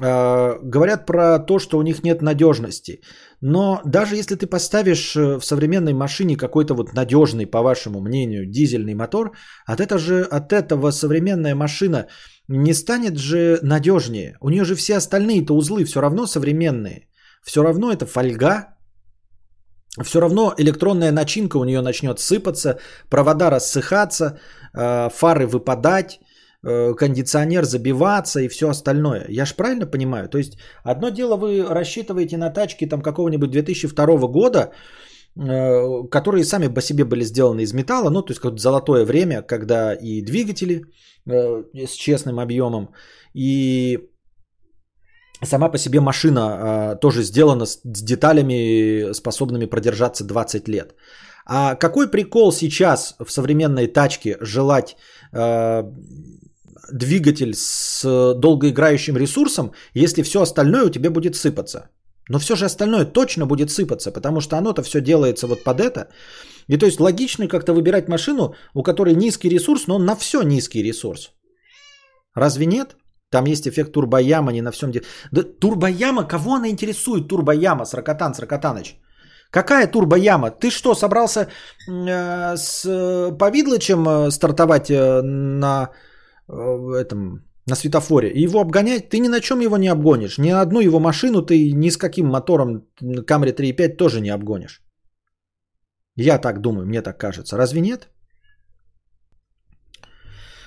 Э, говорят про то, что у них нет надежности. Но даже если ты поставишь э, в современной машине какой-то вот надежный, по вашему мнению, дизельный мотор, от, этого же, от этого современная машина не станет же надежнее. У нее же все остальные-то узлы все равно современные. Все равно это фольга, все равно электронная начинка у нее начнет сыпаться, провода рассыхаться, э, фары выпадать, кондиционер забиваться и все остальное. Я ж правильно понимаю? То есть одно дело вы рассчитываете на тачки там какого-нибудь 2002 года, э, которые сами по себе были сделаны из металла, ну то есть как золотое время, когда и двигатели э, с честным объемом, и сама по себе машина тоже сделана с деталями, способными продержаться 20 лет. А какой прикол сейчас в современной тачке желать двигатель с долгоиграющим ресурсом, если все остальное у тебя будет сыпаться. Но все же остальное точно будет сыпаться, потому что оно-то все делается вот под это. И то есть логично как-то выбирать машину, у которой низкий ресурс, но на все низкий ресурс. Разве нет? Там есть эффект турбояма, не на всем деле. Да турбояма, кого она интересует? Турбояма, Сракотан, Сракотаныч. Какая турбояма? Ты что, собрался э, с Повидлычем э, стартовать э, на этом, на светофоре, и его обгонять, ты ни на чем его не обгонишь. Ни одну его машину ты ни с каким мотором Camry 3.5 тоже не обгонишь. Я так думаю, мне так кажется. Разве нет?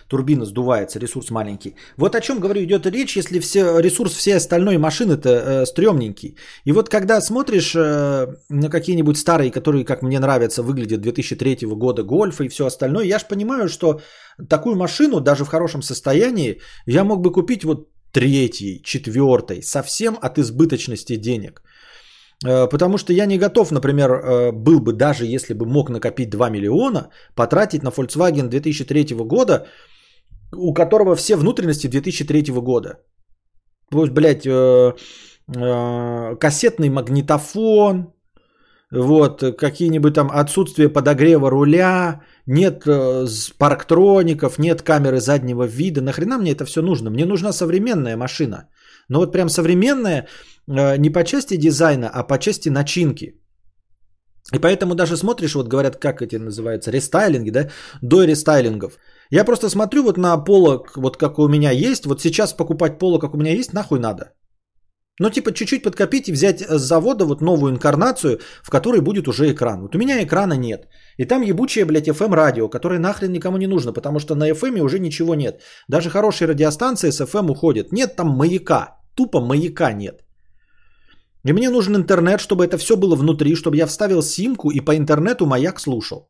Турбина сдувается, ресурс маленький. Вот о чем, говорю, идет речь, если все, ресурс всей остальной машины-то э, стрёмненький. И вот когда смотришь э, на какие-нибудь старые, которые, как мне нравятся, выглядят 2003 года, Гольфа и все остальное, я же понимаю, что такую машину, даже в хорошем состоянии, я мог бы купить вот третьей, четвертой, совсем от избыточности денег. Э, потому что я не готов, например, э, был бы даже если бы мог накопить 2 миллиона, потратить на Volkswagen 2003 года у которого все внутренности 2003 года. Пусть, блядь, э, э, кассетный магнитофон, вот, какие-нибудь там отсутствие подогрева руля, нет э, парктроников, нет камеры заднего вида. Нахрена мне это все нужно? Мне нужна современная машина. Но вот прям современная э, не по части дизайна, а по части начинки. И поэтому даже смотришь, вот говорят, как эти называются, рестайлинги, да, до рестайлингов. Я просто смотрю вот на полок, вот как у меня есть, вот сейчас покупать полок, как у меня есть, нахуй надо. Ну, типа, чуть-чуть подкопить и взять с завода вот новую инкарнацию, в которой будет уже экран. Вот у меня экрана нет. И там ебучее, блядь, FM радио, которое нахрен никому не нужно, потому что на FM уже ничего нет. Даже хорошие радиостанции с FM уходят. Нет там маяка. Тупо маяка нет. И мне нужен интернет, чтобы это все было внутри, чтобы я вставил симку и по интернету маяк слушал.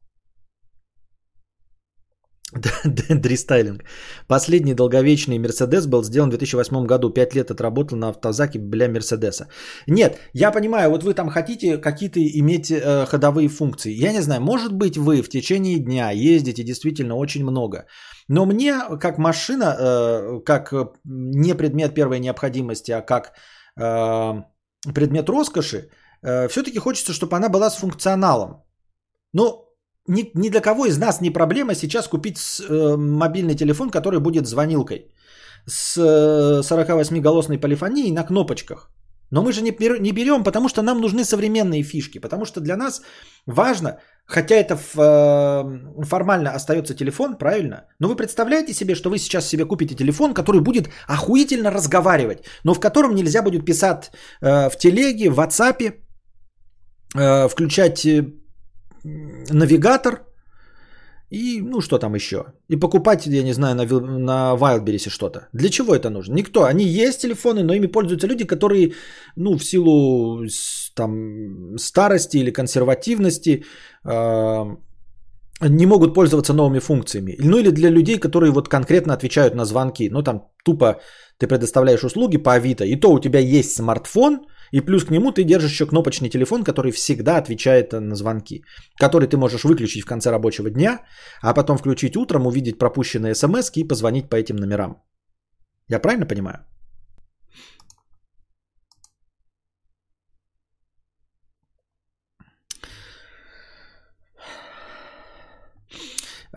Дристайлинг. Последний долговечный Мерседес был сделан в 2008 году. Пять лет отработал на автозаке для Мерседеса. Нет, я понимаю, вот вы там хотите какие-то иметь э, ходовые функции. Я не знаю, может быть вы в течение дня ездите действительно очень много. Но мне как машина, э, как не предмет первой необходимости, а как э, предмет роскоши, э, все-таки хочется, чтобы она была с функционалом. Ну, ни, ни для кого из нас не проблема сейчас купить с, э, мобильный телефон, который будет звонилкой с э, 48-голосной полифонией на кнопочках. Но мы же не, не берем, потому что нам нужны современные фишки, потому что для нас важно, хотя это в, э, формально остается телефон, правильно, но вы представляете себе, что вы сейчас себе купите телефон, который будет охуительно разговаривать, но в котором нельзя будет писать э, в телеге, в WhatsApp, э, включать э, навигатор И, ну, что там еще? И покупать, я не знаю, на, на Wildberries что-то. Для чего это нужно? Никто. Они есть телефоны, но ими пользуются люди, которые, ну, в силу там старости или консервативности э, не могут пользоваться новыми функциями. Ну, или для людей, которые вот конкретно отвечают на звонки. Ну, там тупо ты предоставляешь услуги по Авито, и то у тебя есть смартфон – и плюс к нему ты держишь еще кнопочный телефон, который всегда отвечает на звонки, который ты можешь выключить в конце рабочего дня, а потом включить утром, увидеть пропущенные смс и позвонить по этим номерам. Я правильно понимаю?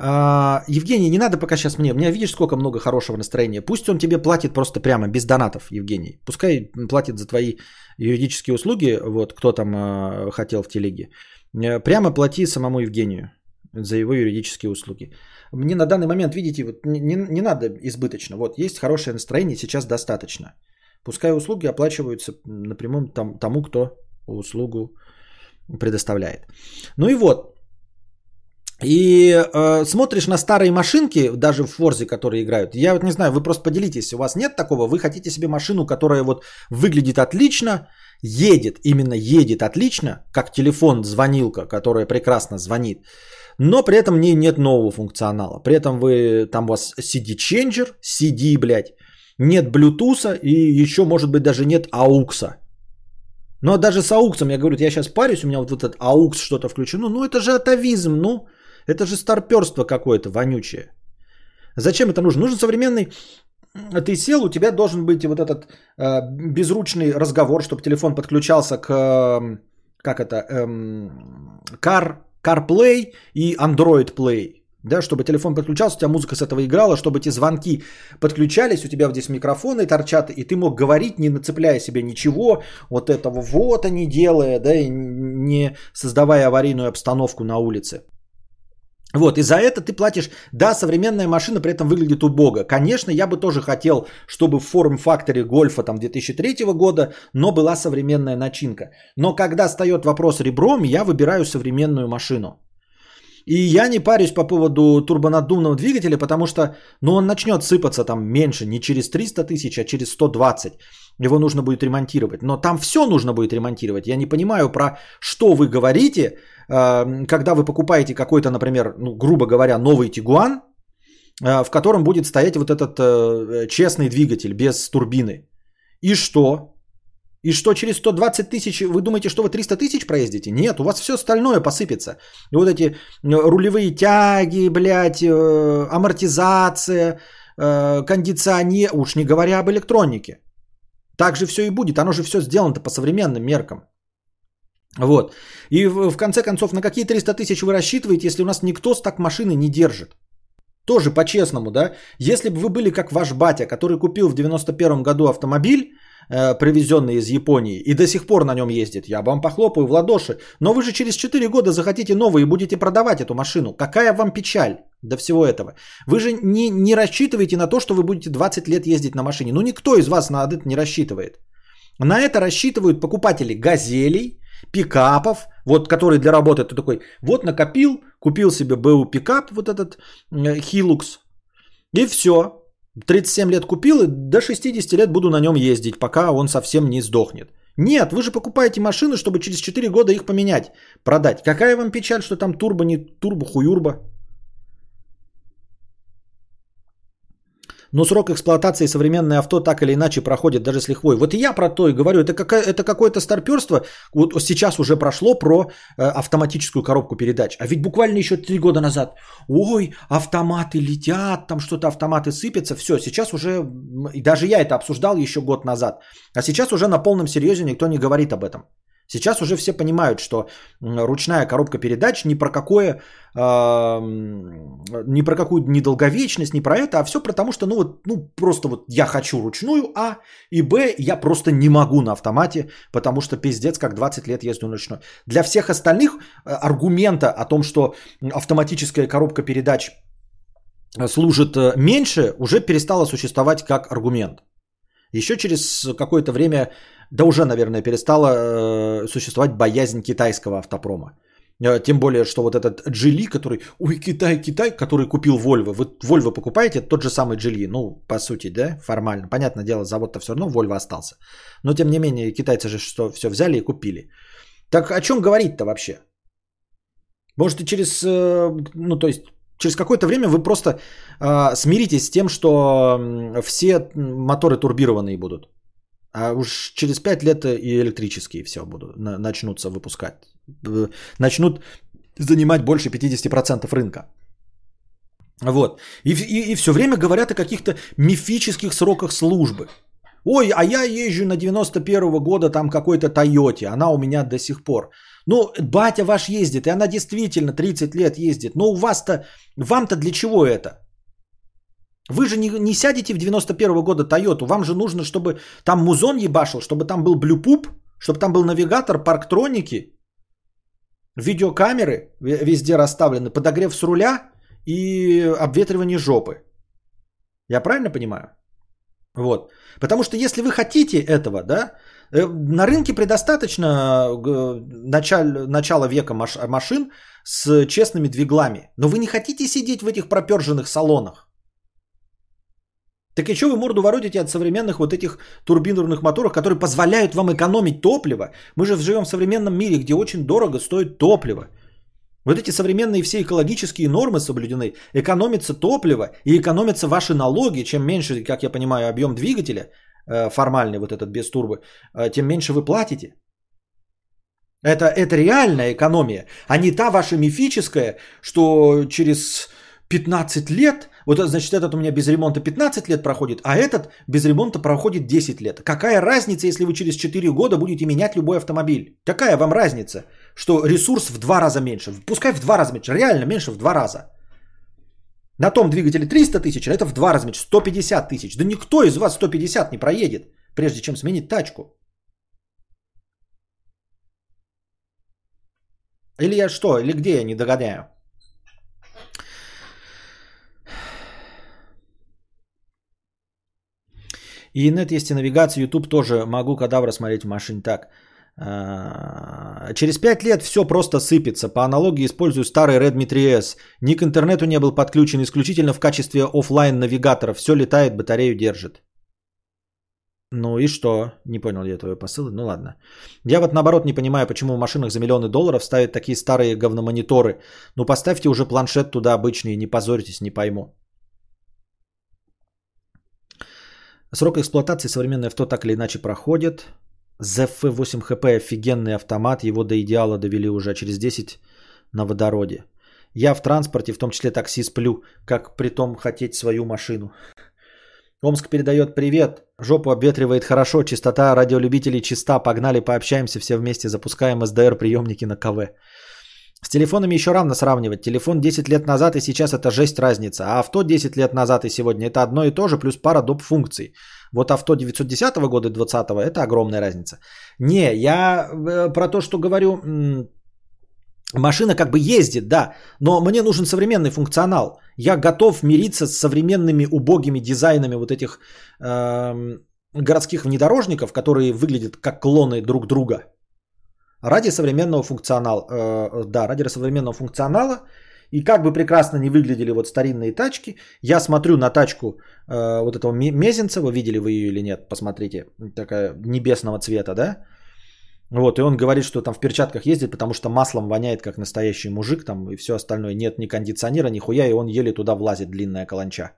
А, Евгений, не надо пока сейчас мне. У меня видишь, сколько много хорошего настроения. Пусть он тебе платит просто прямо, без донатов, Евгений. Пускай платит за твои юридические услуги, вот кто там э, хотел в телеге. Э, прямо плати самому Евгению за его юридические услуги. Мне на данный момент, видите, вот не, не, не надо избыточно. Вот есть хорошее настроение, сейчас достаточно. Пускай услуги оплачиваются напрямую там, тому, кто услугу предоставляет. Ну и вот, и э, смотришь на старые машинки, даже в Форзе, которые играют. Я вот не знаю, вы просто поделитесь, у вас нет такого, вы хотите себе машину, которая вот выглядит отлично, едет, именно едет отлично, как телефон, звонилка, которая прекрасно звонит, но при этом в ней нет нового функционала. При этом вы, там у вас CD-ченджер, CD, блядь, нет Bluetooth и еще, может быть, даже нет AUX. Но даже с AUX, я говорю, я сейчас парюсь, у меня вот этот AUX что-то включено, ну это же атовизм, ну... Это же старперство какое-то вонючее. Зачем это нужно? Нужен современный... Ты сел, у тебя должен быть вот этот э, безручный разговор, чтобы телефон подключался к... Э, как это? Э, Car, CarPlay и Android Play. Да, чтобы телефон подключался, у тебя музыка с этого играла, чтобы эти звонки подключались, у тебя здесь микрофоны торчат, и ты мог говорить, не нацепляя себе ничего, вот этого вот они делая, да, и не создавая аварийную обстановку на улице. Вот, и за это ты платишь, да, современная машина при этом выглядит убого. Конечно, я бы тоже хотел, чтобы в форм-факторе гольфа там 2003 года, но была современная начинка. Но когда встает вопрос ребром, я выбираю современную машину. И я не парюсь по поводу турбонаддувного двигателя, потому что ну, он начнет сыпаться там меньше, не через 300 тысяч, а через 120. Его нужно будет ремонтировать. Но там все нужно будет ремонтировать. Я не понимаю, про что вы говорите, э, когда вы покупаете какой-то, например, ну, грубо говоря, новый Тигуан, э, в котором будет стоять вот этот э, честный двигатель без турбины. И что? И что через 120 тысяч, вы думаете, что вы 300 тысяч проездите? Нет, у вас все остальное посыпется. И вот эти рулевые тяги, блядь, амортизация, кондиционер, уж не говоря об электронике. Так же все и будет. Оно же все сделано по современным меркам. Вот. И в, в конце концов, на какие 300 тысяч вы рассчитываете, если у нас никто так машины не держит? Тоже по-честному, да? Если бы вы были как ваш батя, который купил в 91 году автомобиль, э, привезенный из Японии, и до сих пор на нем ездит, я вам похлопаю в ладоши. Но вы же через 4 года захотите новый и будете продавать эту машину. Какая вам печаль? До всего этого. Вы же не, не рассчитываете на то, что вы будете 20 лет ездить на машине. Ну, никто из вас на это не рассчитывает. На это рассчитывают покупатели газелей, пикапов, вот который для работы ты такой, вот накопил, купил себе БУ пикап, вот этот Hilux, и все. 37 лет купил и до 60 лет буду на нем ездить, пока он совсем не сдохнет. Нет, вы же покупаете машины, чтобы через 4 года их поменять, продать. Какая вам печаль, что там турбо, не турбо, хуюрбо? Но срок эксплуатации современное авто так или иначе проходит даже с лихвой. Вот и я про то и говорю, это, какая, это какое-то старперство. Вот сейчас уже прошло про э, автоматическую коробку передач. А ведь буквально еще три года назад, ой, автоматы летят, там что-то автоматы сыпятся. Все, сейчас уже, даже я это обсуждал еще год назад. А сейчас уже на полном серьезе никто не говорит об этом. Сейчас уже все понимают, что ручная коробка передач ни про какое, э, ни про какую недолговечность, ни про это, а все потому что, ну вот, ну просто вот я хочу ручную А и Б, я просто не могу на автомате, потому что пиздец, как 20 лет езжу на ручной. Для всех остальных э, аргумента о том, что автоматическая коробка передач служит э, меньше, уже перестала существовать как аргумент. Еще через какое-то время да уже, наверное, перестала э, существовать боязнь китайского автопрома. Э, тем более, что вот этот Джили, который, ой, Китай, Китай, который купил Volvo. Вы Volvo покупаете, тот же самый Джили. Ну, по сути, да, формально. Понятное дело, завод-то все равно Volvo остался. Но, тем не менее, китайцы же что, все взяли и купили. Так о чем говорить-то вообще? Может, и через, э, ну, то есть, через какое-то время вы просто э, смиритесь с тем, что все моторы турбированные будут. А уж через 5 лет и электрические все будут, начнутся выпускать. Начнут занимать больше 50% рынка. Вот. И, и, и все время говорят о каких-то мифических сроках службы. Ой, а я езжу на 91-го года там какой-то Тойоте, она у меня до сих пор. Ну, батя ваш ездит, и она действительно 30 лет ездит. Но у вас-то, вам-то для чего это? Вы же не, не сядете в 91 года Тойоту, вам же нужно, чтобы там музон ебашил, чтобы там был блюпуп, чтобы там был навигатор, парктроники, видеокамеры везде расставлены, подогрев с руля и обветривание жопы. Я правильно понимаю? Вот. Потому что если вы хотите этого, да, э, на рынке предостаточно э, начал, начала века машин с честными двиглами. Но вы не хотите сидеть в этих проперженных салонах. Так и что вы морду воротите от современных вот этих турбинных моторов, которые позволяют вам экономить топливо? Мы же живем в современном мире, где очень дорого стоит топливо. Вот эти современные все экологические нормы соблюдены. Экономится топливо и экономятся ваши налоги. Чем меньше, как я понимаю, объем двигателя, э, формальный вот этот без турбо, э, тем меньше вы платите. Это, это реальная экономия, а не та ваша мифическая, что через 15 лет, вот значит этот у меня без ремонта 15 лет проходит, а этот без ремонта проходит 10 лет. Какая разница, если вы через 4 года будете менять любой автомобиль? Какая вам разница, что ресурс в два раза меньше? Пускай в два раза меньше, реально меньше в два раза. На том двигателе 300 тысяч, а это в два раза меньше, 150 тысяч. Да никто из вас 150 не проедет, прежде чем сменить тачку. Или я что, или где я не догоняю? И нет есть и навигация, YouTube тоже могу кадавра смотреть в машине так. А, через 5 лет все просто сыпется. По аналогии использую старый Redmi 3S. Ни к интернету не был подключен исключительно в качестве офлайн навигатора. Все летает, батарею держит. Ну и что? Не понял я твоего посыла. Ну ладно. Я вот наоборот не понимаю, почему в машинах за миллионы долларов ставят такие старые говномониторы. Ну поставьте уже планшет туда обычный, не позоритесь, не пойму. Срок эксплуатации современное авто так или иначе проходит. ZF 8 HP офигенный автомат, его до идеала довели уже через 10 на водороде. Я в транспорте, в том числе такси, сплю, как при том хотеть свою машину. Омск передает привет. Жопу обветривает хорошо, чистота радиолюбителей чиста. Погнали, пообщаемся все вместе, запускаем СДР приемники на КВ. С телефонами еще равно сравнивать. Телефон 10 лет назад и сейчас это жесть разница. А авто 10 лет назад и сегодня это одно и то же, плюс пара доп. функций. Вот авто 910 года и 20 это огромная разница. Не, я э, про то, что говорю, машина как бы ездит, да, но мне нужен современный функционал. Я готов мириться с современными убогими дизайнами вот этих э, городских внедорожников, которые выглядят как клоны друг друга. Ради современного функционала. Э, да, ради современного функционала. И как бы прекрасно не выглядели вот старинные тачки, я смотрю на тачку э, вот этого Мезенца, вы видели вы ее или нет, посмотрите, такая небесного цвета, да? Вот, и он говорит, что там в перчатках ездит, потому что маслом воняет, как настоящий мужик, там и все остальное. Нет ни кондиционера, ни хуя, и он еле туда влазит, длинная каланча.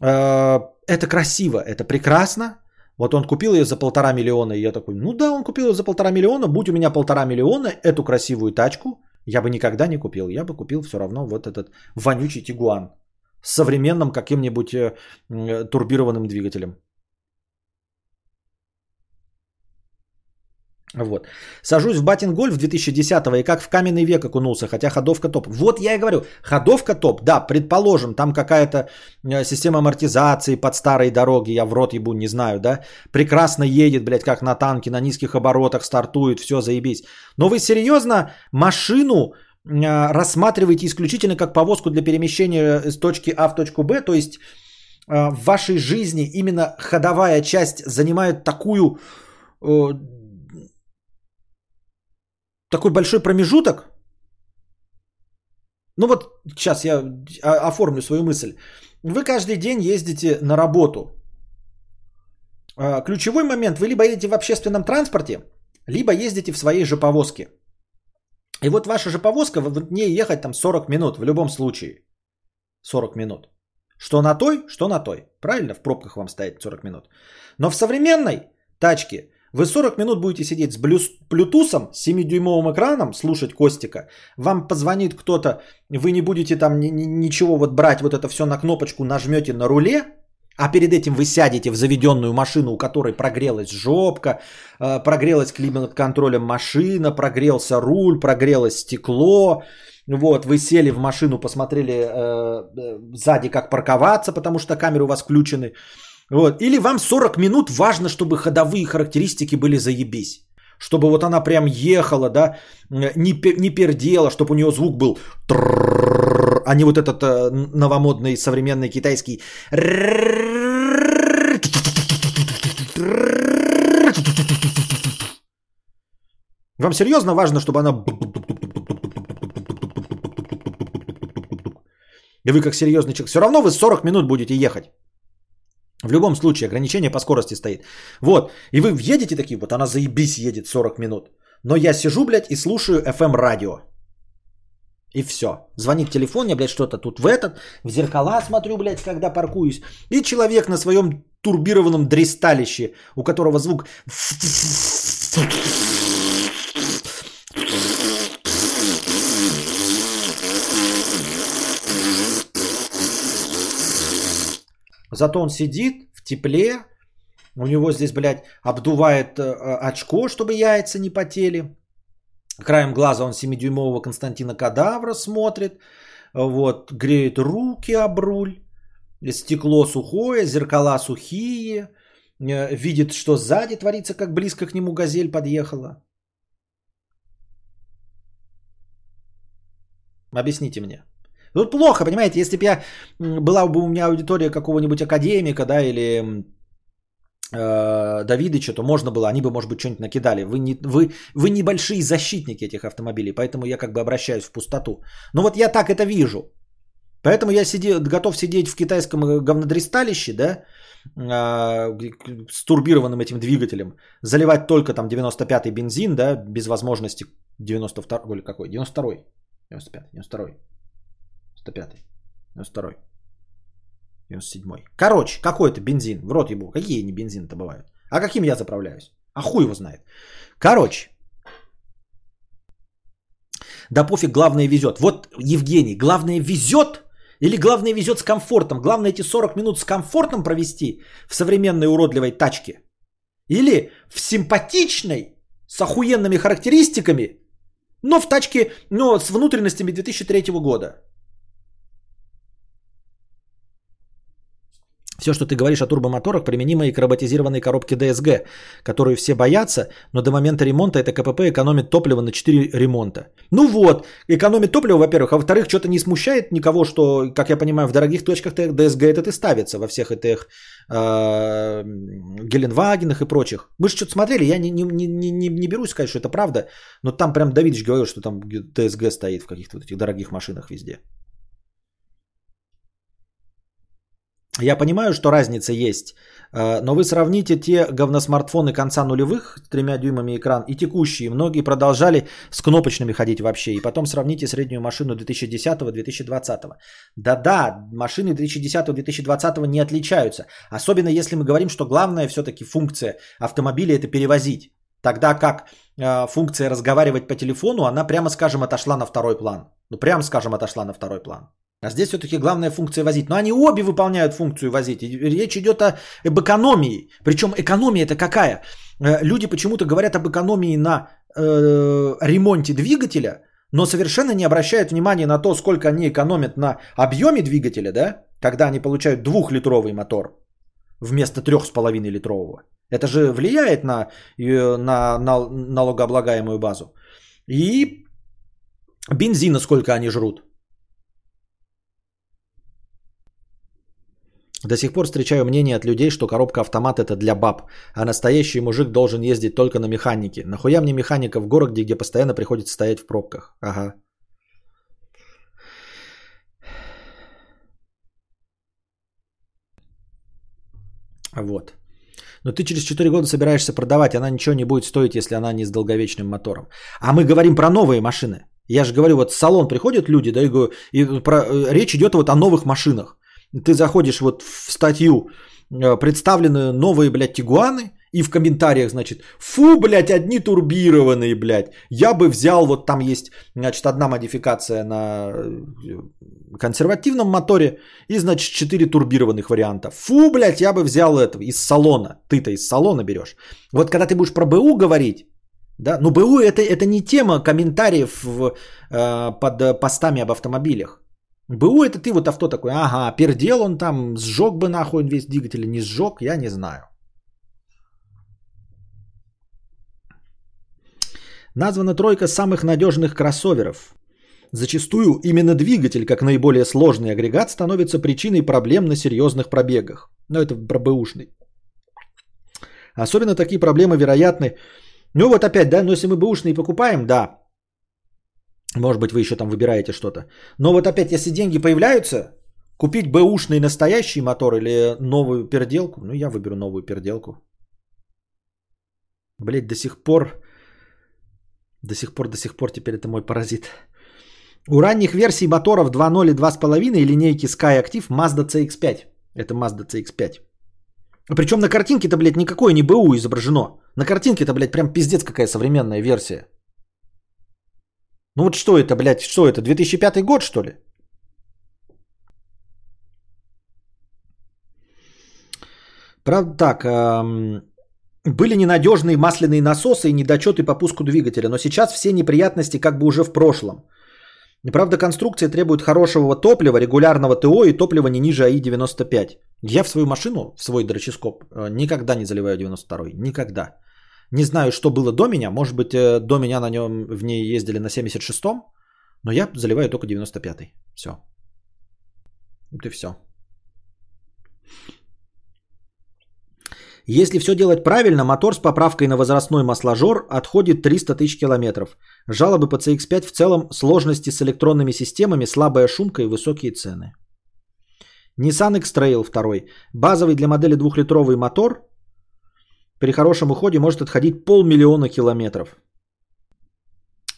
Э, это красиво, это прекрасно, вот он купил ее за полтора миллиона, и я такой, ну да, он купил ее за полтора миллиона, будь у меня полтора миллиона, эту красивую тачку, я бы никогда не купил. Я бы купил все равно вот этот вонючий Тигуан с современным каким-нибудь э, турбированным двигателем. Вот. Сажусь в батин гольф 2010-го и как в каменный век окунулся, хотя ходовка топ. Вот я и говорю, ходовка топ, да, предположим, там какая-то э, система амортизации под старой дороги, я в рот ебу, не знаю, да, прекрасно едет, блядь, как на танке, на низких оборотах стартует, все, заебись. Но вы серьезно машину э, рассматриваете исключительно как повозку для перемещения с точки А в точку Б, то есть э, в вашей жизни именно ходовая часть занимает такую такой большой промежуток. Ну вот сейчас я оформлю свою мысль. Вы каждый день ездите на работу. А, ключевой момент, вы либо едете в общественном транспорте, либо ездите в своей же повозке. И вот ваша же повозка, в ней ехать там 40 минут в любом случае. 40 минут. Что на той, что на той. Правильно? В пробках вам стоять 40 минут. Но в современной тачке вы 40 минут будете сидеть с блютусом, 7-дюймовым экраном, слушать Костика. Вам позвонит кто-то, вы не будете там ничего вот брать, вот это все на кнопочку нажмете на руле, а перед этим вы сядете в заведенную машину, у которой прогрелась жопка, э, прогрелась климат-контролем машина, прогрелся руль, прогрелось стекло. Вот, вы сели в машину, посмотрели э, э, сзади, как парковаться, потому что камеры у вас включены. Вот. Или вам 40 минут важно, чтобы ходовые характеристики были заебись. Чтобы вот она прям ехала, да, не, не пердела, чтобы у нее звук был а не вот этот э, новомодный современный китайский вам серьезно важно, чтобы она... И вы как серьезный человек. Все равно вы 40 минут будете ехать. В любом случае ограничение по скорости стоит. Вот. И вы едете такие, вот она заебись едет 40 минут. Но я сижу, блядь, и слушаю FM радио. И все. Звонит телефон, я, блядь, что-то тут в этот, в зеркала смотрю, блядь, когда паркуюсь. И человек на своем турбированном дристалище, у которого звук Зато он сидит в тепле, у него здесь, блядь, обдувает э, очко, чтобы яйца не потели. Краем глаза он 7-дюймового Константина Кадавра смотрит. Вот, греет руки об руль. Стекло сухое, зеркала сухие. Э, видит, что сзади творится, как близко к нему газель подъехала. Объясните мне. Ну, плохо, понимаете, если бы я была бы у меня аудитория какого-нибудь академика, да, или э, Давидыча, то можно было, они бы, может быть, что-нибудь накидали. Вы, не, вы, вы небольшие защитники этих автомобилей, поэтому я как бы обращаюсь в пустоту. Но вот я так это вижу. Поэтому я сиди, готов сидеть в китайском говнодристалище, да, э, с турбированным этим двигателем, заливать только там 95-й бензин, да, без возможности 92 или какой, 92-й, 95 92 105 92 97 Короче, какой это бензин? В рот ебу. Какие не бензины-то бывают? А каким я заправляюсь? А хуй его знает. Короче. Да пофиг, главное везет. Вот, Евгений, главное везет или главное везет с комфортом? Главное эти 40 минут с комфортом провести в современной уродливой тачке? Или в симпатичной, с охуенными характеристиками, но в тачке, но с внутренностями 2003 года? Все, что ты говоришь о турбомоторах, применимо и к роботизированной коробке DSG, которую все боятся, но до момента ремонта это КПП экономит топливо на 4 ремонта. Ну вот, экономит топливо, во-первых, а во-вторых, что-то не смущает никого, что, как я понимаю, в дорогих точках DSG этот и ставится во всех этих э, Геленвагенах и прочих. Мы же что-то смотрели, я не, не, не, не, не берусь сказать, что это правда, но там прям Давидович говорил, что там DSG стоит в каких-то вот этих дорогих машинах везде. Я понимаю, что разница есть, э, но вы сравните те говносмартфоны конца нулевых с тремя дюймами экран и текущие. Многие продолжали с кнопочными ходить вообще. И потом сравните среднюю машину 2010-2020. Да-да, машины 2010-2020 не отличаются. Особенно если мы говорим, что главная все-таки функция автомобиля это перевозить. Тогда как э, функция разговаривать по телефону, она прямо скажем отошла на второй план. Ну прямо скажем отошла на второй план. А здесь все-таки главная функция возить. Но они обе выполняют функцию возить. Речь идет о, об экономии. Причем экономия это какая? Э, люди почему-то говорят об экономии на э, ремонте двигателя, но совершенно не обращают внимания на то, сколько они экономят на объеме двигателя, да? Когда они получают двухлитровый мотор вместо трех с половиной литрового. Это же влияет на, э, на, на налогооблагаемую базу. И бензина сколько они жрут. До сих пор встречаю мнение от людей, что коробка автомат это для баб, а настоящий мужик должен ездить только на механике. Нахуя мне механика в городе, где постоянно приходится стоять в пробках? Ага. Вот. Но ты через 4 года собираешься продавать, она ничего не будет стоить, если она не с долговечным мотором. А мы говорим про новые машины. Я же говорю, вот в салон приходят люди, да, и, говорю, и про, э, речь идет вот о новых машинах. Ты заходишь вот в статью, э, представлены новые, блядь, тигуаны, и в комментариях, значит, фу, блядь, одни турбированные, блядь. Я бы взял, вот там есть, значит, одна модификация на э, консервативном моторе и, значит, четыре турбированных варианта. Фу, блядь, я бы взял этого из салона. Ты-то из салона берешь. Вот когда ты будешь про БУ говорить, да, ну БУ это, это не тема комментариев в, э, под постами об автомобилях. БУ это ты вот авто такой, ага, пердел он там, сжег бы нахуй весь двигатель, не сжег, я не знаю. Названа тройка самых надежных кроссоверов. Зачастую именно двигатель, как наиболее сложный агрегат, становится причиной проблем на серьезных пробегах. Но это про бэушный. Особенно такие проблемы вероятны. Ну вот опять, да, но если мы бэушный покупаем, да, может быть, вы еще там выбираете что-то. Но вот опять, если деньги появляются, купить бэушный настоящий мотор или новую переделку, ну я выберу новую переделку. Блять, до сих пор до сих пор, до сих пор теперь это мой паразит. У ранних версий моторов 2.0 и 2.5 и линейки Sky Active Mazda CX-5. Это Mazda CX-5. Причем на картинке-то, блядь, никакое не БУ изображено. На картинке-то, блядь, прям пиздец какая современная версия. Ну вот что это, блядь, что это, 2005 год, что ли? Правда так, эм, были ненадежные масляные насосы и недочеты по пуску двигателя, но сейчас все неприятности как бы уже в прошлом. Правда, конструкция требует хорошего топлива, регулярного ТО и топлива не ниже АИ-95. Я в свою машину, в свой дроческоп, э, никогда не заливаю 92-й. Никогда. Не знаю, что было до меня. Может быть, э, до меня на нем в ней ездили на 76-м. Но я заливаю только 95-й. Все. Вот и все. Если все делать правильно, мотор с поправкой на возрастной масложор отходит 300 тысяч километров. Жалобы по CX-5 в целом сложности с электронными системами, слабая шумка и высокие цены. Nissan X-Trail 2. Базовый для модели двухлитровый мотор при хорошем уходе может отходить полмиллиона километров.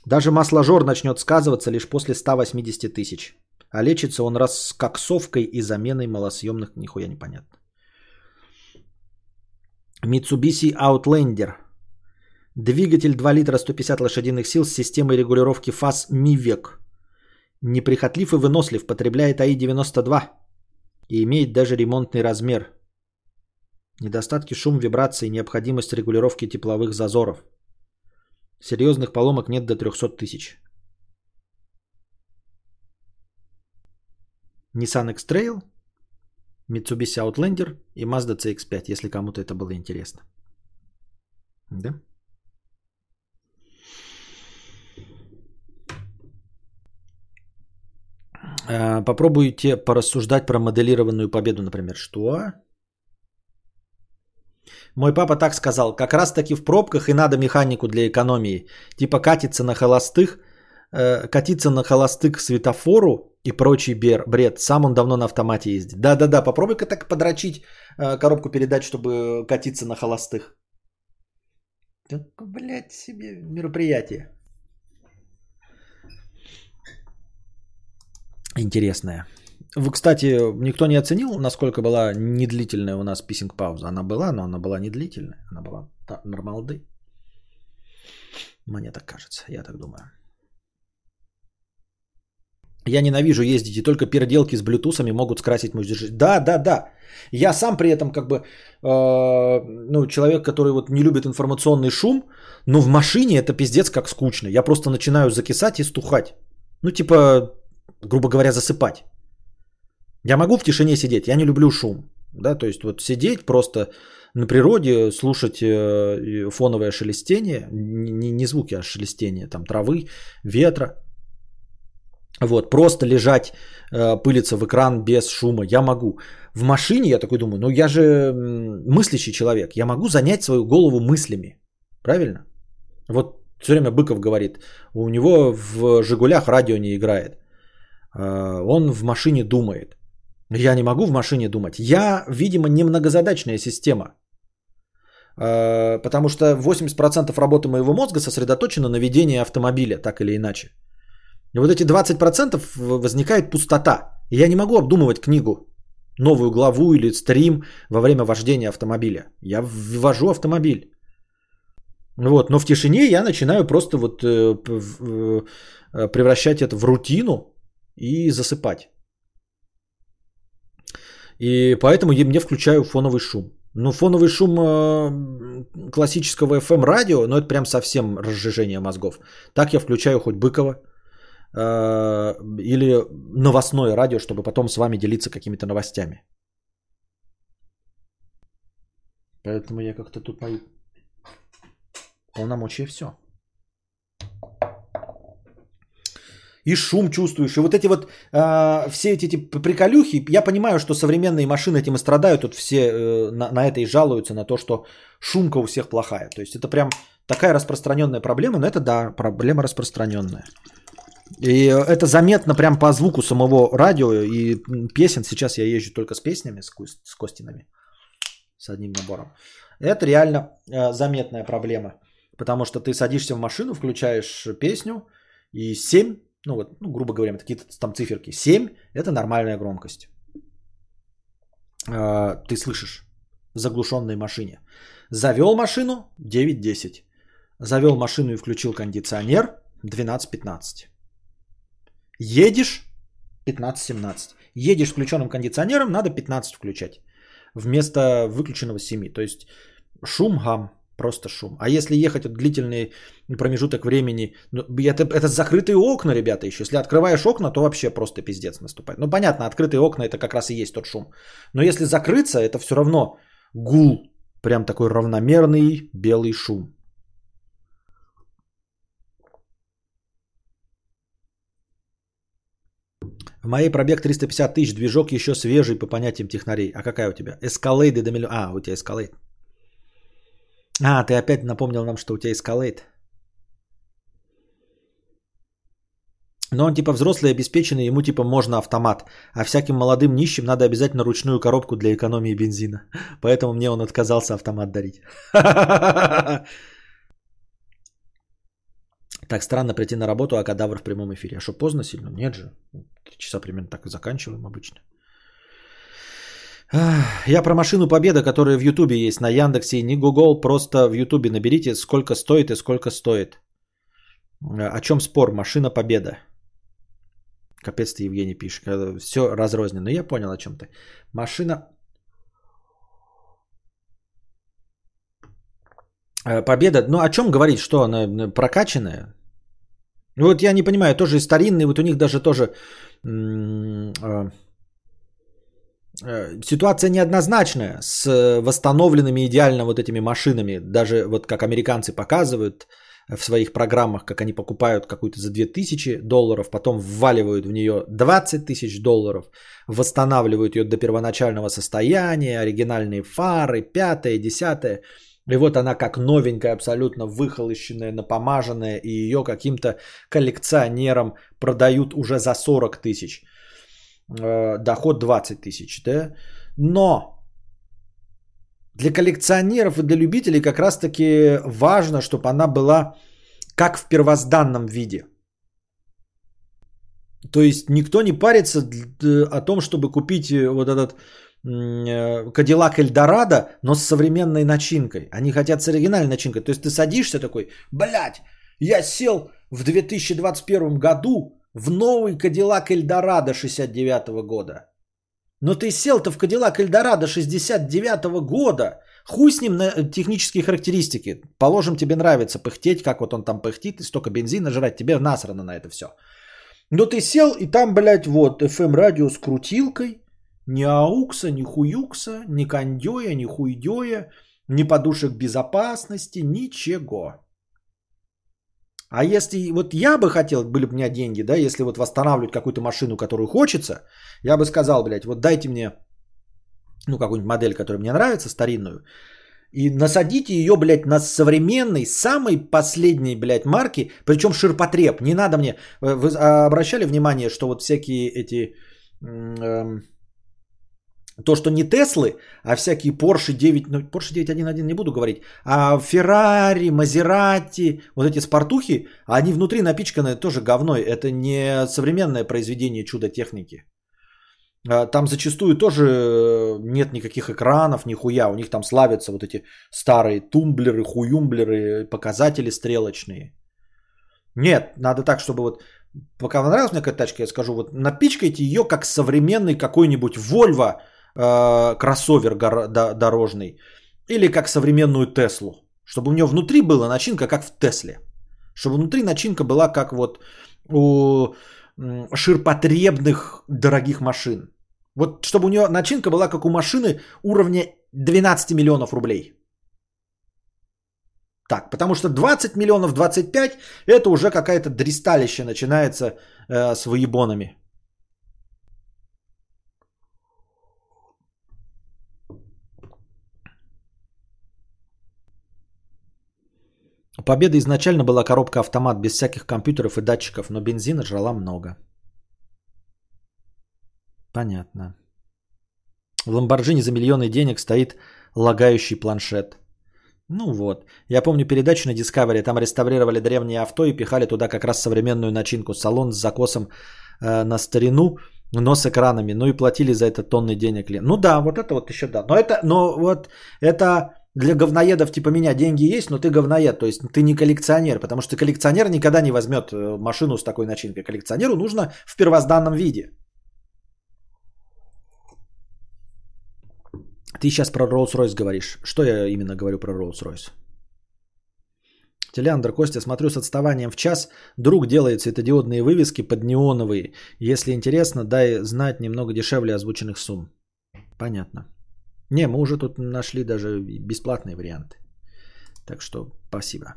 Даже масложор начнет сказываться лишь после 180 тысяч. А лечится он раскоксовкой и заменой малосъемных, нихуя непонятно. Mitsubishi Outlander. Двигатель 2 литра 150 лошадиных сил с системой регулировки фаз MIVEC. Неприхотлив и вынослив, потребляет АИ-92 и имеет даже ремонтный размер. Недостатки шум, вибрации, необходимость регулировки тепловых зазоров. Серьезных поломок нет до 300 тысяч. Nissan X-Trail – Mitsubishi Outlander и Mazda CX-5, если кому-то это было интересно. Да? А, попробуйте порассуждать про моделированную победу, например. Что? Мой папа так сказал, как раз таки в пробках и надо механику для экономии. Типа катиться на холостых, э, катиться на холостых к светофору и прочий бред. Сам он давно на автомате ездит. Да-да-да, попробуй-ка так подрочить э, коробку передач, чтобы катиться на холостых. Так, блядь, себе мероприятие. Интересное. Вы, кстати, никто не оценил, насколько была недлительная у нас писинг пауза. Она была, но она была недлительная. Она была нормалды. Мне так кажется, я так думаю. Я ненавижу ездить, и только переделки с блютусами могут скрасить мой жизнь. Да, да, да. Я сам при этом как бы, э, ну, человек, который вот не любит информационный шум, но в машине это пиздец как скучно. Я просто начинаю закисать и стухать. Ну, типа, грубо говоря, засыпать. Я могу в тишине сидеть, я не люблю шум. Да, то есть вот сидеть просто на природе, слушать э, фоновое шелестение, не, не звуки, а шелестение там травы, ветра, Вот, просто лежать, э, пылиться в экран без шума я могу. В машине я такой думаю, ну я же мыслящий человек, я могу занять свою голову мыслями. Правильно? Вот все время Быков говорит, у него в «Жигулях» радио не играет. Э, он в машине думает. Я не могу в машине думать. Я, видимо, не многозадачная система. Э, потому что 80% работы моего мозга сосредоточено на ведении автомобиля, так или иначе. И вот эти 20% возникает пустота. И я не могу обдумывать книгу, новую главу или стрим во время вождения автомобиля. Я ввожу автомобиль. Вот, но в тишине я начинаю просто вот э, э, превращать это в рутину и засыпать. И поэтому я мне включаю фоновый шум. Ну, фоновый шум э, классического FM радио, но это прям совсем разжижение мозгов. Так я включаю хоть Быкова э, или новостное радио, чтобы потом с вами делиться какими-то новостями. Поэтому я как-то тут мои полномочия все. И шум чувствуешь, и вот эти вот э, все эти, эти приколюхи, я понимаю, что современные машины этим и страдают, тут все э, на, на это и жалуются, на то, что шумка у всех плохая. То есть это прям такая распространенная проблема, но это да, проблема распространенная. И это заметно прям по звуку самого радио и песен. Сейчас я езжу только с песнями, с, с Костинами, с одним набором. Это реально э, заметная проблема. Потому что ты садишься в машину, включаешь песню, и 7 ну вот, ну, грубо говоря, какие-то там циферки. 7 – это нормальная громкость. А, ты слышишь в заглушенной машине. Завел машину 9-10. Завел машину и включил кондиционер 12-15. Едешь 15-17. Едешь включенным кондиционером, надо 15 включать. Вместо выключенного 7. То есть шум, гам, Просто шум. А если ехать от длительный промежуток времени, ну, это, это закрытые окна, ребята, еще. Если открываешь окна, то вообще просто пиздец наступает. Ну, понятно, открытые окна это как раз и есть тот шум. Но если закрыться, это все равно гул. Прям такой равномерный белый шум. В моей пробег 350 тысяч, движок еще свежий по понятиям технарей. А какая у тебя? Эскалейды до миллиона. А, у тебя эскалейд. А, ты опять напомнил нам, что у тебя эскалейт. Но он типа взрослый, обеспеченный, ему типа можно автомат. А всяким молодым нищим надо обязательно ручную коробку для экономии бензина. Поэтому мне он отказался автомат дарить. Так странно прийти на работу, а кадавр в прямом эфире. А что, поздно сильно? Нет же. Часа примерно так и заканчиваем обычно. Я про машину Победа, которая в Ютубе есть, на Яндексе, не Google, просто в Ютубе наберите, сколько стоит и сколько стоит. О чем спор? Машина Победа. Капец ты, Евгений, пишешь. Все разрознено. Я понял, о чем ты. Машина э, Победа. Ну, о чем говорить? Что она прокачанная? Вот я не понимаю, тоже старинный, вот у них даже тоже а, Э, ситуация неоднозначная с э, восстановленными идеально вот этими машинами. Даже вот как американцы показывают в своих программах, как они покупают какую-то за 2000 долларов, потом вваливают в нее 20 тысяч долларов, восстанавливают ее до первоначального состояния, оригинальные фары, пятое, десятое. И вот она как новенькая, абсолютно выхолощенная, напомаженная, и ее каким-то коллекционерам продают уже за 40 тысяч. Э, доход 20 тысяч, да? Но для коллекционеров и для любителей как раз-таки важно, чтобы она была как в первозданном виде. То есть никто не парится о том, чтобы купить э, вот этот э, Кадиллак Эльдорадо, но с современной начинкой. Они хотят с оригинальной начинкой. То есть ты садишься такой, блядь, я сел в 2021 году в новый Кадиллак Эльдорадо 69 года. Но ты сел-то в Кадиллак Эльдорадо 69 года. Хуй с ним на технические характеристики. Положим, тебе нравится пыхтеть, как вот он там пыхтит, и столько бензина жрать. Тебе насрано на это все. Но ты сел, и там, блядь, вот, FM радио с крутилкой. Ни аукса, ни хуюкса, ни кондёя, ни хуйдёя, ни подушек безопасности, ничего. А если вот я бы хотел, были бы у меня деньги, да, если вот восстанавливать какую-то машину, которую хочется, я бы сказал, блядь, вот дайте мне, ну, какую-нибудь модель, которая мне нравится, старинную, и насадите ее, блядь, на современной, самой последней, блядь, марки, причем ширпотреб. Не надо мне... Вы обращали внимание, что вот всякие эти... Эм, то, что не Теслы, а всякие Porsche 9, ну, Porsche 911 не буду говорить, а Ferrari, Maserati, вот эти спортухи, они внутри напичканы тоже говной. Это не современное произведение чудо техники. А, там зачастую тоже нет никаких экранов, нихуя. У них там славятся вот эти старые тумблеры, хуюмблеры, показатели стрелочные. Нет, надо так, чтобы вот пока понравилась мне какая-то тачка, я скажу, вот напичкайте ее как современный какой-нибудь Volvo э, кроссовер гор- дорожный или как современную Теслу, чтобы у нее внутри была начинка как в Тесле, чтобы внутри начинка была как вот у ширпотребных дорогих машин. Вот чтобы у нее начинка была как у машины уровня 12 миллионов рублей. Так, потому что 20 миллионов, 25 это уже какая-то дристалище начинается э, с выебонами. Победа изначально была коробка автомат без всяких компьютеров и датчиков, но бензина жрала много. Понятно. В Ламборджини за миллионы денег стоит лагающий планшет. Ну вот. Я помню передачу на Discovery, там реставрировали древние авто и пихали туда как раз современную начинку. Салон с закосом э, на старину, но с экранами. Ну и платили за это тонны денег. Ну да, вот это вот еще да. Но это, но вот это для говноедов типа меня деньги есть, но ты говноед, то есть ты не коллекционер, потому что коллекционер никогда не возьмет э, машину с такой начинкой. Коллекционеру нужно в первозданном виде. Ты сейчас про Rolls-Royce говоришь. Что я именно говорю про Rolls-Royce? Телеандр, Костя, смотрю с отставанием в час. Друг делает светодиодные вывески под неоновые. Если интересно, дай знать немного дешевле озвученных сумм. Понятно. Не, мы уже тут нашли даже бесплатные варианты. Так что спасибо.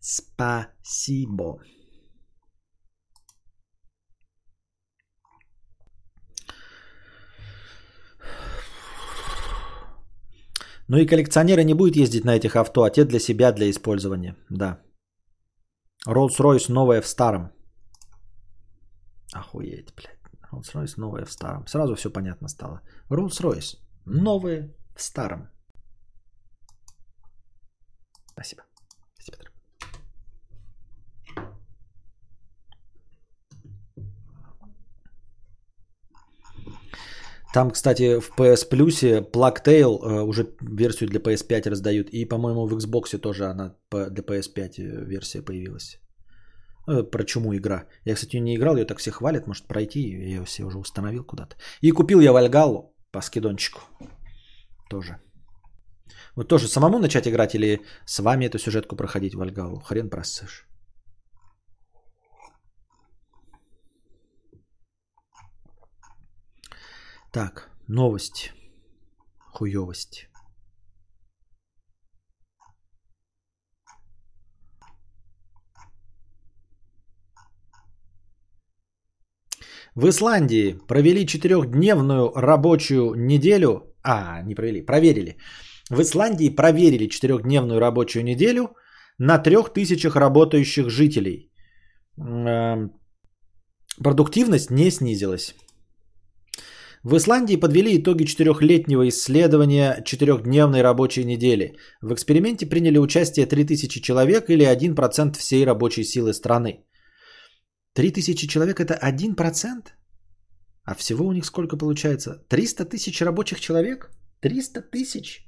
Спасибо. Ну и коллекционеры не будет ездить на этих авто, а те для себя, для использования. Да. Rolls-Royce новая в старом. Охуеть, блядь. Rolls-Royce новая в старом. Сразу все понятно стало. Rolls-Royce новая в старом. Спасибо. Спасибо, дорогой. Там, кстати, в PS Plus Plugtail э, уже версию для PS5 раздают. И, по-моему, в Xbox тоже она для PS5 э, версия появилась. Э, про чуму игра. Я, кстати, не играл, ее так все хвалят, может пройти, я ее все уже установил куда-то. И купил я Вальгалу по скидончику. Тоже. Вот тоже самому начать играть или с вами эту сюжетку проходить Вальгалу? Хрен просышь. Так, новости. Хуёвости. В Исландии провели четырехдневную рабочую неделю. А, не провели, проверили. В Исландии проверили четырехдневную рабочую неделю на трех тысячах работающих жителей. Эм, продуктивность не снизилась. В Исландии подвели итоги четырехлетнего исследования четырехдневной рабочей недели. В эксперименте приняли участие 3000 человек или 1% всей рабочей силы страны. 3000 человек это 1%? А всего у них сколько получается? 300 тысяч рабочих человек? 300 тысяч?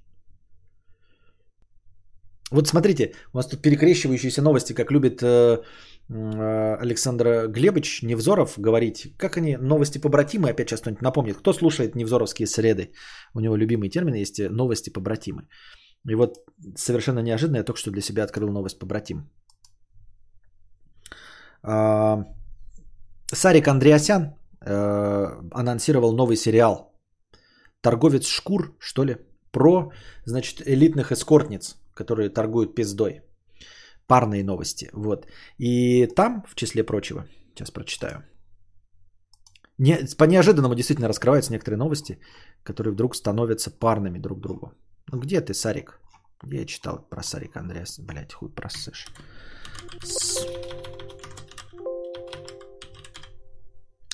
Вот смотрите, у нас тут перекрещивающиеся новости, как любит э, э, Александр Глебович Невзоров говорить. Как они, новости побратимы, опять сейчас кто-нибудь напомнит. Кто слушает Невзоровские среды? У него любимый термин есть новости побратимы. И вот совершенно неожиданно я только что для себя открыл новость побратим. А, Сарик Андреасян э, анонсировал новый сериал «Торговец шкур», что ли, про, значит, элитных эскортниц, которые торгуют пиздой. парные новости. Вот. И там, в числе прочего, сейчас прочитаю. Не, по неожиданному действительно раскрываются некоторые новости, которые вдруг становятся парными друг другу. Ну где ты, Сарик? Я читал про Сарика Андреас? Блять, хуй просышь.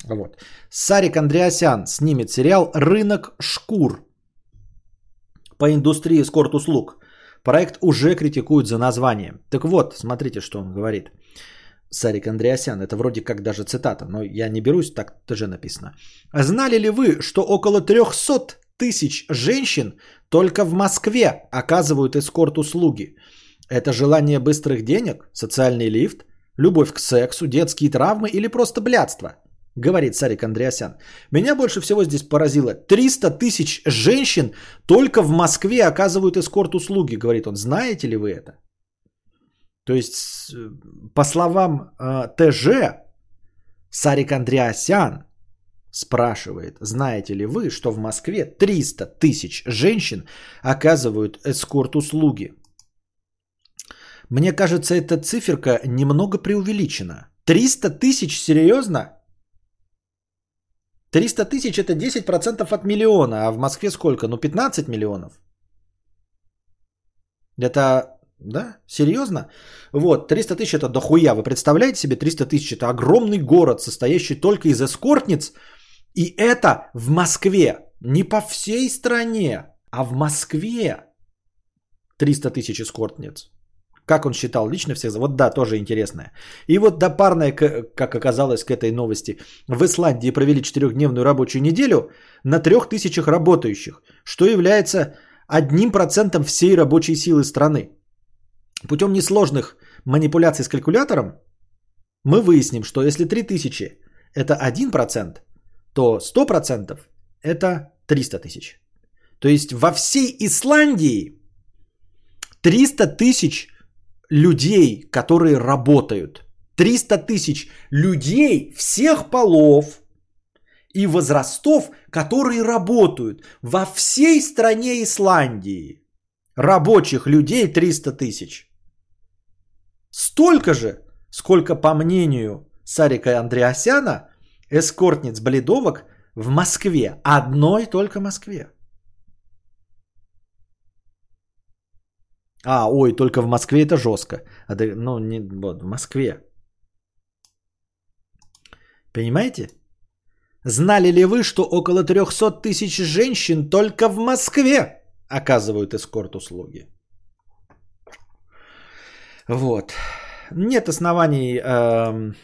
Вот. Сарик Андреасян снимет сериал «Рынок шкур» по индустрии эскорт-услуг. Проект уже критикуют за название. Так вот, смотрите, что он говорит. Сарик Андреасян, это вроде как даже цитата, но я не берусь, так тоже написано. Знали ли вы, что около 300 тысяч женщин только в Москве оказывают эскорт-услуги? Это желание быстрых денег, социальный лифт, любовь к сексу, детские травмы или просто блядство? Говорит Сарик Андреасян. Меня больше всего здесь поразило. 300 тысяч женщин только в Москве оказывают эскорт-услуги, говорит он. Знаете ли вы это? То есть, по словам э, ТЖ, Сарик Андреасян спрашивает, знаете ли вы, что в Москве 300 тысяч женщин оказывают эскорт-услуги? Мне кажется, эта циферка немного преувеличена. 300 тысяч, серьезно? 300 тысяч это 10% от миллиона, а в Москве сколько? Ну 15 миллионов. Это, да, серьезно? Вот, 300 тысяч это дохуя. Вы представляете себе 300 тысяч? Это огромный город, состоящий только из эскортниц. И это в Москве. Не по всей стране, а в Москве. 300 тысяч эскортниц. Как он считал лично всех? Вот да, тоже интересное. И вот допарная, как оказалось, к этой новости. В Исландии провели четырехдневную рабочую неделю на трех тысячах работающих, что является одним процентом всей рабочей силы страны. Путем несложных манипуляций с калькулятором мы выясним, что если 3000 это 1%, то 100% это 300 тысяч. То есть во всей Исландии 300 тысяч людей, которые работают. 300 тысяч людей всех полов и возрастов, которые работают во всей стране Исландии. Рабочих людей 300 тысяч. Столько же, сколько, по мнению Сарика Андреасяна, эскортниц бледовок в Москве. Одной только Москве. А, ой, только в Москве это жестко. А, да, ну, не, вот, в Москве. Понимаете? Знали ли вы, что около 300 тысяч женщин только в Москве оказывают эскорт-услуги? Вот. Нет оснований эм,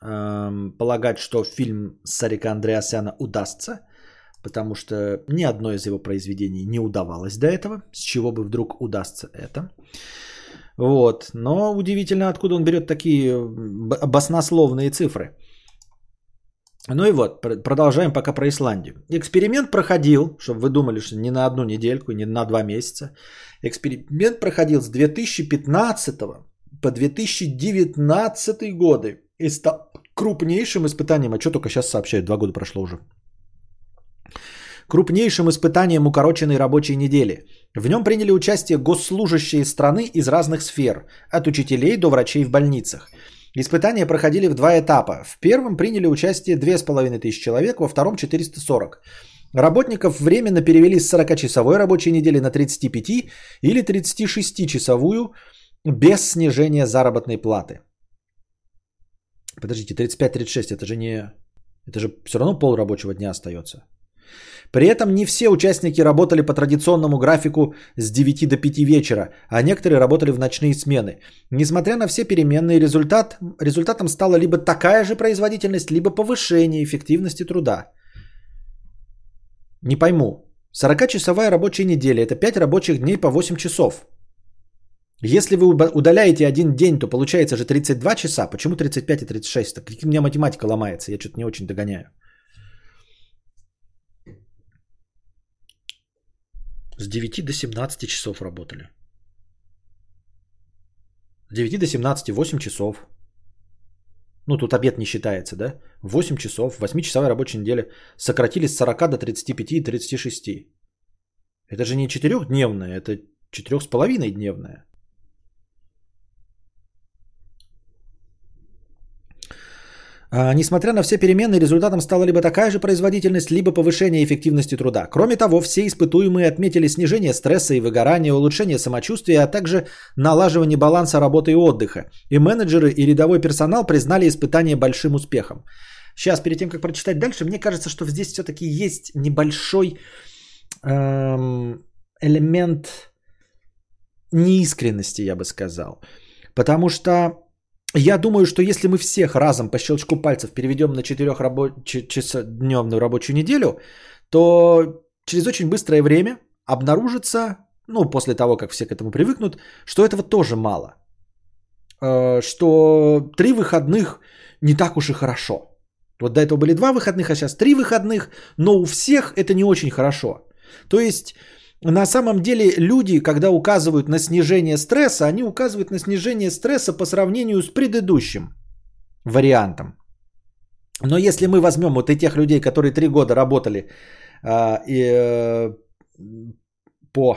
эм, полагать, что фильм Сарика Андреасяна удастся – потому что ни одно из его произведений не удавалось до этого, с чего бы вдруг удастся это. Вот. Но удивительно, откуда он берет такие баснословные цифры. Ну и вот, продолжаем пока про Исландию. Эксперимент проходил, чтобы вы думали, что не на одну недельку, не на два месяца. Эксперимент проходил с 2015 по 2019 годы и стал крупнейшим испытанием. А что только сейчас сообщают, два года прошло уже крупнейшим испытанием укороченной рабочей недели. В нем приняли участие госслужащие страны из разных сфер, от учителей до врачей в больницах. Испытания проходили в два этапа. В первом приняли участие 2500 человек, во втором 440. Работников временно перевели с 40-часовой рабочей недели на 35 или 36-часовую без снижения заработной платы. Подождите, 35-36 это же не... Это же все равно пол рабочего дня остается. При этом не все участники работали по традиционному графику с 9 до 5 вечера, а некоторые работали в ночные смены. Несмотря на все переменные, результат, результатом стала либо такая же производительность, либо повышение эффективности труда. Не пойму. 40-часовая рабочая неделя – это 5 рабочих дней по 8 часов. Если вы удаляете один день, то получается же 32 часа. Почему 35 и 36? Так у меня математика ломается, я что-то не очень догоняю. С 9 до 17 часов работали. С 9 до 17, 8 часов. Ну, тут обед не считается, да? 8 часов, 8-часовая рабочая неделя. Сократили с 40 до 35 и 36. Это же не 4-дневная, это 4,5-дневная. А, несмотря на все перемены, результатом стала либо такая же производительность, либо повышение эффективности труда. Кроме того, все испытуемые отметили снижение стресса и выгорания, улучшение самочувствия, а также налаживание баланса работы и отдыха. И менеджеры, и рядовой персонал признали испытание большим успехом. Сейчас, перед тем, как прочитать дальше, мне кажется, что здесь все-таки есть небольшой эм, элемент неискренности, я бы сказал. Потому что я думаю, что если мы всех разом по щелчку пальцев переведем на 4 рабо- рабочую неделю, то через очень быстрое время обнаружится, ну, после того, как все к этому привыкнут, что этого тоже мало. Э, что три выходных не так уж и хорошо. Вот до этого были два выходных, а сейчас три выходных, но у всех это не очень хорошо. То есть на самом деле люди, когда указывают на снижение стресса, они указывают на снижение стресса по сравнению с предыдущим вариантом. Но если мы возьмем вот и тех людей, которые три года работали э, э, по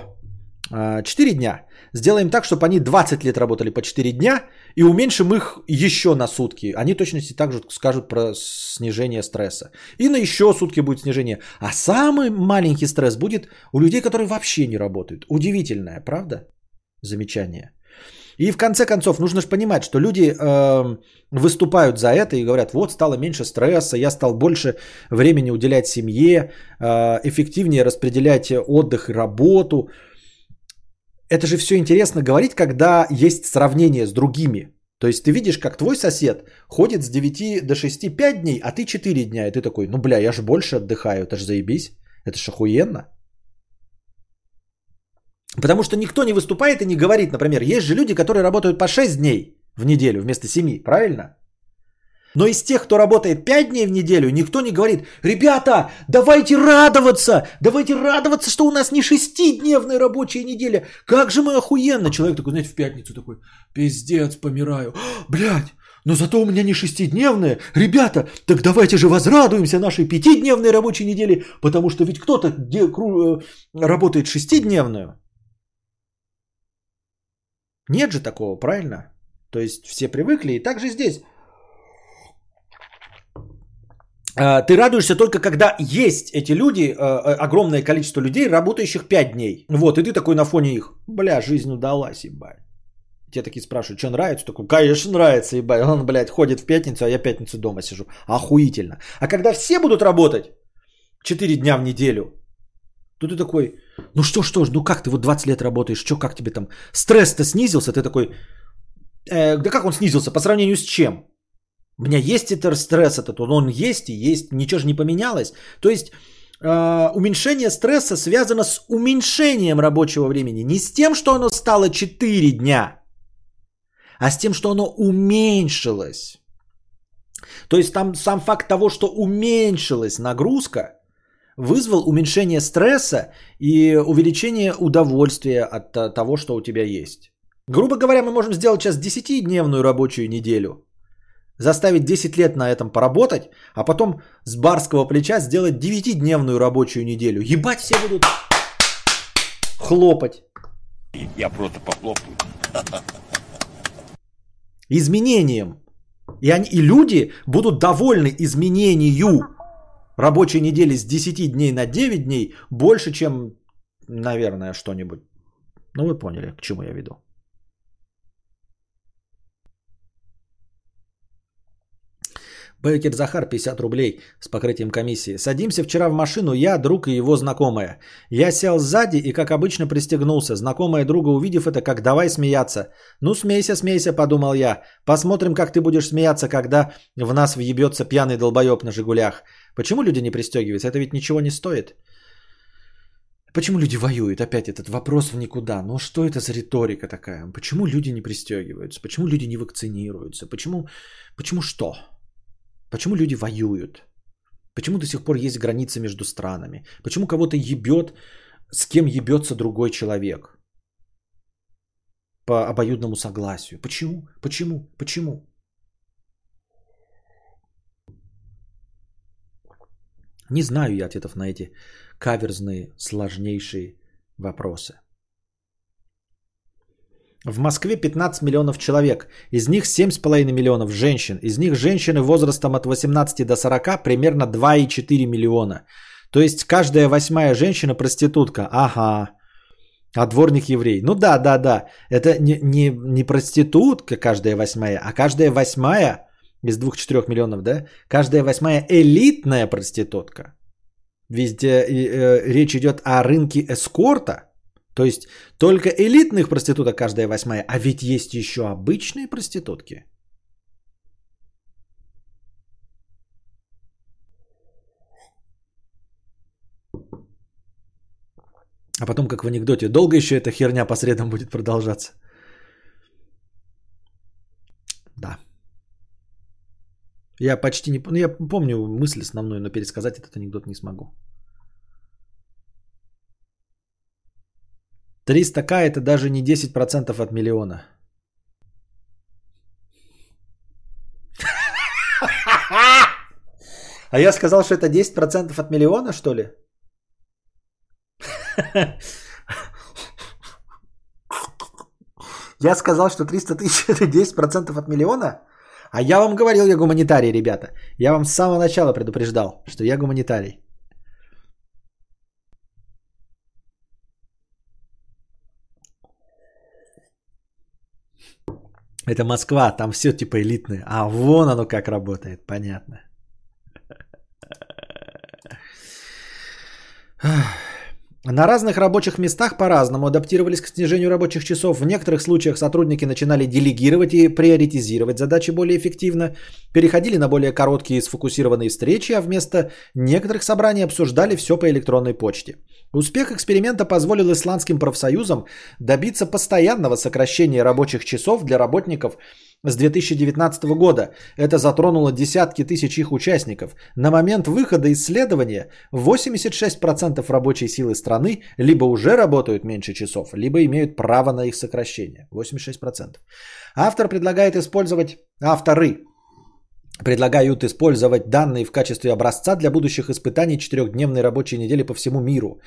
4 дня, сделаем так, чтобы они 20 лет работали по 4 дня и уменьшим их еще на сутки. Они точно так же скажут про снижение стресса. И на еще сутки будет снижение. А самый маленький стресс будет у людей, которые вообще не работают. Удивительное, правда? Замечание. И в конце концов, нужно же понимать, что люди э, выступают за это и говорят, вот стало меньше стресса, я стал больше времени уделять семье, э, эффективнее распределять отдых и работу это же все интересно говорить, когда есть сравнение с другими. То есть ты видишь, как твой сосед ходит с 9 до 6 5 дней, а ты 4 дня. И ты такой, ну бля, я же больше отдыхаю, это же заебись. Это же охуенно. Потому что никто не выступает и не говорит, например, есть же люди, которые работают по 6 дней в неделю вместо 7, правильно? Но из тех, кто работает 5 дней в неделю, никто не говорит, ребята, давайте радоваться, давайте радоваться, что у нас не шестидневная рабочая неделя. Как же мы охуенно. Человек такой, знаете, в пятницу такой, пиздец, помираю. Блядь, но зато у меня не шестидневная. Ребята, так давайте же возрадуемся нашей пятидневной рабочей неделе, потому что ведь кто-то э, работает шестидневную. Нет же такого, правильно? То есть все привыкли, и также здесь. А, ты радуешься только когда есть эти люди, а, а, огромное количество людей, работающих 5 дней. Вот, и ты такой на фоне их. Бля, жизнь удалась, ебать. Те такие спрашивают, что нравится? Такой, конечно, нравится, ебать. Он, блядь, ходит в пятницу, а я пятницу дома сижу. Охуительно. А когда все будут работать 4 дня в неделю, то ты такой, ну что, что ж, ну как ты вот 20 лет работаешь, что, как тебе там, стресс-то снизился, ты такой, э, да как он снизился, по сравнению с чем? У меня есть этот стресс этот, он есть и есть, ничего же не поменялось. То есть э, уменьшение стресса связано с уменьшением рабочего времени. Не с тем, что оно стало 4 дня, а с тем, что оно уменьшилось. То есть там сам факт того, что уменьшилась нагрузка, вызвал уменьшение стресса и увеличение удовольствия от того, что у тебя есть. Грубо говоря, мы можем сделать сейчас 10-дневную рабочую неделю – заставить 10 лет на этом поработать, а потом с барского плеча сделать 9-дневную рабочую неделю. Ебать все будут хлопать. Я просто похлопаю. Изменением. И, они, и люди будут довольны изменению рабочей недели с 10 дней на 9 дней больше, чем, наверное, что-нибудь. Ну, вы поняли, к чему я веду. Бекер Захар 50 рублей с покрытием комиссии. Садимся вчера в машину, я, друг и его знакомая. Я сел сзади и, как обычно, пристегнулся. Знакомая друга, увидев это, как давай смеяться. Ну, смейся, смейся, подумал я. Посмотрим, как ты будешь смеяться, когда в нас въебется пьяный долбоеб на «Жигулях». Почему люди не пристегиваются? Это ведь ничего не стоит. Почему люди воюют? Опять этот вопрос в никуда. Ну что это за риторика такая? Почему люди не пристегиваются? Почему люди не вакцинируются? Почему, почему что? Почему люди воюют? Почему до сих пор есть границы между странами? Почему кого-то ебет, с кем ебется другой человек? По обоюдному согласию. Почему? Почему? Почему? Не знаю я ответов на эти каверзные, сложнейшие вопросы. В Москве 15 миллионов человек. Из них 7,5 миллионов женщин. Из них женщины возрастом от 18 до 40 примерно 2,4 миллиона. То есть каждая восьмая женщина проститутка. Ага. А дворник еврей. Ну да, да, да. Это не, не, не проститутка каждая восьмая, а каждая восьмая из 2-4 миллионов, да? Каждая восьмая элитная проститутка. Везде э, э, речь идет о рынке эскорта. То есть только элитных проституток каждая восьмая. А ведь есть еще обычные проститутки. А потом, как в анекдоте, долго еще эта херня по средам будет продолжаться? Да. Я почти не... Ну, я помню мысль основную, но пересказать этот анекдот не смогу. 300к это даже не 10% от миллиона. А я сказал, что это 10% от миллиона, что ли? Я сказал, что 300 тысяч это 10% от миллиона? А я вам говорил, я гуманитарий, ребята. Я вам с самого начала предупреждал, что я гуманитарий. Это Москва, там все типа элитное. А вон оно как работает, понятно. На разных рабочих местах по-разному адаптировались к снижению рабочих часов. В некоторых случаях сотрудники начинали делегировать и приоритизировать задачи более эффективно, переходили на более короткие сфокусированные встречи, а вместо некоторых собраний обсуждали все по электронной почте. Успех эксперимента позволил исландским профсоюзам добиться постоянного сокращения рабочих часов для работников с 2019 года. Это затронуло десятки тысяч их участников. На момент выхода исследования 86% рабочей силы страны либо уже работают меньше часов, либо имеют право на их сокращение. 86%. Автор предлагает использовать... Авторы предлагают использовать данные в качестве образца для будущих испытаний четырехдневной рабочей недели по всему миру.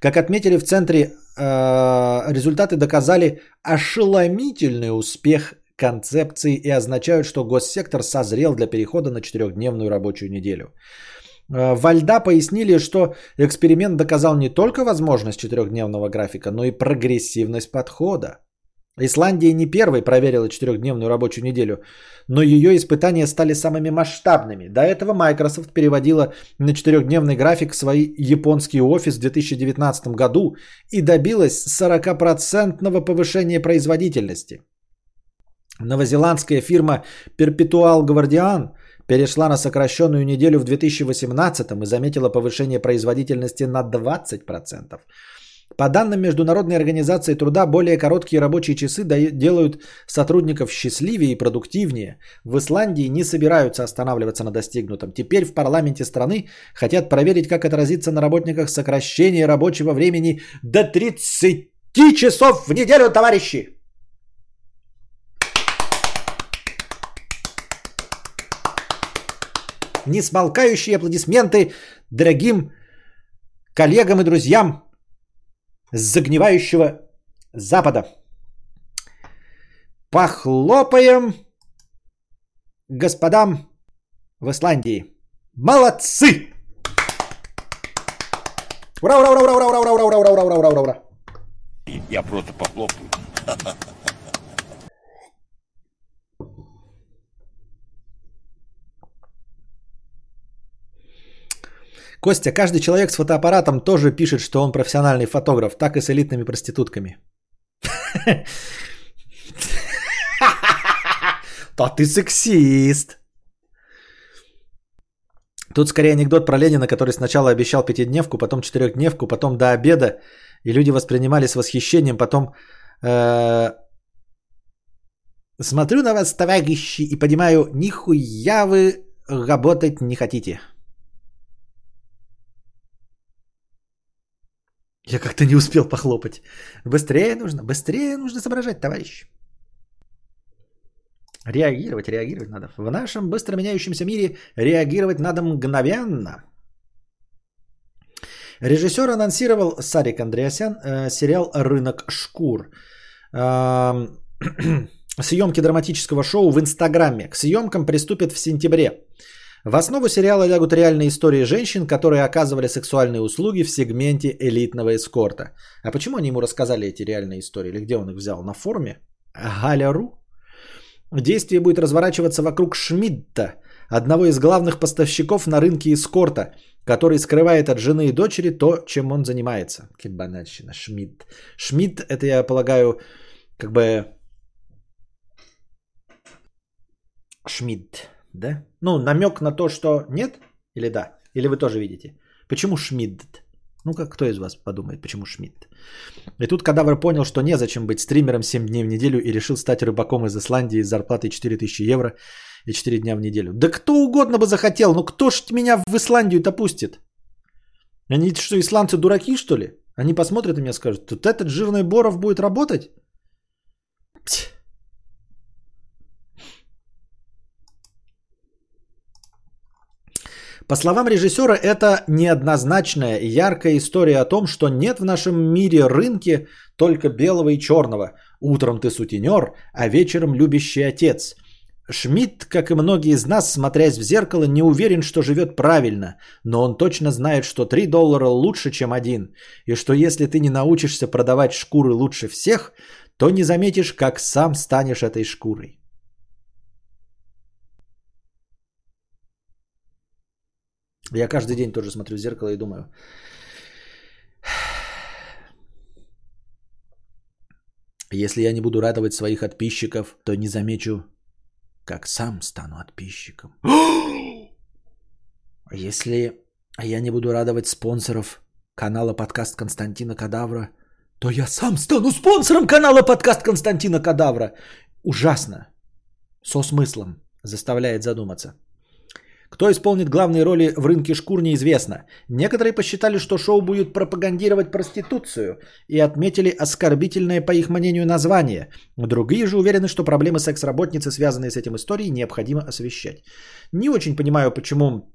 Как отметили в центре, э, результаты доказали ошеломительный успех концепции и означают, что госсектор созрел для перехода на четырехдневную рабочую неделю. Э, Вальда пояснили, что эксперимент доказал не только возможность четырехдневного графика, но и прогрессивность подхода. Исландия не первой проверила четырехдневную рабочую неделю, но ее испытания стали самыми масштабными. До этого Microsoft переводила на четырехдневный график свой японский офис в 2019 году и добилась 40% повышения производительности. Новозеландская фирма Perpetual Guardian перешла на сокращенную неделю в 2018 и заметила повышение производительности на 20%. По данным Международной организации труда, более короткие рабочие часы делают сотрудников счастливее и продуктивнее. В Исландии не собираются останавливаться на достигнутом. Теперь в парламенте страны хотят проверить, как отразится на работниках сокращение рабочего времени до 30 часов в неделю, товарищи! Несмолкающие аплодисменты дорогим коллегам и друзьям с загнивающего Запада. Похлопаем господам в Исландии. Молодцы! Ура, ура, ура, ура, ура, ура, ура, ура, ура, ура, ура, ура, ура. Я просто похлопаю. Костя, каждый человек с фотоаппаратом тоже пишет, что он профессиональный фотограф, так и с элитными проститутками. Да ты сексист. Тут скорее анекдот про Ленина, который сначала обещал пятидневку, потом четырехдневку, потом до обеда, и люди воспринимали с восхищением, потом э, смотрю на вас, товарищи, и понимаю, нихуя вы работать не хотите. Я как-то не успел похлопать. Быстрее нужно, быстрее нужно соображать, товарищ. Реагировать, реагировать надо. В нашем быстро меняющемся мире реагировать надо мгновенно. Режиссер анонсировал Сарик Андреасян э, сериал «Рынок шкур». Э, съемки драматического шоу в Инстаграме. К съемкам приступят в сентябре. В основу сериала лягут реальные истории женщин, которые оказывали сексуальные услуги в сегменте элитного эскорта. А почему они ему рассказали эти реальные истории? Или где он их взял? На форуме? Галя.ру? Действие будет разворачиваться вокруг Шмидта, одного из главных поставщиков на рынке эскорта, который скрывает от жены и дочери то, чем он занимается. Кибанальщина, Шмидт. Шмидт, это, я полагаю, как бы... Шмидт, да? Ну, намек на то, что нет или да? Или вы тоже видите? Почему Шмидт? Ну, как кто из вас подумает, почему Шмидт? И тут кадавр понял, что незачем быть стримером 7 дней в неделю и решил стать рыбаком из Исландии с зарплатой 4000 евро и 4 дня в неделю. Да кто угодно бы захотел, ну кто ж меня в Исландию-то пустит? Они что, исландцы дураки, что ли? Они посмотрят и мне скажут, тут этот жирный Боров будет работать? Пс. По словам режиссера, это неоднозначная яркая история о том, что нет в нашем мире рынки только белого и черного. Утром ты сутенер, а вечером любящий отец. Шмидт, как и многие из нас, смотрясь в зеркало, не уверен, что живет правильно, но он точно знает, что 3 доллара лучше, чем один, и что если ты не научишься продавать шкуры лучше всех, то не заметишь, как сам станешь этой шкурой. Я каждый день тоже смотрю в зеркало и думаю, если я не буду радовать своих подписчиков, то не замечу, как сам стану подписчиком. Если я не буду радовать спонсоров канала подкаст Константина Кадавра, то я сам стану спонсором канала подкаст Константина Кадавра. Ужасно. Со смыслом. Заставляет задуматься. Кто исполнит главные роли в рынке шкур, неизвестно. Некоторые посчитали, что шоу будет пропагандировать проституцию и отметили оскорбительное, по их мнению, название. Другие же уверены, что проблемы секс-работницы, связанные с этим историей, необходимо освещать. Не очень понимаю, почему,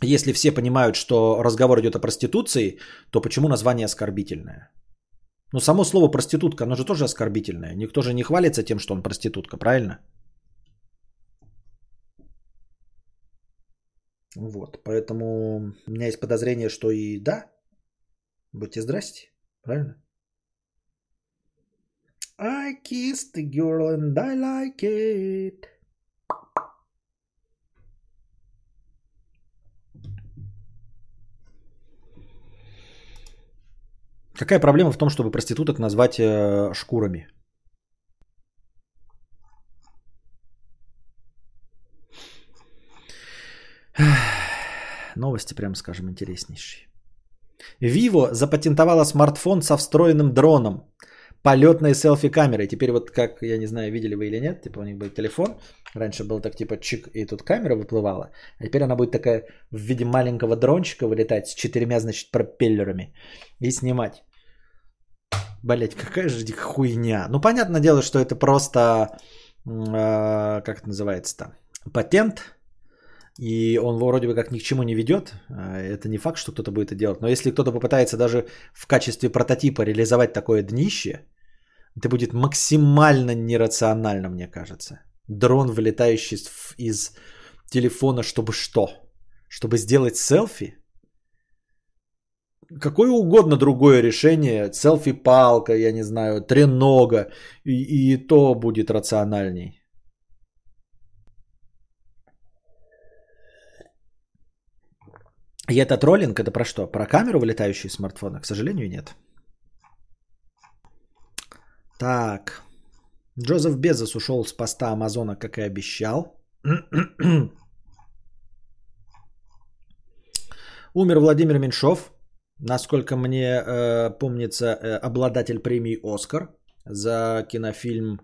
если все понимают, что разговор идет о проституции, то почему название оскорбительное? Ну, само слово проститутка, оно же тоже оскорбительное. Никто же не хвалится тем, что он проститутка, правильно? Вот, поэтому у меня есть подозрение, что и да, будьте здрасте, правильно? I kissed the girl and I like it. Какая проблема в том, чтобы проституток назвать э, шкурами? Новости, прямо скажем, интереснейшие. Vivo запатентовала смартфон со встроенным дроном, полетной селфи-камерой. Теперь вот как, я не знаю, видели вы или нет, типа у них был телефон. Раньше был так типа чик, и тут камера выплывала. А теперь она будет такая в виде маленького дрончика вылетать с четырьмя, значит, пропеллерами и снимать. Блять, какая же хуйня. Ну, понятное дело, что это просто, э, как это называется-то, патент и он вроде бы как ни к чему не ведет. А, это не факт, что кто-то будет это делать. Но если кто-то попытается даже в качестве прототипа реализовать такое днище, это будет максимально нерационально, мне кажется. Дрон, вылетающий из телефона, чтобы что? Чтобы сделать селфи? Какое угодно другое решение, селфи-палка, я не знаю, тренога, и, и то будет рациональней. И это троллинг, это про что? Про камеру, вылетающую из смартфона? К сожалению, нет. Так. Джозеф Безос ушел с поста Амазона, как и обещал. Умер Владимир Меньшов, насколько мне э, помнится, э, обладатель премии «Оскар» за кинофильм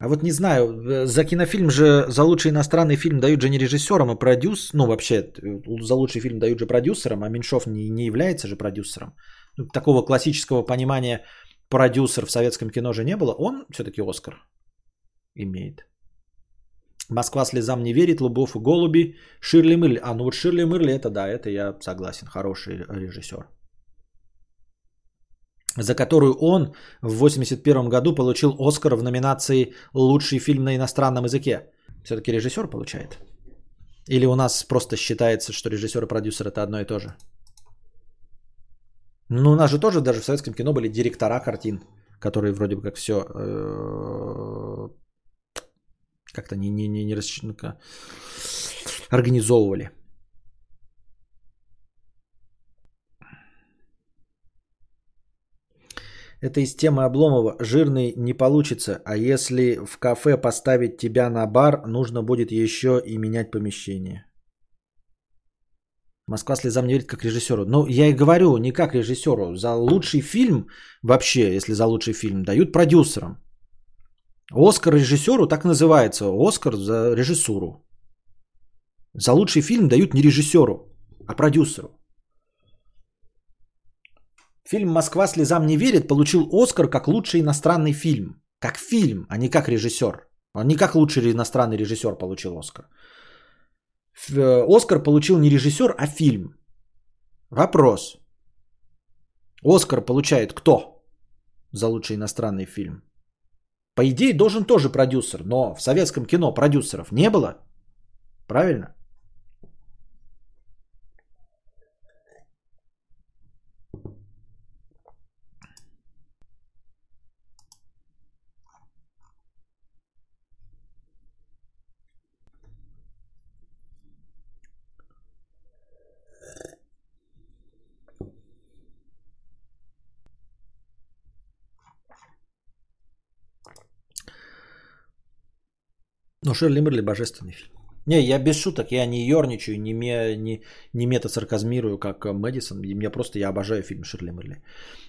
а вот не знаю, э, за кинофильм же, за лучший иностранный фильм дают же не режиссерам, а продюс, ну вообще э, за лучший фильм дают же продюсерам, а Меньшов не, не является же продюсером. Ну, такого классического понимания продюсер в советском кино же не было. Он все-таки Оскар имеет. Москва слезам не верит, Лубов и голуби, Ширли Мырли. А, ну вот Ширли Мырли, это да, это я согласен, хороший режиссер. За которую он в 81 году получил Оскар в номинации «Лучший фильм на иностранном языке». Все-таки режиссер получает? Или у нас просто считается, что режиссер и продюсер это одно и то же? Ну, у нас же тоже даже в советском кино были директора картин, которые вроде бы как все э, как-то не, не, не, не организовывали. Это из темы Обломова. Жирный не получится, а если в кафе поставить тебя на бар, нужно будет еще и менять помещение. Москва слезам не верит как режиссеру. Ну, я и говорю, не как режиссеру. За лучший фильм, вообще, если за лучший фильм, дают продюсерам. Оскар режиссеру так называется. Оскар за режиссуру. За лучший фильм дают не режиссеру, а продюсеру. Фильм «Москва слезам не верит» получил Оскар как лучший иностранный фильм. Как фильм, а не как режиссер. Он не как лучший иностранный режиссер получил Оскар. Э, Оскар получил не режиссер, а фильм. Вопрос. Оскар получает кто за лучший иностранный фильм? По идее, должен тоже продюсер, но в советском кино продюсеров не было. Правильно? Ну, Шерли Мерли божественный фильм. Не, я без шуток, я не ерничаю, не, ме, не, не мета-сарказмирую, как Мэдисон. И мне просто, я обожаю фильм Шерли Мерли.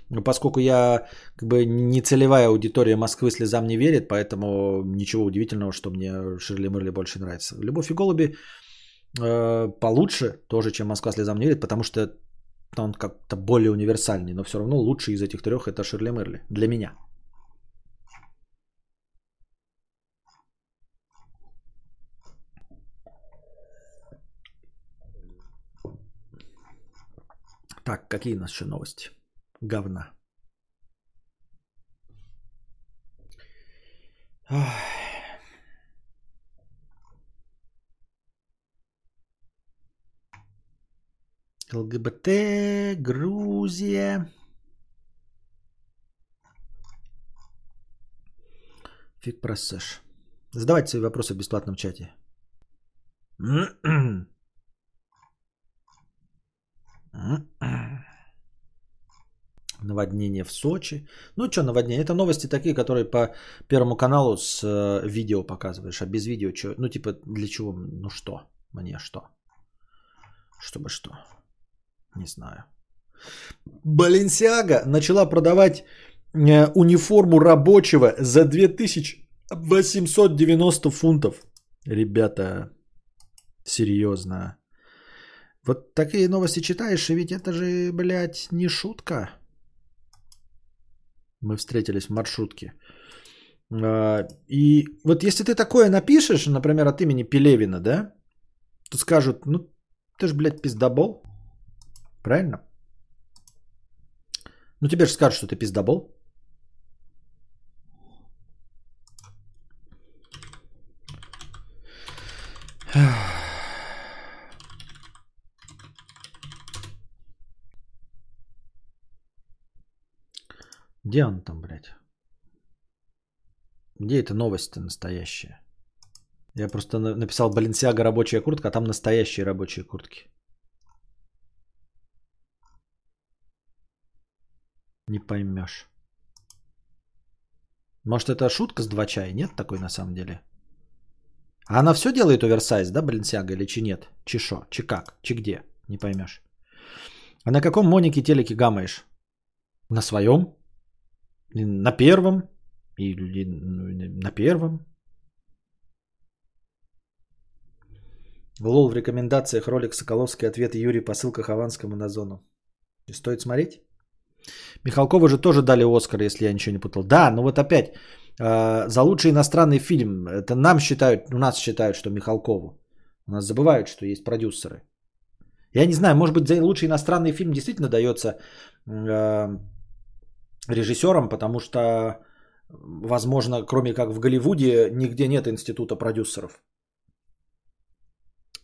Но поскольку я как бы не целевая аудитория Москвы слезам не верит, поэтому ничего удивительного, что мне Шерли Мерли больше нравится. Любовь и голуби э, получше тоже, чем Москва слезам не верит, потому что он как-то более универсальный, но все равно лучший из этих трех это Шерли Мерли для меня. Так, какие у нас еще новости? Говна. ЛГБТ, Грузия. Фиг просышь. Задавайте свои вопросы в бесплатном чате. Наводнение в Сочи. Ну что наводнение? Это новости такие, которые по Первому каналу с э, видео показываешь. А без видео что? Ну типа для чего? Ну что? Мне что? Чтобы что? Не знаю. Баленсиага начала продавать э, униформу рабочего за 2890 фунтов. Ребята, серьезно. Вот такие новости читаешь, и ведь это же, блядь, не шутка. Мы встретились в маршрутке. А, и вот если ты такое напишешь, например, от имени Пелевина, да, то скажут, ну, ты же, блядь, пиздобол. Правильно? Ну, тебе же скажут, что ты пиздобол. Где он там, блядь? Где эта новость настоящая? Я просто написал Баленсиага рабочая куртка, а там настоящие рабочие куртки. Не поймешь. Может это шутка с два чая? Нет такой на самом деле? А она все делает оверсайз, да, Баленсиага, или чи нет? Чи шо? Чи как? Чи где? Не поймешь. А на каком монике телеке гамаешь? На своем? На первом или на первом. Лол в рекомендациях ролик Соколовский ответ Юрий посылка Хованскому на зону. Стоит смотреть? Михалкову же тоже дали Оскар, если я ничего не путал. Да, но вот опять, э, за лучший иностранный фильм, это нам считают, у нас считают, что Михалкову. У нас забывают, что есть продюсеры. Я не знаю, может быть, за лучший иностранный фильм действительно дается э, режиссером, потому что, возможно, кроме как в Голливуде, нигде нет института продюсеров.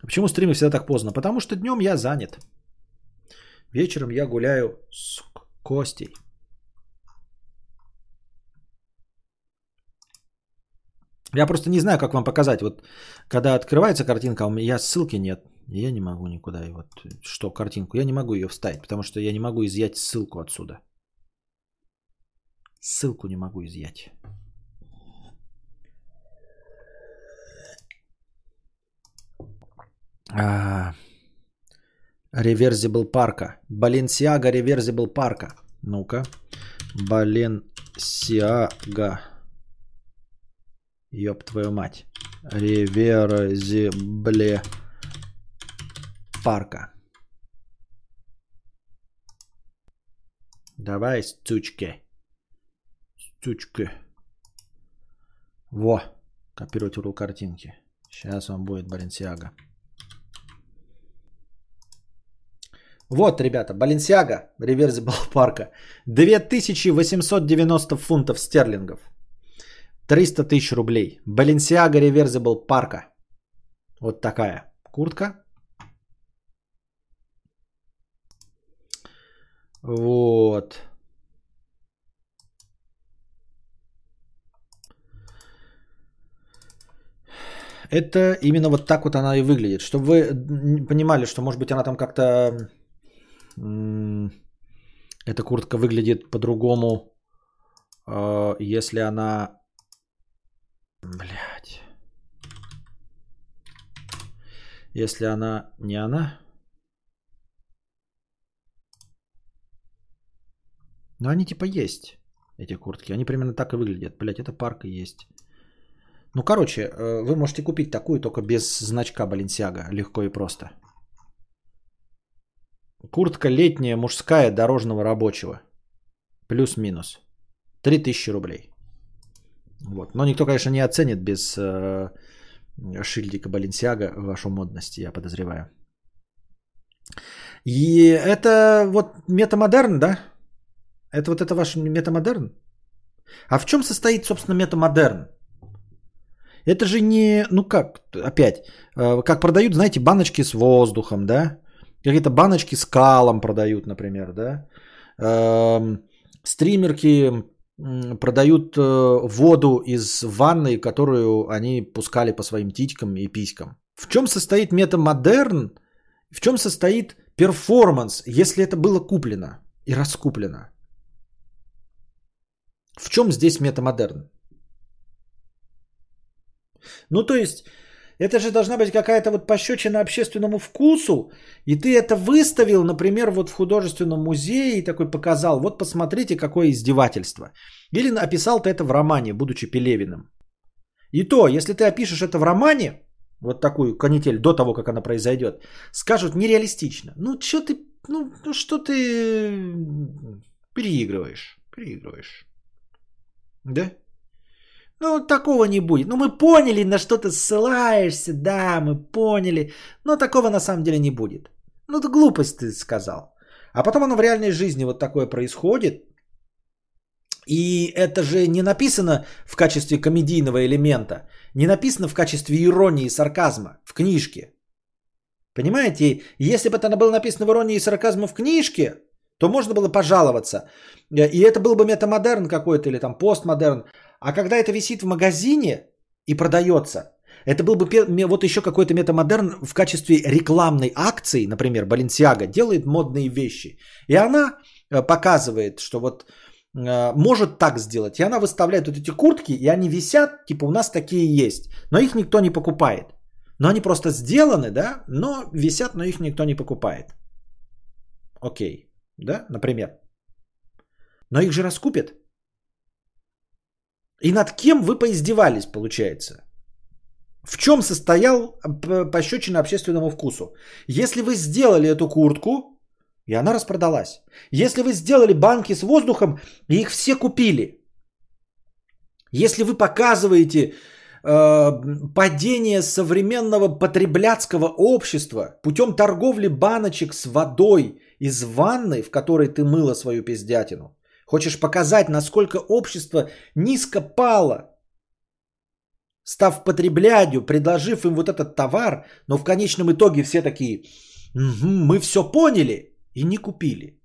Почему стримы всегда так поздно? Потому что днем я занят. Вечером я гуляю с Костей. Я просто не знаю, как вам показать. Вот когда открывается картинка, у меня ссылки нет. Я не могу никуда. И вот что, картинку? Я не могу ее вставить, потому что я не могу изъять ссылку отсюда. Ссылку не могу изъять. А, Reversible парка. Balenciaga Reversible парка. Ну-ка. Balenciaga. Ёб твою мать. Реверзибле парка. Давай, стучки. Стучки. Во. Копировать URL картинки. Сейчас вам будет Баленсиага. Вот, ребята, Баленсиага, реверзибл парка. 2890 фунтов стерлингов. 300 тысяч рублей. Баленсиага реверзибл парка. Вот такая куртка. Вот. Это именно вот так вот она и выглядит. Чтобы вы понимали, что может быть она там как-то... Эта куртка выглядит по-другому, э, если она... Блять. Если она не она, Но они типа есть, эти куртки. Они примерно так и выглядят. Блять, это парка есть. Ну, короче, э, вы можете купить такую, только без значка Баленсиага. Легко и просто. Куртка летняя, мужская, дорожного рабочего. Плюс-минус. 3000 рублей. Вот. Но никто, конечно, не оценит без э, шильдика Баленсиага вашу модность, я подозреваю. И это вот метамодерн, да? Это вот это ваш метамодерн? А в чем состоит, собственно, метамодерн? Это же не, ну как, опять, э, как продают, знаете, баночки с воздухом, да? Какие-то баночки с калом продают, например, да? Эм, стримерки продают э, воду из ванны, которую они пускали по своим титькам и писькам. В чем состоит метамодерн? В чем состоит перформанс, если это было куплено и раскуплено? В чем здесь метамодерн? Ну, то есть, это же должна быть какая-то вот пощечина общественному вкусу, и ты это выставил, например, вот в художественном музее и такой показал, вот посмотрите, какое издевательство. Или описал ты это в романе, будучи Пелевиным. И то, если ты опишешь это в романе, вот такую канитель до того, как она произойдет, скажут нереалистично. Ну, что ты, ну, ну что ты переигрываешь, переигрываешь. Да? Ну, такого не будет. Ну, мы поняли, на что ты ссылаешься, да, мы поняли. Но такого на самом деле не будет. Ну, это глупость ты сказал. А потом оно в реальной жизни вот такое происходит. И это же не написано в качестве комедийного элемента. Не написано в качестве иронии и сарказма в книжке. Понимаете? Если бы это было написано в иронии и сарказма в книжке, то можно было пожаловаться. И это был бы метамодерн какой-то или там постмодерн. А когда это висит в магазине и продается, это был бы вот еще какой-то метамодерн в качестве рекламной акции, например, Balenciaga делает модные вещи. И она э, показывает, что вот э, может так сделать. И она выставляет вот эти куртки, и они висят, типа у нас такие есть. Но их никто не покупает. Но они просто сделаны, да, но висят, но их никто не покупает. Окей, да, например. Но их же раскупят. И над кем вы поиздевались, получается? В чем состоял пощечина общественному вкусу? Если вы сделали эту куртку, и она распродалась. Если вы сделали банки с воздухом, и их все купили. Если вы показываете э, падение современного потребляцкого общества путем торговли баночек с водой из ванны, в которой ты мыла свою пиздятину, Хочешь показать, насколько общество низко пало, став потреблядью, предложив им вот этот товар, но в конечном итоге все такие, угу, мы все поняли и не купили.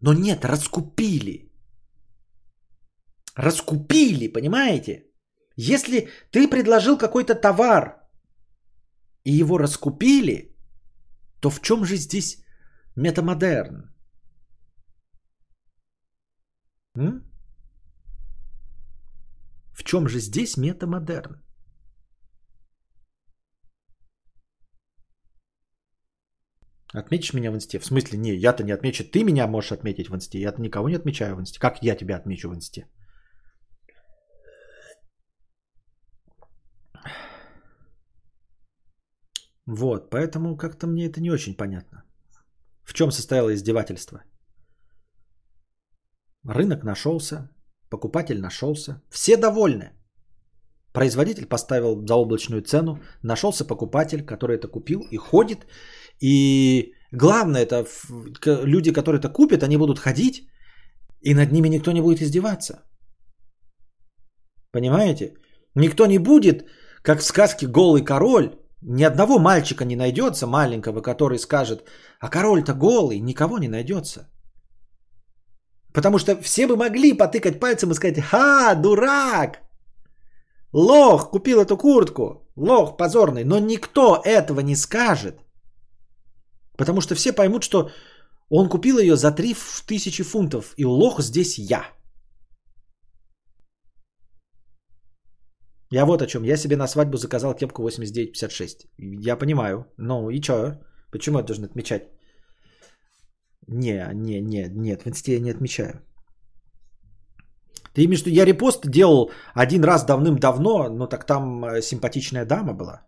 Но нет, раскупили. Раскупили, понимаете? Если ты предложил какой-то товар и его раскупили, то в чем же здесь метамодерн? М? В чем же здесь метамодерн? Отметишь меня в инсте? В смысле, не, я-то не отмечу. Ты меня можешь отметить в инсте. Я-то никого не отмечаю в инсте. Как я тебя отмечу в инсте? Вот, поэтому как-то мне это не очень понятно. В чем состояло издевательство? Рынок нашелся, покупатель нашелся, все довольны. Производитель поставил заоблачную цену, нашелся покупатель, который это купил и ходит. И главное, это люди, которые это купят, они будут ходить, и над ними никто не будет издеваться. Понимаете? Никто не будет, как в сказке «Голый король», ни одного мальчика не найдется маленького, который скажет, а король-то голый, никого не найдется. Потому что все бы могли потыкать пальцем и сказать, ха, дурак, лох, купил эту куртку, лох позорный. Но никто этого не скажет. Потому что все поймут, что он купил ее за 3000 фунтов, и лох здесь я. Я вот о чем. Я себе на свадьбу заказал кепку 8956. Я понимаю. Ну и что? Почему я должен отмечать? Не, не, не, нет, в инсте я не отмечаю. Ты имеешь виду, я репост делал один раз давным-давно, но так там э, симпатичная дама была.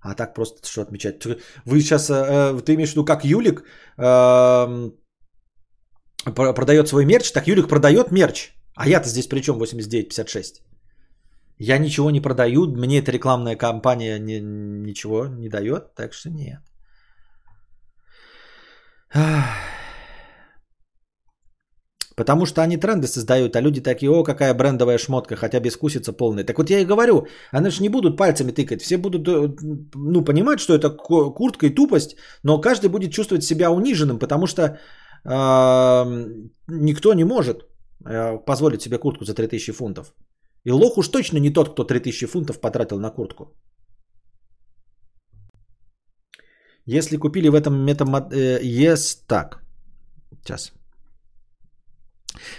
А так просто что отмечать? Вы сейчас, э, э, ты имеешь в виду, как Юлик э, продает свой мерч, так Юлик продает мерч. А я-то здесь при чем 89,56? Я ничего не продаю, мне эта рекламная кампания не, ничего не дает, так что нет. Потому что они тренды создают, а люди такие, о, какая брендовая шмотка, хотя бескусица полная. Так вот я и говорю, они же не будут пальцами тыкать, все будут, э, ну, понимать, что это куртка и тупость, но каждый будет чувствовать себя униженным, потому что никто не может э, позволить себе куртку за 3000 фунтов. И лох уж точно не тот, кто 3000 фунтов потратил на куртку. Если купили в этом метамод... Э, yes, так. Сейчас.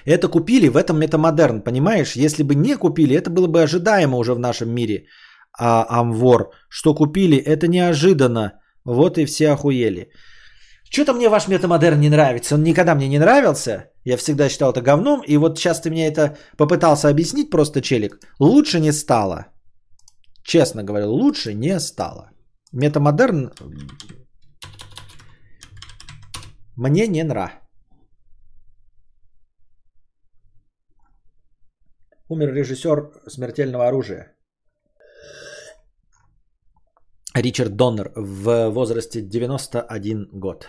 Это купили в этом метамодерн, понимаешь? Если бы не купили, это было бы ожидаемо уже в нашем мире. А Амвор, что купили, это неожиданно. Вот и все охуели. Что-то мне ваш метамодерн не нравится. Он никогда мне не нравился. Я всегда считал это говном. И вот сейчас ты мне это попытался объяснить просто, челик. Лучше не стало. Честно говорю, лучше не стало. Метамодерн мне не нравится. Умер режиссер «Смертельного оружия». Ричард Доннер в возрасте 91 год.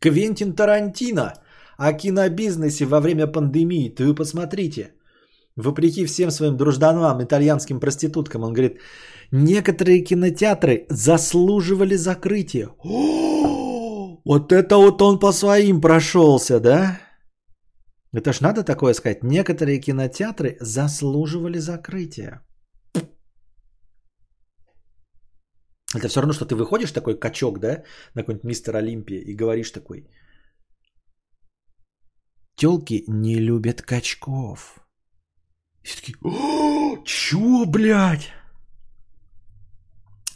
Квентин Тарантино о кинобизнесе во время пандемии. Ты посмотрите. Вопреки всем своим дружданам, итальянским проституткам, он говорит, некоторые кинотеатры заслуживали закрытия. О, вот это вот он по своим прошелся, да? Это ж надо такое сказать. Некоторые кинотеатры заслуживали закрытия. Это все равно, что ты выходишь такой качок, да, на какой-нибудь мистер Олимпия и говоришь такой. Телки не любят качков. И все такие, чё, блядь?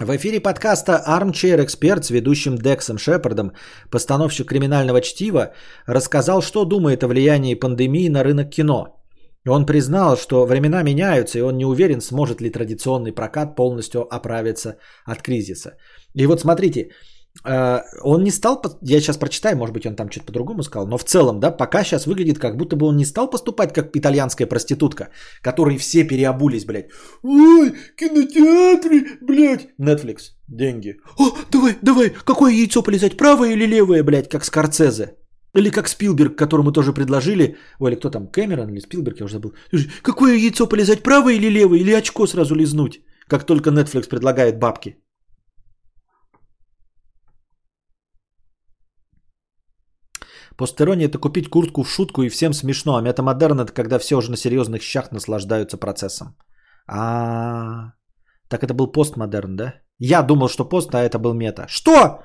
В эфире подкаста Armchair Expert с ведущим Дексом Шепардом, постановщик криминального чтива, рассказал, что думает о влиянии пандемии на рынок кино. Он признал, что времена меняются, и он не уверен, сможет ли традиционный прокат полностью оправиться от кризиса. И вот смотрите, он не стал, я сейчас прочитаю, может быть, он там что-то по-другому сказал, но в целом, да, пока сейчас выглядит, как будто бы он не стал поступать как итальянская проститутка, которой все переобулись, блядь. Ой, кинотеатры, блядь, Netflix. деньги. О, давай, давай, какое яйцо полезать, правое или левое, блядь, как Скорцезе? Или как Спилберг, которому тоже предложили, ой, или кто там, Кэмерон или Спилберг, я уже забыл. Какое яйцо полезать, правое или левое, или очко сразу лизнуть, как только Netflix предлагает бабки. Постерония – это купить куртку в шутку и всем смешно, а метамодерн – это когда все уже на серьезных щах наслаждаются процессом. А, так это был постмодерн, да? Я думал, что пост, а это был мета. Что?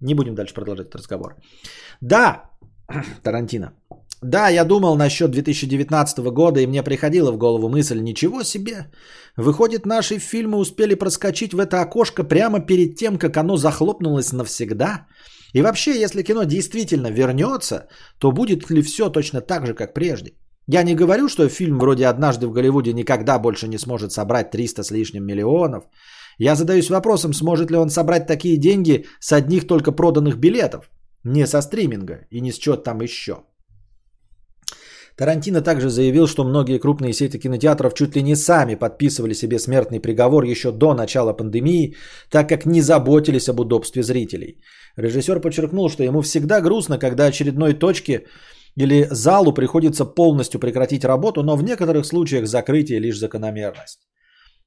Не будем дальше продолжать этот разговор. Да, Тарантино. Да, я думал насчет 2019 года, и мне приходила в голову мысль, ничего себе. Выходит, наши фильмы успели проскочить в это окошко прямо перед тем, как оно захлопнулось навсегда. И вообще, если кино действительно вернется, то будет ли все точно так же, как прежде? Я не говорю, что фильм вроде «Однажды в Голливуде» никогда больше не сможет собрать 300 с лишним миллионов. Я задаюсь вопросом, сможет ли он собрать такие деньги с одних только проданных билетов, не со стриминга и не с чего там еще. Тарантино также заявил, что многие крупные сети кинотеатров чуть ли не сами подписывали себе смертный приговор еще до начала пандемии, так как не заботились об удобстве зрителей. Режиссер подчеркнул, что ему всегда грустно, когда очередной точке или залу приходится полностью прекратить работу, но в некоторых случаях закрытие лишь закономерность.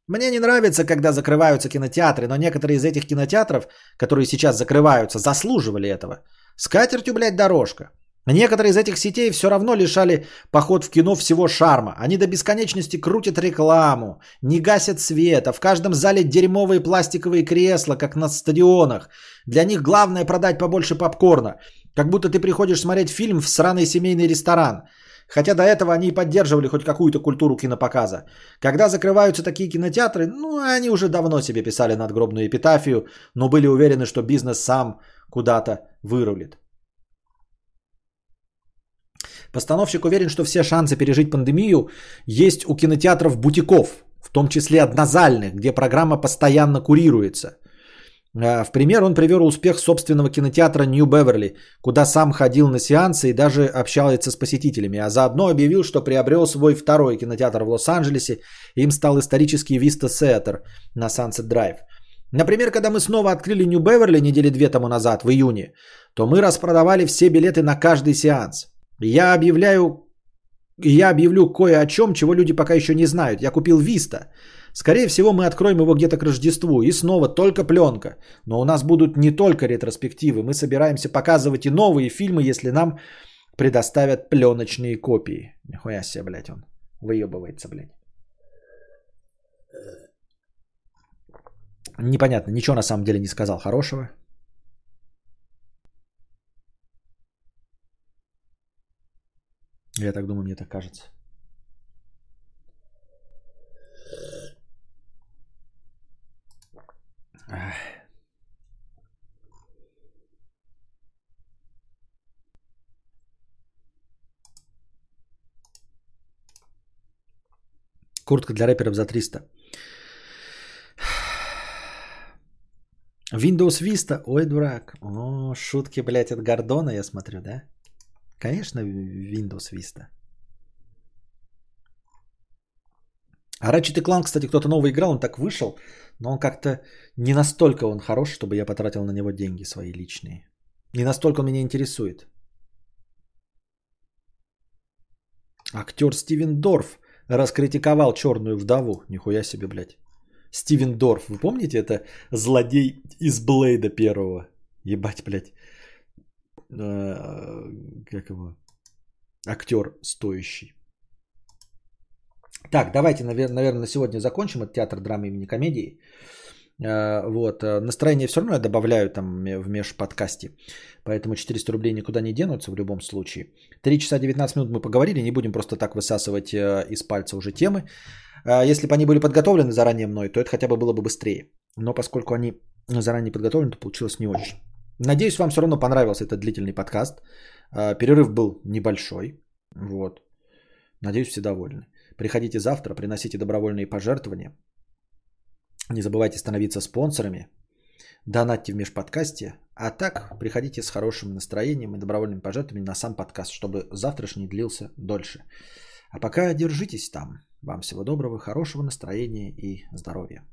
Мне не нравится, когда закрываются кинотеатры, но некоторые из этих кинотеатров, которые сейчас закрываются, заслуживали этого. С катертью, блядь, дорожка. Некоторые из этих сетей все равно лишали поход в кино всего шарма. Они до бесконечности крутят рекламу, не гасят света, в каждом зале дерьмовые пластиковые кресла, как на стадионах. Для них главное продать побольше попкорна. Как будто ты приходишь смотреть фильм в сраный семейный ресторан. Хотя до этого они и поддерживали хоть какую-то культуру кинопоказа. Когда закрываются такие кинотеатры, ну, они уже давно себе писали надгробную эпитафию, но были уверены, что бизнес сам куда-то вырулит. Постановщик уверен, что все шансы пережить пандемию есть у кинотеатров бутиков, в том числе однозальных, где программа постоянно курируется. А, в пример он привел успех собственного кинотеатра Нью Беверли, куда сам ходил на сеансы и даже общался с посетителями, а заодно объявил, что приобрел свой второй кинотеатр в Лос-Анджелесе, им стал исторический Vista Theater на Sunset Drive. Например, когда мы снова открыли Нью Беверли недели две тому назад, в июне, то мы распродавали все билеты на каждый сеанс. Я объявляю, я объявлю кое о чем, чего люди пока еще не знают. Я купил Vista. Скорее всего, мы откроем его где-то к Рождеству. И снова только пленка. Но у нас будут не только ретроспективы. Мы собираемся показывать и новые фильмы, если нам предоставят пленочные копии. Нихуя себе, блядь, он выебывается, блядь. Непонятно, ничего на самом деле не сказал хорошего. Я так думаю, мне так кажется. Куртка для рэперов за 300. Windows Vista. Ой, дурак. О, шутки, блядь, от Гордона, я смотрю, да? Конечно, Windows Vista. А Ratchet Clank, кстати, кто-то новый играл, он так вышел, но он как-то не настолько он хорош, чтобы я потратил на него деньги свои личные. Не настолько он меня интересует. Актер Стивен Дорф раскритиковал черную вдову. Нихуя себе, блядь. Стивен Дорф, вы помните, это злодей из Блейда первого. Ебать, блядь. А, как его? Актер стоящий. Так, давайте, наверное, на сегодня закончим этот театр драмы имени комедии. А, вот. А, настроение все равно я добавляю там в межподкасте. Поэтому 400 рублей никуда не денутся в любом случае. 3 часа 19 минут мы поговорили. Не будем просто так высасывать э, из пальца уже темы. Если бы они были подготовлены заранее мной, то это хотя бы было бы быстрее. Но поскольку они заранее подготовлены, то получилось не очень. Надеюсь, вам все равно понравился этот длительный подкаст. Перерыв был небольшой. Вот. Надеюсь, все довольны. Приходите завтра, приносите добровольные пожертвования. Не забывайте становиться спонсорами. Донатьте в межподкасте. А так, приходите с хорошим настроением и добровольными пожертвованиями на сам подкаст, чтобы завтрашний длился дольше. А пока держитесь там. Вам всего доброго, хорошего настроения и здоровья.